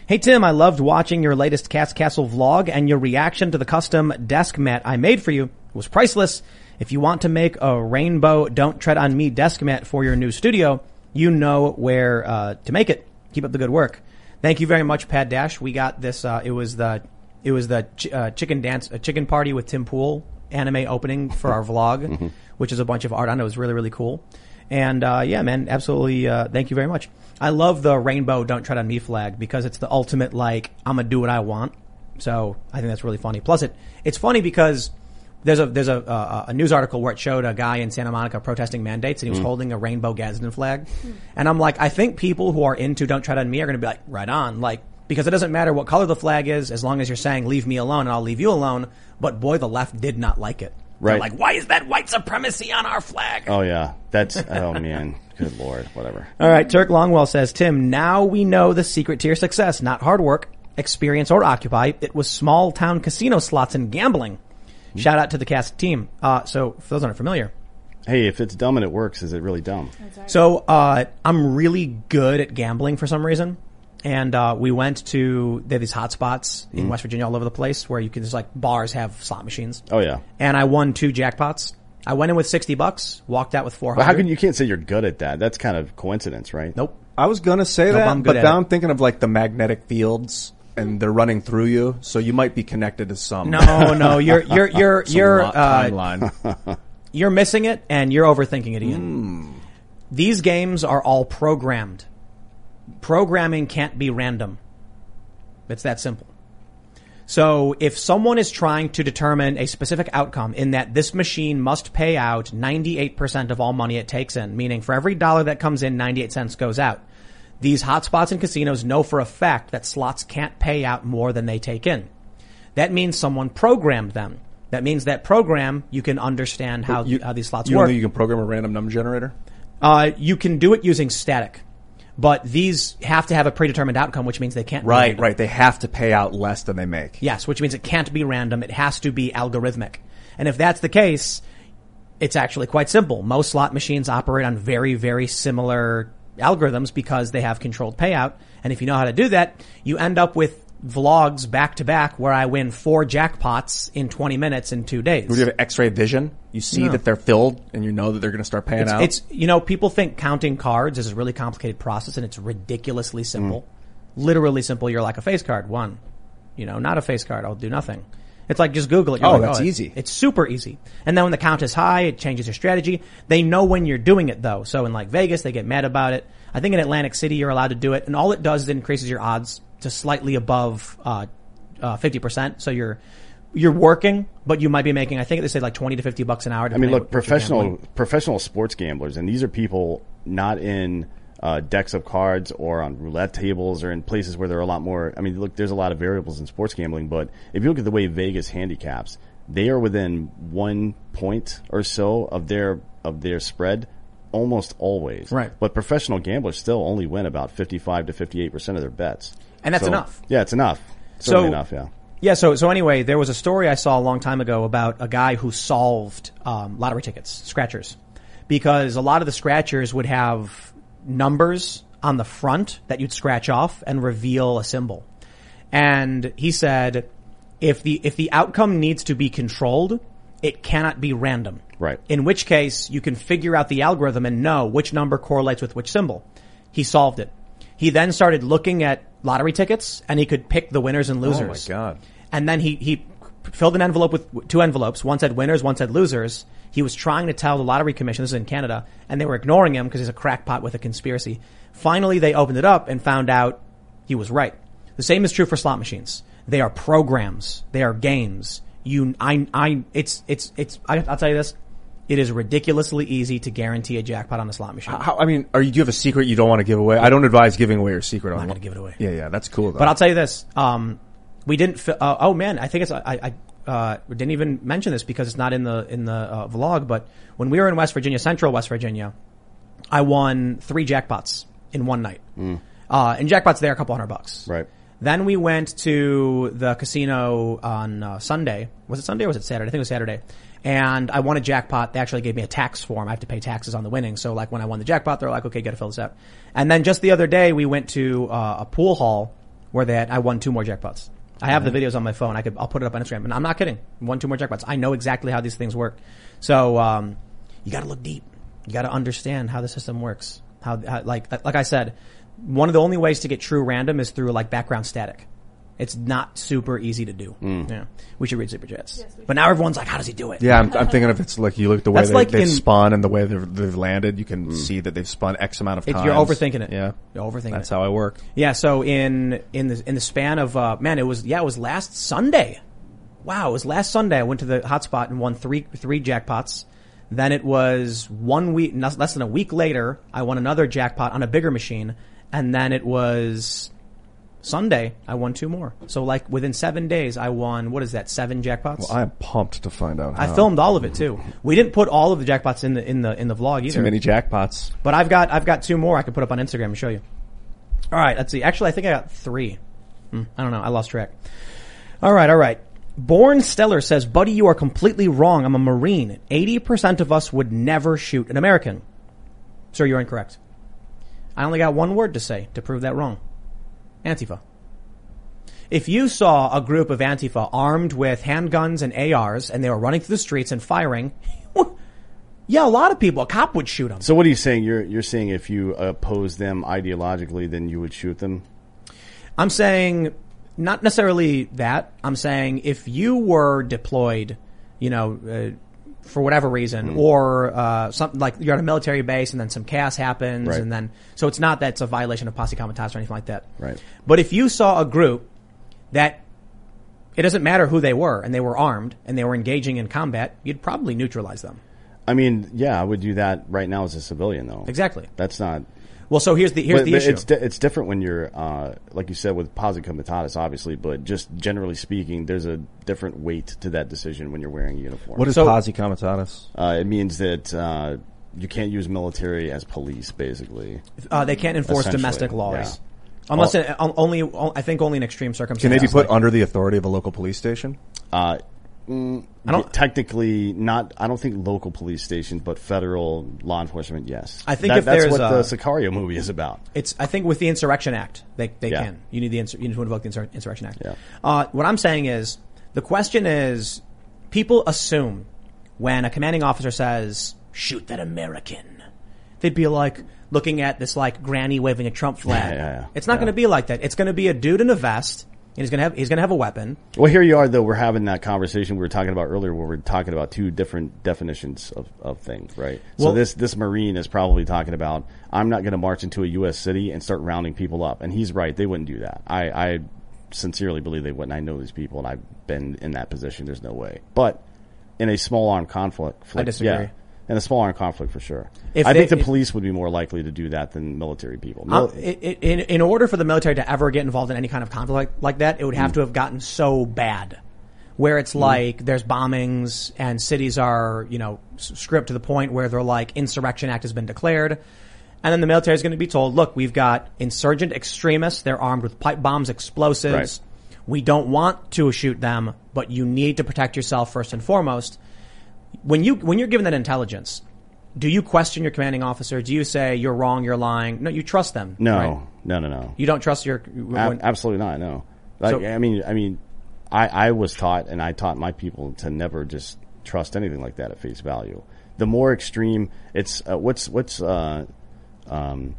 Hey Tim, I loved watching your latest Cast Castle vlog and your reaction to the custom desk mat I made for you was priceless. If you want to make a rainbow Don't Tread on Me desk mat for your new studio, you know where uh, to make it. Keep up the good work. Thank you very much, Pad Dash. We got this. Uh, it was the it was the ch- uh, chicken dance, a chicken party with Tim Pool anime opening for our vlog, which is a bunch of art on it. It was really really cool. And uh, yeah, man, absolutely. Uh, thank you very much. I love the rainbow "Don't tread on me" flag because it's the ultimate like I'm gonna do what I want. So I think that's really funny. Plus, it it's funny because there's a there's a a, a news article where it showed a guy in Santa Monica protesting mandates and he was Mm. holding a rainbow Gadsden flag, and I'm like, I think people who are into "Don't tread on me" are gonna be like, right on, like because it doesn't matter what color the flag is as long as you're saying "Leave me alone" and I'll leave you alone. But boy, the left did not like it. They're Right. like, why is that white supremacy on our flag? Oh yeah, that's oh man, good lord, whatever. All right, Turk Longwell says, Tim, now we know the secret to your success, not hard work, experience, or occupy. It was small town casino slots and gambling. Shout out to the cast team. Uh, so for those aren't familiar, Hey, if it's dumb and it works, is it really dumb? so uh, I'm really good at gambling for some reason. And uh, we went to they have these hot spots in Mhm. West Virginia all over the place where you can just like bars have slot machines. Oh yeah. And I won two jackpots. I went in with sixty bucks, walked out with four But hundred. how can you can't say you're good at that? That's kind of coincidence, right? Nope. I was gonna say Nope, that, I'm good but at now it. I'm thinking of like the magnetic fields, and they're running through you, so you might be connected to some. No, no, you're you're you're you're uh, timeline. You're missing it, and you're overthinking it, Ian. Hmm. These games are all programmed. Programming can't be random. It's that simple. So if someone is trying to determine a specific outcome in that this machine must pay out 98% of all money it takes in, meaning for every dollar that comes in, 98 cents goes out. These hotspots and casinos know for a fact that slots can't pay out more than they take in. That means someone programmed them. That means that program, you can understand how, you, how these slots you work. You can program a random number generator. Uh, you can do it using static, but these have to have a predetermined outcome, which means they can't. Right, right. They have to pay out less than they make. Yes, which means it can't be random. It has to be algorithmic. And if that's the case, it's actually quite simple. Most slot machines operate on very, very similar algorithms because they have controlled payout. And if you know how to do that, you end up with vlogs back to back where I win four jackpots in 20 minutes in two days. Would you have X-ray vision? You see No. that they're filled, and you know that they're going to start paying it's, out. it's you know people think counting cards is a really complicated process and it's ridiculously simple, Mm. literally simple. You're like a face card, one, you know, not a face card. I'll do nothing. It's like just Google it. You're Oh, like, that's it's- easy. It's super easy. And then when the count is high, it changes your strategy. They know when you're doing it though. So in like Vegas, they get mad about it. I think in Atlantic City, you're allowed to do it, and all it does is it increases your odds to slightly above uh, uh, 50%. So you're you're working, but you might be making. I think they say like 20 to 50 bucks an hour. I mean, look, on what you're professional professional sports gamblers, and these are people not in uh, decks of cards or on roulette tables or in places where there are a lot more. I mean, look, there's a lot of variables in sports gambling, but if you look at the way Vegas handicaps, they are within one point or so of their of their spread almost always. Right. But professional gamblers still only win about 55 to 58 percent of their bets, And that's So, enough. Yeah, it's enough. Certainly So- enough. Yeah. Yeah, so so anyway, there was a story I saw a long time ago about a guy who solved um, lottery tickets, scratchers, because a lot of the scratchers would have numbers on the front that you'd scratch off and reveal a symbol. And he said, if the if the outcome needs to be controlled, it cannot be random. Right. In which case, you can figure out the algorithm and know which number correlates with which symbol. He solved it. He then started looking at lottery tickets and he could pick the winners and losers. Oh my god! And then he, he filled an envelope with two envelopes. One said winners, one said losers. He was trying to tell the lottery commission, this is in Canada, and they were ignoring him because he's a crackpot with a conspiracy. Finally, they opened it up and found out he was right. The same is true for slot machines. They are programs. They are games. You, I, I, it's, it's, it's, I, I'll tell you this. It is ridiculously easy to guarantee a jackpot on a slot machine. How, I mean, are you, do you have a secret you don't want to give away? I don't advise giving away your secret. I'm not going to give it away. Yeah, yeah, that's cool. Though. But I'll tell you this: um, we didn't. Fi- uh, oh man, I think it's. I, I uh, didn't even mention this because it's not in the in the uh, vlog. But when we were in West Virginia, Central West Virginia, I won three jackpots in one night. Uh, and jackpots there a couple hundred bucks. Right. Then we went to the casino on uh, Sunday. Was it Sunday or was it Saturday? I think it was Saturday. And I won a jackpot. They actually gave me a tax form. I have to pay taxes on the winnings. So like when I won the jackpot, they're like, okay, gotta fill this out. And then just the other day, we went to uh, a pool hall where they had, I won two more jackpots. I have the videos on my phone. I could, I'll put it up on Instagram. And I'm not kidding. Won two more jackpots. I know exactly how these things work. So, um, you gotta look deep. You gotta understand how the system works. How, how like, like I said, one of the only ways to get true random is through like background static. It's not super easy to do. Mm. Yeah, we should read super chats. but now everyone's like, how does he do it? Yeah, I'm, I'm thinking if it's like you look at the way That's they, like they've in- spun and the way they've, they've landed, you can see that they've spun X amount of It- times. you're overthinking it. Yeah, You're overthinking That's it. how I work. Yeah, so in in the in the span of uh, man, it was yeah, it was last Sunday. Wow, it was last Sunday. I went to the hotspot and won three three jackpots. Then it was one week, no- less than a week later, I won another jackpot on a bigger machine, and then it was Sunday. I won two more. So like within seven days, I won what is that? Seven jackpots. Well, I'm pumped to find out. I how. filmed all of it too. We didn't put all of the jackpots in the in the in the vlog either. too many jackpots. But I've got I've got two more I can put up on Instagram and show you. All right, let's see. Actually, I think I got three. Hmm, I don't know. I lost track. All right, all right. Born Stellar says, "Buddy, you are completely wrong. I'm a Marine. Eighty percent of us would never shoot an American." Sir, you're incorrect. I only got one word to say to prove that wrong. Antifa. If you saw a group of Antifa armed with handguns and ARs and they were running through the streets and firing, yeah, a lot of people, a cop would shoot them. So what are you saying? You're you're saying if you oppose them ideologically, then you would shoot them. I'm saying not necessarily that. I'm saying if you were deployed, you know, uh, for whatever reason, Hmm. or uh, something like you're at a military base and then some chaos happens, Right. and then so it's not that it's a violation of posse comitatus or anything like that. Right. But if you saw a group that it doesn't matter who they were and they were armed and they were engaging in combat, you'd probably neutralize them. I mean, yeah, I would do that right now as a civilian, though. Exactly. That's not. Well, so here's the here's but, the but issue. It's di- it's different when you're, uh, like you said, with posse comitatus, obviously, but just generally speaking, there's a different weight to that decision when you're wearing a uniform. What is posse comitatus? Uh, it means that uh, you can't use military as police, basically. uh, they can't enforce domestic laws. yeah. Unless Oh. it, only, I think only in extreme circumstances. Can they be put like- under the authority of a local police station? Uh, mm, I don't- technically not. I don't think local police stations, but federal law enforcement. Yes, I think That- if that's what a- the Sicario movie is about. It's I think with the Insurrection Act, they they Yeah. can. You need the insur- you need to invoke the Insur- Insurrection Act. Yeah. Uh, what I'm saying is the question is people assume when a commanding officer says shoot that American, they'd be like looking at this like granny waving a Trump flag. Yeah, yeah. It's not going to be like that. It's going to be a dude in a vest. And he's going to have he's to have a weapon. Well, here you are, though. We're having that conversation we were talking about earlier, where we're talking about two different definitions of, of things, right? Well- so this this Marine is probably talking about I'm not going to march into a U.S. city and start rounding people up, and he's right. They wouldn't do that. I, I sincerely believe they wouldn't. I know these people, and I've been in that position. There's no way. But in a small armed conflict, I disagree. Yeah, in a small armed conflict, for sure. If I they- think the police would be more likely to do that than military people. Um, Mil- in, in order for the military to ever get involved in any kind of conflict like, that, it would have Mm. to have gotten so bad. Where it's like there's bombings and cities are, you know, stripped to the point where they're like insurrection act has been declared. And then the military is going to be told, look, we've got insurgent extremists. They're armed with pipe bombs, explosives. We don't want to shoot them, but you need to protect yourself first and foremost. When you, when you're given that intelligence, do you question your commanding officer? Do you say you're wrong, you're lying? No, you trust them. no, right? no, no, no. You don't trust your. When- absolutely not. No. Like, So- I mean, I mean, I, I was taught, and I taught my people to never just trust anything like that at face value. The more extreme, it's uh, what's what's uh, um,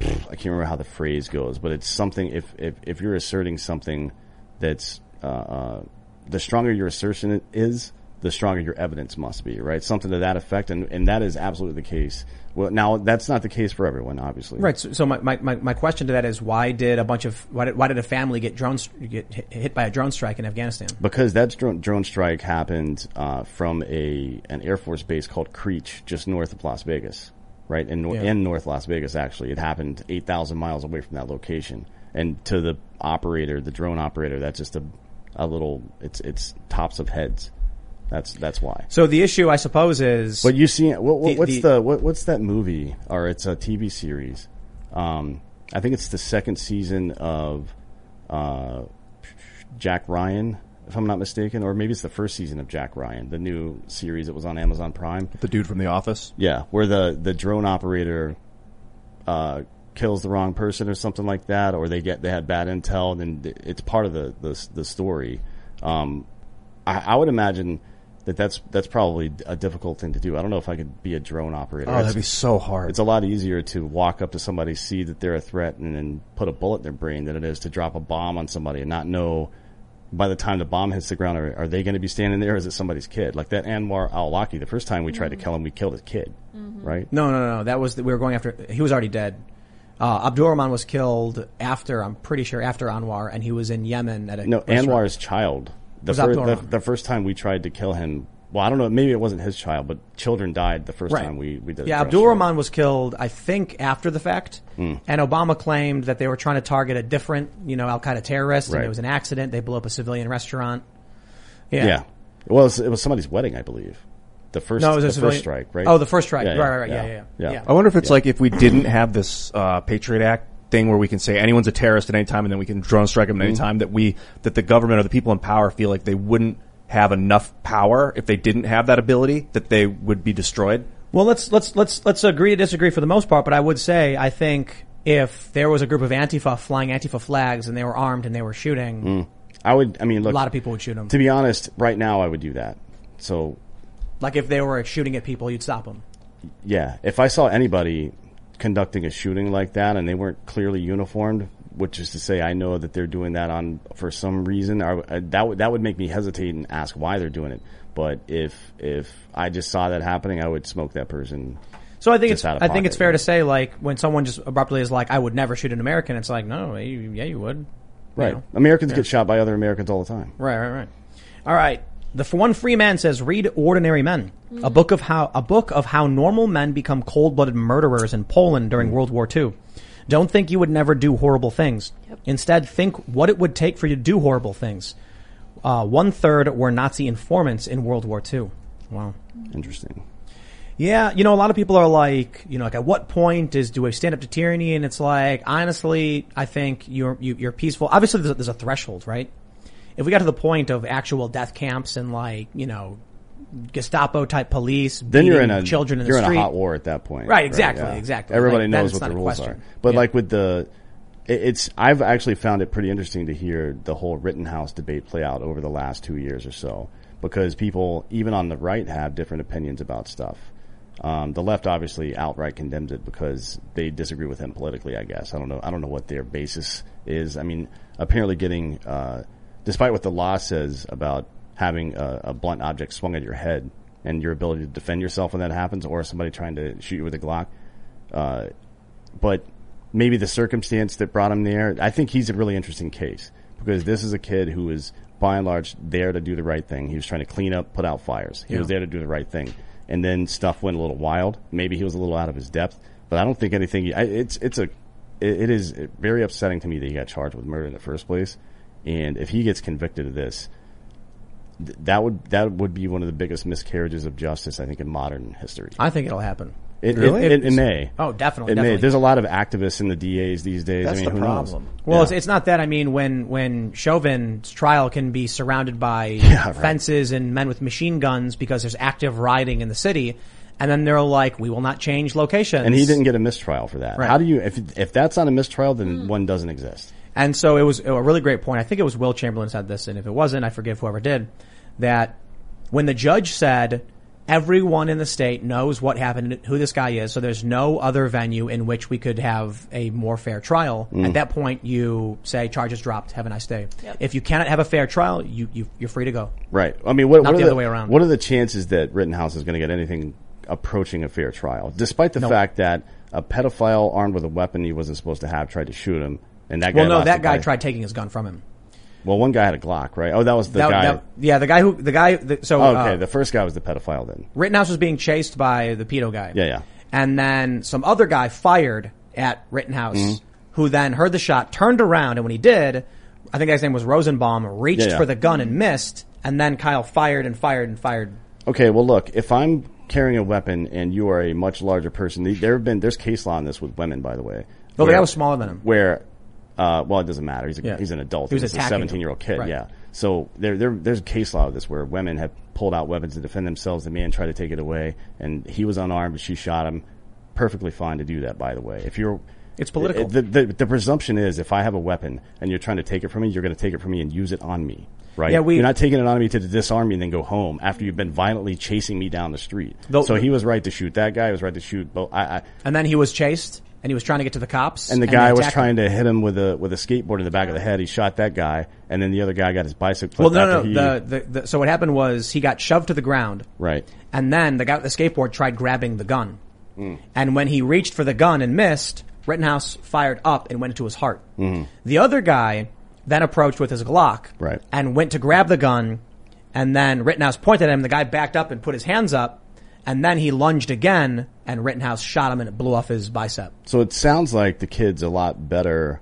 I can't remember how the phrase goes, but it's something. If if if you're asserting something that's uh, uh, the stronger your assertion is, the stronger your evidence must be, right? Something to that effect, and and that is absolutely the case. Well, now that's not the case for everyone, obviously. Right. So, so my, my, my, my question to that is why did a bunch of why did, why did a family get drones get hit, hit by a drone strike in Afghanistan? Because that drone, drone strike happened uh, from a an Air Force base called Creech, just north of Las Vegas, right in Yeah. in North Las Vegas. Actually, it happened eight thousand miles away from that location. And to the operator, the drone operator, that's just a a little. It's it's tops of heads. That's that's why. So the issue, I suppose, is. But you see, what, what, The- what's the- the, what, what's that movie or it's a TV series? Um, I think it's the second season of uh, Jack Ryan, if I'm not mistaken, or maybe it's the first season of Jack Ryan, the new series that was on Amazon Prime. The dude from The Office. Yeah, where the the drone operator uh, kills the wrong person or something like that, or they get they had bad intel, and then it's part of the the, the story. Um, I, I would imagine that that's that's probably a difficult thing to do. I don't know if I could be a drone operator. Oh, that'd It's- be so hard. It's a lot easier to walk up to somebody, see that they're a threat, and then put a bullet in their brain than it is to drop a bomb on somebody and not know by the time the bomb hits the ground, are, are they going to be standing there or is it somebody's kid? Like that Anwar al-Awlaki, the first time we tried to kill him, we killed his kid, right? No, no, no, no. That was we were going after. He was already dead. Uh, Abdurrahman was killed after. I'm pretty sure after Anwar, and he was in Yemen at a No, restaurant. Anwar's child. The, fir- the, the first time we tried to kill him, well, I don't know, maybe it wasn't his child, but children died the first Right. time we, we did Yeah, a dress Abdurrahman was killed, I think, after the fact. Hmm. And Obama claimed that they were trying to target a different, you know, Al Qaeda terrorist, and it was an accident. They blew up a civilian restaurant. Yeah. Yeah. Well, it was, it was somebody's wedding, I believe. The first, No, it was a the civilian- first strike, right? Oh, the first strike. Right, right, right. Yeah, yeah, yeah. Yeah. I wonder if it's like if we didn't have this uh, Patriot Act thing where we can say anyone's a terrorist at any time and then we can drone strike them at any Mhm. time that we that the government or the people in power feel like they wouldn't have enough power if they didn't have that ability that they would be destroyed. Well, let's let's let's let's agree to disagree for the most part, but I would say I think if there was a group of Antifa flying Antifa flags and they were armed and they were shooting, Mm. I would, I mean, look. a lot of people would shoot them. To be honest, right now I would do that. So, Like if they were shooting at people, you'd stop them. yeah, if I saw anybody conducting a shooting like that and they weren't clearly uniformed, which is to say I know that they're doing that on for some reason, I, I- that would that would make me hesitate and ask why they're doing it. But if if I just saw that happening, I would smoke that person. So I think it's I think it's fair to say like when someone just abruptly is like I would never shoot an American, it's like no, yeah you would. You Right. know? Americans Yeah. get shot by other Americans all the time. Right, right, right. All right. The one free man says, "Read Ordinary Men, a book of how a book of how normal men become cold-blooded murderers in Poland during World War II. Don't think you would never do horrible things. Instead, think what it would take for you to do horrible things. Uh, one third were Nazi informants in World War II. Wow, interesting. Yeah, you know, a lot of people are like, you know, like at what point is do I stand up to tyranny? And it's like, honestly, I think you're you, you're peaceful. Obviously, there's a, there's a threshold, right? If we got to the point of actual death camps and like, you know, Gestapo type police, Then you're in a children in you're the street. in a hot war at that point. Right, exactly, exactly. Everybody Like, knows what the rules are. But Yeah. like with the, it's I've actually found it pretty interesting to hear the whole Rittenhouse debate play out over the last two years or so because people even on the right have different opinions about stuff. Um, the left obviously outright condemns it because they disagree with him politically. I guess I don't know. I don't know what their basis is. I mean, apparently getting, uh, despite what the law says about having a, a blunt object swung at your head and your ability to defend yourself when that happens, or somebody trying to shoot you with a Glock, uh, but maybe the circumstance that brought him there. I think he's a really interesting case because this is a kid who was by and large there to do the right thing. He was trying to clean up, put out fires. He Yeah. was there to do the right thing, and then stuff went a little wild. Maybe he was a little out of his depth, but I don't think anything. I, it's it's a it, it is very upsetting to me that he got charged with murder in the first place, and if he gets convicted of this. th- That would that would be one of the biggest miscarriages of justice I think in modern history. I think it'll happen. It, Really? it, it, it may. Oh, definitely, It may. There's a lot of activists in the DAs these days. I mean, who knows? Well, Yeah. it's, it's not that. I mean, when when Chauvin's trial can be surrounded by Yeah, right. fences and men with machine guns because there's active rioting in the city, and then they're like, "We will not change locations." and he didn't get a mistrial for that. Right. How do you if if that's not a mistrial, then hmm. one doesn't exist. And so it was a really great point. I think it was Will Chamberlain said this, and if it wasn't, I forgive whoever did. That when the judge said everyone in the state knows what happened, who this guy is, so there's no other venue in which we could have a more fair trial. Mm. At that point, you say charges dropped. Have a nice day. If you cannot have a fair trial, you, you you're free to go. Right. I mean, what, Not what the are other way around. What are the chances that Rittenhouse is going to get anything approaching a fair trial, despite the No. fact that a pedophile armed with a weapon he wasn't supposed to have tried to shoot him, and that guy. well, no, that guy tried taking his gun from him. Well, one guy had a Glock, right? Oh, that was the That- guy. that- yeah, the guy who the guy. The, so Oh, okay, uh, the first guy was the pedophile then. Rittenhouse was being chased by the pedo guy. Yeah, yeah. And then some other guy fired at Rittenhouse, Mhm. who then heard the shot, turned around, and when he did, I think his name was Rosenbaum, reached Yeah, yeah. for the gun and missed, and then Kyle fired and fired and fired. Okay, well, look, if I'm carrying a weapon and you are a much larger person, there have been there's case law on this with women, by the way. Well, the guy was smaller than him. Where, uh, well, it doesn't matter. He's a, Yeah. he's an adult. He was he's a 17 year old kid. Right. Yeah. So there, there, there's a case law of this where women have pulled out weapons to defend themselves. The man tried to take it away, and he was unarmed, but she shot him. Perfectly fine to do that, by the way. If you're It's political. The, the, the presumption is if I have a weapon and you're trying to take it from me, you're going to take it from me and use it on me. Right? Yeah, we- you're not taking it on me to disarm me and then go home after you've been violently chasing me down the street. Though- so he was right to shoot that guy. He was right to shoot both. I, I, And then he was chased, and he was trying to get to the cops. and the guy was trying to hit him with a with a skateboard in the back of the head. He shot that guy, and then the other guy got his bicycle. Well, no, no, he- The, the, the, so what happened was he got shoved to the ground, right. and then the guy with the skateboard tried grabbing the gun. Mm. And when he reached for the gun and missed, Rittenhouse fired up and went into his heart. Mhm. The other guy then approached with his Glock Right. and went to grab the gun, and then Rittenhouse pointed at him. The guy backed up and put his hands up, and then he lunged again, and Rittenhouse shot him and it blew off his bicep. So it sounds like the kid's a lot better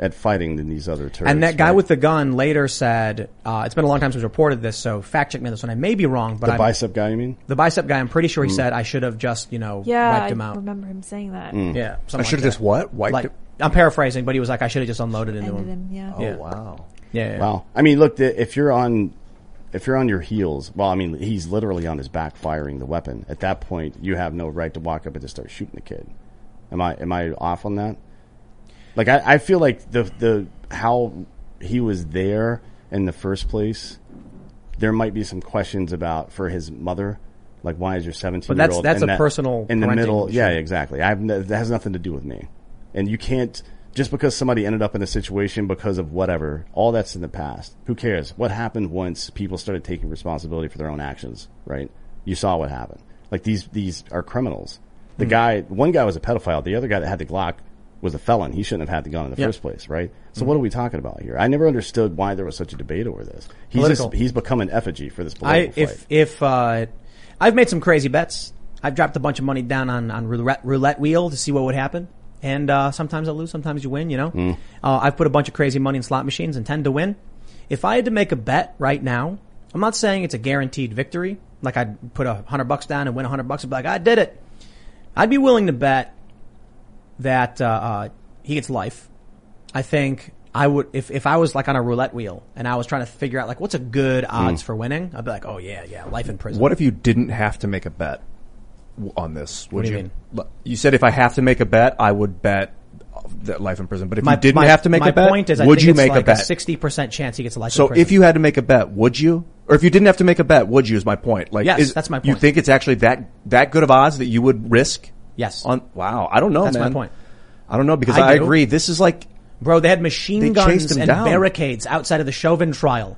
at fighting than these other terrorists. and that guy right? with the gun later said, uh, it's been a long time since we reported this, so fact check me on this one. I may be wrong, but the I'm- bicep guy, you mean? the bicep guy, I'm pretty sure he Mm. said I should have just, you know, Yeah, wiped him I out. remember him saying that. Mm. Yeah, I something should have like just that. what? Wiped Like, it? I'm paraphrasing, but he was like, I should have just unloaded into him. him, yeah. Oh Yeah. wow. Yeah, yeah. Wow. I mean, look, if you're on, if you're on your heels, well, I mean, he's literally on his back firing the weapon. At that point, you have no right to walk up and just start shooting the kid. Am I, am I off on that? Like, I, I feel like the, the, how he was there in the first place, there might be some questions about for his mother. Like, why is your 17 But year that's- old that's in a that- personal in the middle? Yeah, exactly. I have, no- that has nothing to do with me. And you can't, just because somebody ended up in a situation because of whatever, all that's in the past. Who cares? What happened once people started taking responsibility for their own actions, right? You saw what happened. Like these, these are criminals. The Hmm. guy, one guy was a pedophile. The other guy that had the Glock was a felon. He shouldn't have had the gun in the Yeah. first place, right? So Mhm. what are we talking about here? I never understood why there was such a debate over this. He's Political. just, he's become an effigy for this I, political fight. if, if, uh, I've made some crazy bets. I've dropped a bunch of money down on, on roulette, roulette wheel to see what would happen. And, uh, sometimes I lose, sometimes you win, you know? Mm. Uh, I've put a bunch of crazy money in slot machines and tend to win. If I had to make a bet right now, I'm not saying it's a guaranteed victory. Like I'd put a hundred bucks down and win a hundred bucks and be like, I did it. I'd be willing to bet that, uh, uh, he gets life. I think I would, if, if I was like on a roulette wheel and I was trying to figure out like what's a good odds Mm. for winning, I'd be like, oh yeah, yeah, life in prison. What if you didn't have to make a bet on this? Would What do you mean? You said if I have to make a bet, I would bet that life in prison. But if my, you didn't my- have to make a bet, point is, I would think you it's make like a bet? Sixty percent chance he gets life. So in prison. if you had to make a bet, would you? Or if you didn't have to make a bet, would you? Is my point. Like, Yes, is- that's my You think it's actually that that good of odds that you would risk? Yes. On wow, I don't know. That's my man. point. I don't know because I I, agree. This is like, bro, they had machine They guns and down. barricades outside of the Chauvin trial.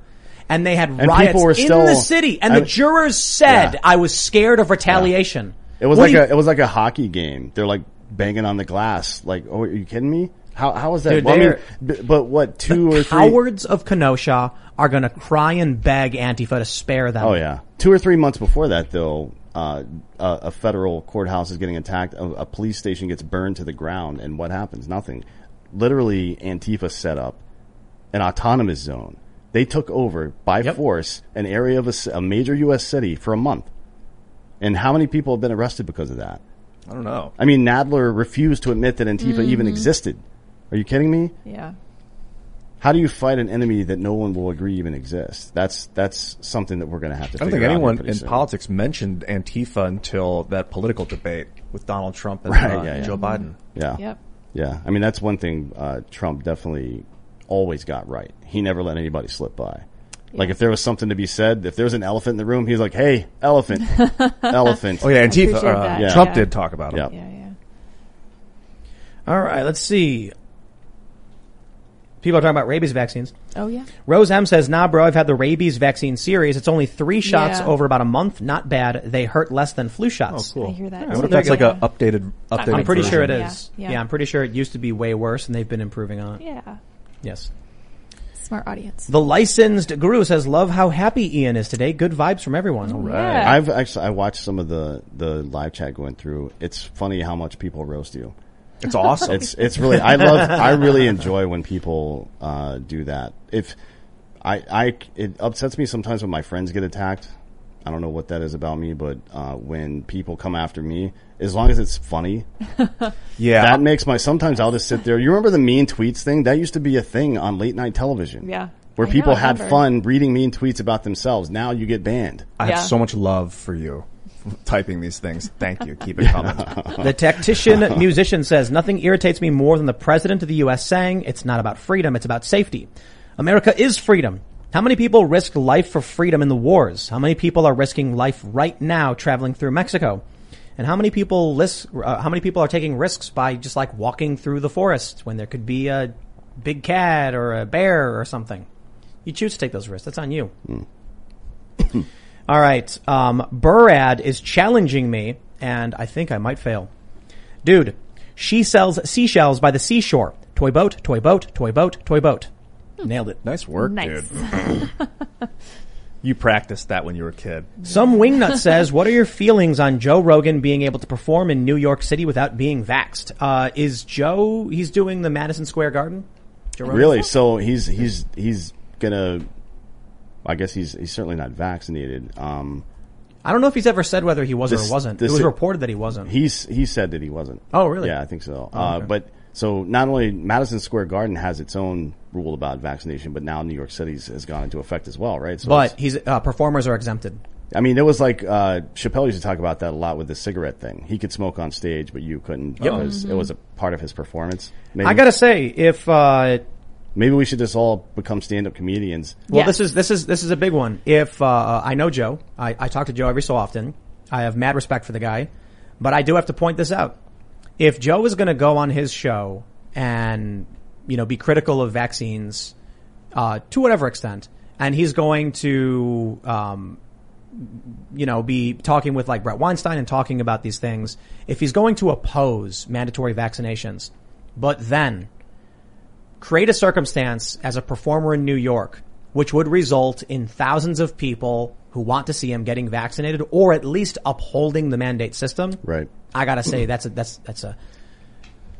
And they had And riots in still- the city, and I- the jurors said, Yeah. "I was scared of retaliation." It was What like a it was like a hockey game. They're like banging on the glass. Like, oh, are you kidding me? How how is that? Dude, well, I mean, b- but what two or three? cowards of Kenosha are going to cry and beg Antifa to spare them. Oh yeah, two or three months before that, though, uh, a, a federal courthouse is getting attacked. A, a police station gets burned to the ground, and what happens? Nothing. Literally, Antifa set up an autonomous zone. They took over by force an area of a, a major U.S. city for a month. And how many people have been arrested because of that? I don't know. I mean, Nadler refused to admit that Antifa even Mhm. existed. Are you kidding me? Yeah. How do you fight an enemy that no one will agree even exists? That's that's something that we're going to have to. I don't figure think anyone in soon. politics mentioned Antifa until that political debate with Donald Trump and Right, uh, yeah, yeah. Joe Biden. Yeah. Yep. Yeah. I mean, that's one thing uh, Trump definitely always got right. He never let anybody slip by. Like if there was something to be said, if there was an elephant in the room, he's like, "Hey, elephant, elephant." Oh yeah, Antifa. Uh, that. Trump Yeah. did talk about him. Yep. Yeah, yeah. All right, let's see. People are talking about rabies vaccines. Oh yeah. Rose M says, "Nah, bro, I've had the rabies vaccine series. It's only three shots Yeah. over about a month. Not bad. They hurt less than flu shots. Oh, cool. I hear that. I wonder if that's like Yeah. a updated, updated. I'm pretty sure it version. is. Yeah, Yeah, yeah. I'm pretty sure it used to be way worse, and they've been improving on it. Yeah. Yes. Smart audience. The licensed guru says, "Love how happy Ian is today. Good vibes from everyone." All right. I've actually I watched some of the the live chat going through. It's funny how much people roast you. It's awesome. It's it's really I love I really enjoy when people uh, do that. If I I it upsets me sometimes when my friends get attacked. I don't know what that is about me, but uh, when people come after me, as long as it's funny, yeah. that makes my. Sometimes I'll just sit there. You remember the mean tweets thing? That used to be a thing on late night television. Yeah. where I people know, had remember. fun reading mean tweets about themselves. Now you get banned. I Yeah. have so much love for you typing these things. Thank you. Keep it coming. The tactician musician says, nothing irritates me more than the president of the U.S. saying it's not about freedom, it's about safety. America is freedom. How many people risked life for freedom in the wars? How many people are risking life right now traveling through Mexico? And how many people lis- uh, how many people are taking risks by just like walking through the forest when there could be a big cat or a bear or something? You choose to take those risks. That's on you. All right. Um, Burad is challenging me, and I think I might fail. Dude, she sells seashells by the seashore. Toy boat, toy boat, toy boat, toy boat. Nailed it. Nice work, Nice. dude. you practiced that when you were a kid. Some wingnut says, "What are your feelings on Joe Rogan being able to perform in New York City without being vaxxed? Uh, is Joe? He's doing the Madison Square Garden. Joe Rogan? Really? So he's he's he's gonna. I guess he's he's certainly not vaccinated. Um, I don't know if he's ever said whether he was this- or wasn't. this- it was reported that he wasn't. He's he said that he wasn't. Oh, really? Yeah, I think so. Oh, uh, but so not only Madison Square Garden has its own rule about vaccination, but now New York City's has gone into effect as well, right? So but he's uh, performers are exempted. I mean, it was like uh, Chappelle used to talk about that a lot with the cigarette thing. He could smoke on stage, but you couldn't Yep. because it Mhm. was a part of his performance. Maybe, I gotta say, if uh, maybe we should just all become stand-up comedians. Well, this is this is this is a big one. If uh, I know Joe, I, I talk to Joe every so often. I have mad respect for the guy, but I do have to point this out. If Joe is going to go on his show and you know be critical of vaccines uh, to whatever extent, and he's going to um, you know be talking with like Bret Weinstein and talking about these things, if he's going to oppose mandatory vaccinations, but then create a circumstance as a performer in New York, which would result in thousands of people who want to see him getting vaccinated or at least upholding the mandate system. Right. I gotta say that's a, that's, that's a,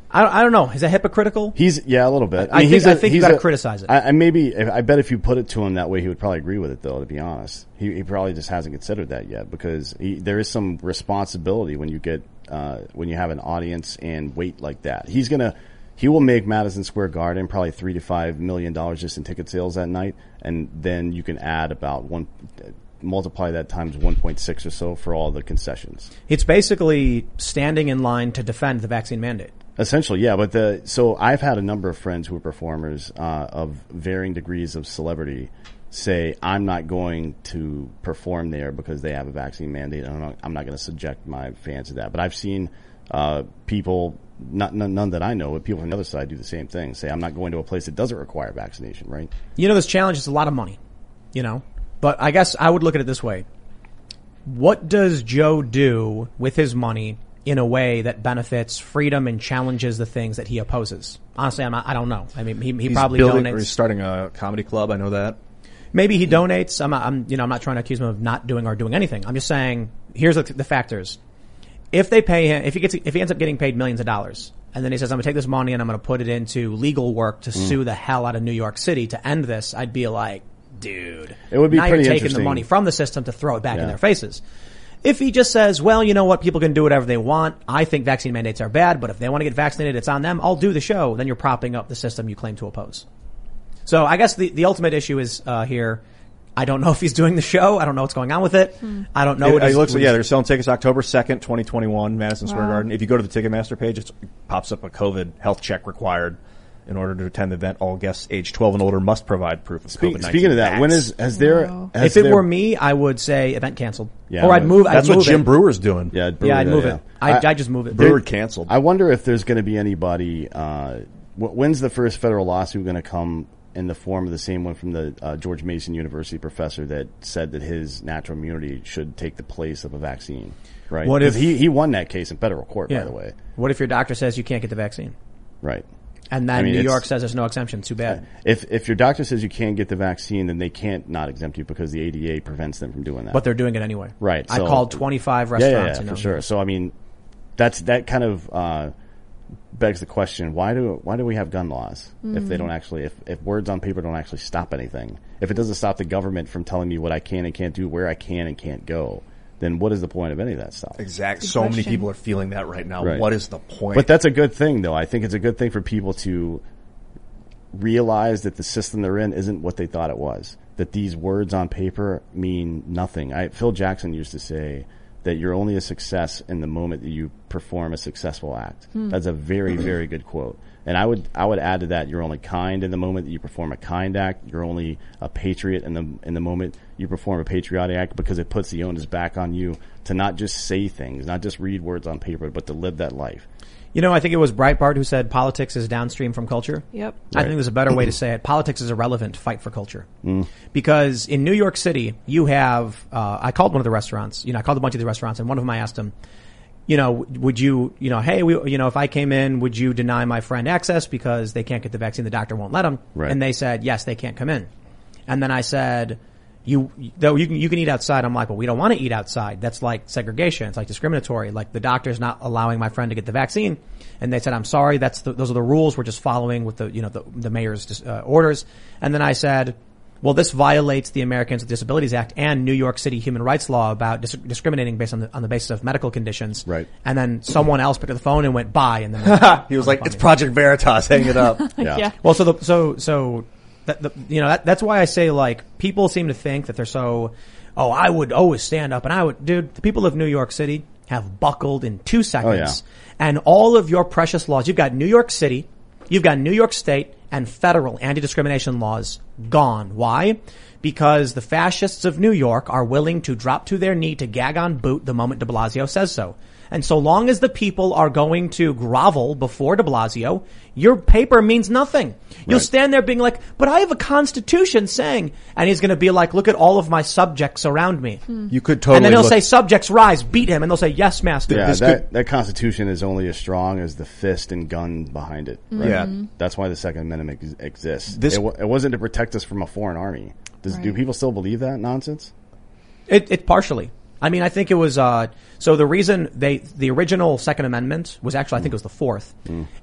I don't, I don't know. Is that hypocritical? He's yeah, a little bit. I mean, think- he's a- I think you he's gotta a- criticize it. I, I maybe I bet if you put it to him that way, he would probably agree with it. Though, to be honest, he, he probably just hasn't considered that yet because he, there is some responsibility when you get uh, when you have an audience and weight like that. He's gonna he will make Madison Square Garden probably three to five million dollars just in ticket sales that night, and then you can add about one. Multiply that times 1.6 or so for all the concessions. It's basically standing in line to defend the vaccine mandate. Essentially, yeah. But the so I've had a number of friends who are performers uh, of varying degrees of celebrity say I'm not going to perform there because they have a vaccine mandate. I'm not, I'm not going to subject my fans to that. But I've seen uh, people, not none, none that I know, but people from the other side do the same thing. Say I'm not going to a place that doesn't require vaccination. Right? You know, this challenge is a lot of money, you know, but I guess I would look at it this way. What does Joe do with his money in a way that benefits freedom and challenges the things that he opposes? Honestly, I'm not, I don't know. I mean, he, he He's probably building, donates. he's starting a comedy club. I know that. Maybe he donates. I'm, not, I'm, you know, I'm not trying to accuse him of not doing or doing anything. I'm just saying, here's the, the factors. If they pay him, if he gets, if he ends up getting paid millions of dollars, and then he says, I'm gonna take this money and I'm gonna put it into legal work to Mm. sue the hell out of New York City to end this, I'd be like, dude. It would be now pretty you're taking the money from the system to throw it back in their faces. If he just says, well, you know what, people can do whatever they want. I think vaccine mandates are bad, but if they want to get vaccinated, it's on them. I'll do the show. Then you're propping up the system you claim to oppose. So I guess the, the ultimate issue is, uh, here. I don't know if he's doing the show. I don't know what's going on with it. I don't know. It, what it looks like, yeah, they're selling tickets October 2nd, 2021, Madison Square Wow. Garden. If you go to the Ticketmaster page, it's, it pops up a COVID health check required. In order to attend the event, all guests age 12 and older must provide proof of COVID-19. speaking of that, when is- has there- Wow. has if it there- were me, I would say event canceled. Yeah, or I'd move. That's I'd what move Jim it. Breuer's doing. Yeah, Yeah, I'd move it. I'd, I- I'd just move it. Brewer canceled. I wonder if there's going to be anybody. Uh, when's the first federal lawsuit going to come in the form of the same one from the uh, George Mason University professor that said that his natural immunity should take the place of a vaccine? Right. What if- he he won that case in federal court? Yeah. By the way. What if your doctor says you can't get the vaccine? Right. And then I mean, New York says there's no exemption. Too bad. If if your doctor says you can't get the vaccine, then they can't not exempt you because the ADA prevents them from doing that. But they're doing it anyway. Right. I so- called 25 Yeah, yeah, restaurants. Yeah, you know. for sure. So I mean, that's that kind of uh, begs the question: Why do why do we have gun laws if they Mhm. don't actually if, if words on paper don't actually stop anything? If it doesn't stop the government from telling me what I can and can't do, where I can and can't go, then what is the point of any of that stuff? Exactly. So many people are feeling that right now. Right. What is the point? But that's a good thing, though. I think it's a good thing for people to realize that the system they're in isn't what they thought it was. That these words on paper mean nothing. I, Phil Jackson used to say that you're only a success in the moment that you perform a successful act. Hmm. That's a very, very good quote. And I would, I would add to that, you're only kind in the moment that you perform a kind act. You're only a patriot in the, in the moment you perform a patriotic act because it puts the onus back on you to not just say things, not just read words on paper, but to live that life. You know, I think it was Breitbart who said politics is downstream from culture. Yep. I think there's a better way to say it. Politics is irrelevant. Fight for culture. Mm. Because in New York City, you have, uh, I called one of the restaurants, you know, I called a bunch of the restaurants and one of them I asked them, you know, would you, you know, hey, we, you know, if I came in, would you deny my friend access because they can't get the vaccine? The doctor won't let them. Right. And they said, yes, they can't come in. And then I said, you, though you can, you can eat outside. I'm like, well, we don't want to eat outside. That's like segregation. It's like discriminatory. Like the doctor's not allowing my friend to get the vaccine. And they said, I'm sorry. That's the, those are the rules. We're just following with the, you know, the, the mayor's uh, orders. And then I said, well, this violates the Americans with Disabilities Act and New York City human rights law about dis- discriminating based on the, on the basis of medical conditions. Right. And then someone else picked up the phone and went, bye. And then he was like, "It's Project Veritas. Hang it up." yeah. Yeah. Well, so the, so so that the, you know that, that's why I say like people seem to think that they're so oh I would always stand up and I would dude the people of New York City have buckled in two oh, seconds. And all of your precious laws you've got New York City you've got New York State and federal anti-discrimination laws gone. Why? Because the fascists of New York are willing to drop to their knee to gag on boot the moment de Blasio says so. And so long as the people are going to grovel before de Blasio, your paper means nothing. You'll Right. stand there being like, but I have a constitution saying, and he's going to be like, look at all of my subjects around me. Hmm. You could totally. and then he'll look- say, subjects rise, beat him. And they'll say, yes, master. Yeah, This that, that constitution is only as strong as the fist and gun behind it. Right? Yeah. Mm-hmm. That's why the Second Amendment ex- exists. This- it, wa- it wasn't to protect us from a foreign army. Does, Do people still believe that nonsense? It, it partially. I mean, I think it was, uh, so the reason they, the original Second Amendment was actually, I think it was the fourth,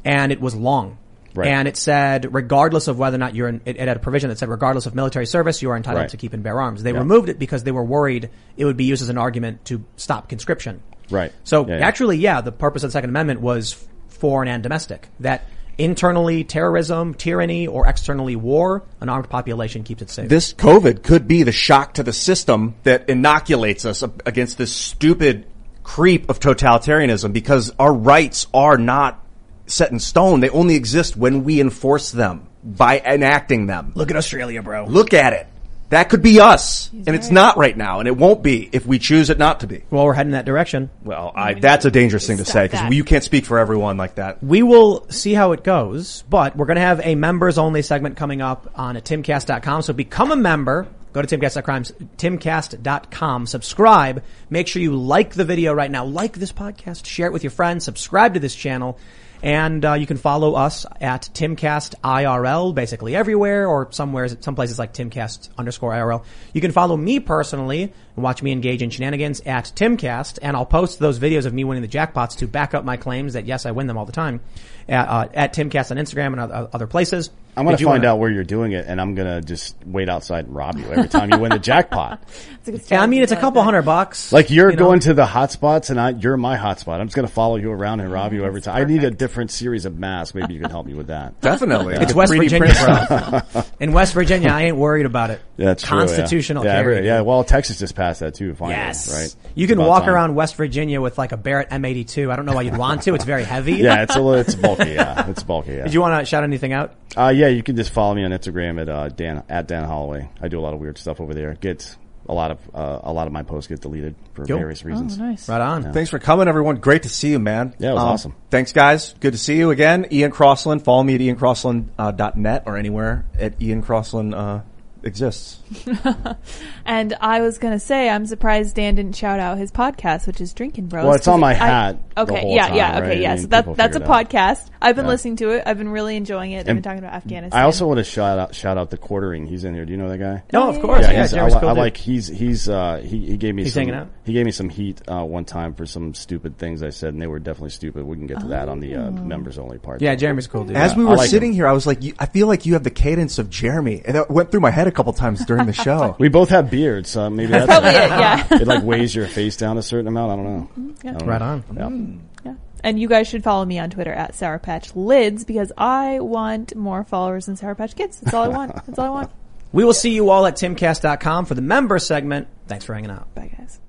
and it was long. Right. And it said, regardless of whether or not you're in, it, it had a provision that said, regardless of military service, you are entitled Right. to keep and bear arms. They Yeah. removed it because they were worried it would be used as an argument to stop conscription. Right. So Yeah, yeah. actually, yeah, the purpose of the Second Amendment was foreign and domestic. That internally terrorism, tyranny, or externally war, an armed population keeps it safe. this COVID could be the shock to the system that inoculates us against this stupid creep of totalitarianism because our rights are not set in stone. They only exist when we enforce them by enacting them. Look at Australia, bro. Look at it. That could be us. and it's not right now. And it won't be if we choose it not to be. Well, we're heading that direction. Well, I, that's a dangerous thing to Stop say because you can't speak for everyone like that. We will see how it goes, but we're going to have a members only segment coming up on at timcast.com. So become a member. Go to timcast.com, timcast.com, subscribe. Make sure you like the video right now. Like this podcast, share it with your friends, subscribe to this channel. And uh, you can follow us at Timcast IRL, basically everywhere, or somewhere, some places like Timcast underscore IRL. You can follow me personally and watch me engage in shenanigans at Timcast, and I'll post those videos of me winning the jackpots to back up my claims that yes, I win them all the time at, uh, at Timcast on Instagram and other places. I'm going to find wanna- out where you're doing it, and I'm going to just wait outside and rob you every time you win the jackpot. Yeah, I mean, it's a couple hundred bucks. Like you're you know? going to the hot spots, and I, you're my hotspot. I'm just going to follow you around and rob you every time. I need a different series of masks. Maybe you can help me with that. Definitely. It's West Virginia, bro. In West Virginia, I ain't worried about it. Yeah, that's true, yeah. Constitutional Yeah, carry. every- yeah. Well, Texas just passed that too. Finally, Yes. right? You can about walk time. around West Virginia with like a Barrett M82. I don't know why you'd want to. It's very heavy. Yeah, it's a little, it's bulky. Yeah, it's bulky. Yeah. Did you want to shout anything out? Uh, yeah, you can just follow me on Instagram at uh, Dan at Dan Hollaway. I do a lot of weird stuff over there. Get a lot of uh, a lot of my posts get deleted for Cool. various reasons. nice. Right on. Thanks for coming, everyone. Great to see you, man. Yeah, it was Um, awesome. Thanks, guys. Good to see you again. Ian Crossland. Follow me at iancrossland.net uh, dot net or anywhere at Ian Crossland uh, exists. And I was gonna say, I'm surprised Dan didn't shout out his podcast, which is Drinkin' Bros. Well, it's on 'cause my I- hat the okay, whole yeah, time, yeah, right? okay, I yeah. mean, so that that's a figure it out. podcast. I've been Yeah. listening to it. I've been really enjoying it. They've And been talking about Afghanistan. I also want to shout out shout out the quartering. He's in here. Do you know that guy? No, of course. Yeah, Yeah, he's, I, Jeremy's li- cool I like he's he's uh, he he gave me He's some hanging out? he gave me some heat uh, one time for some stupid things I said, and they were definitely stupid. We can get to that on the uh, members only part. Yeah, Jeremy's cool, dude. As we were like sitting him. here, I was like, you, I feel like you have the cadence of Jeremy. And that went through my head a couple times during the show. We both have beards, so maybe that's Probably it, yeah. it like weighs your face down a certain amount. I don't know. yeah. I don't Right know. on. Yeah. Yeah. And you guys should follow me on Twitter at Sour Patch Lyds because I want more followers than Sour Patch Kids. That's all I want. That's all I want. We will see you all at timcast.com for the member segment. Thanks for hanging out. Bye, guys.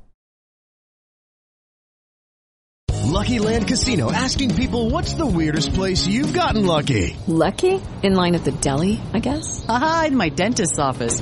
Lucky Land Casino asking people what's the weirdest place you've gotten lucky? Lucky? In line at the deli, I guess? Aha, in my dentist's office.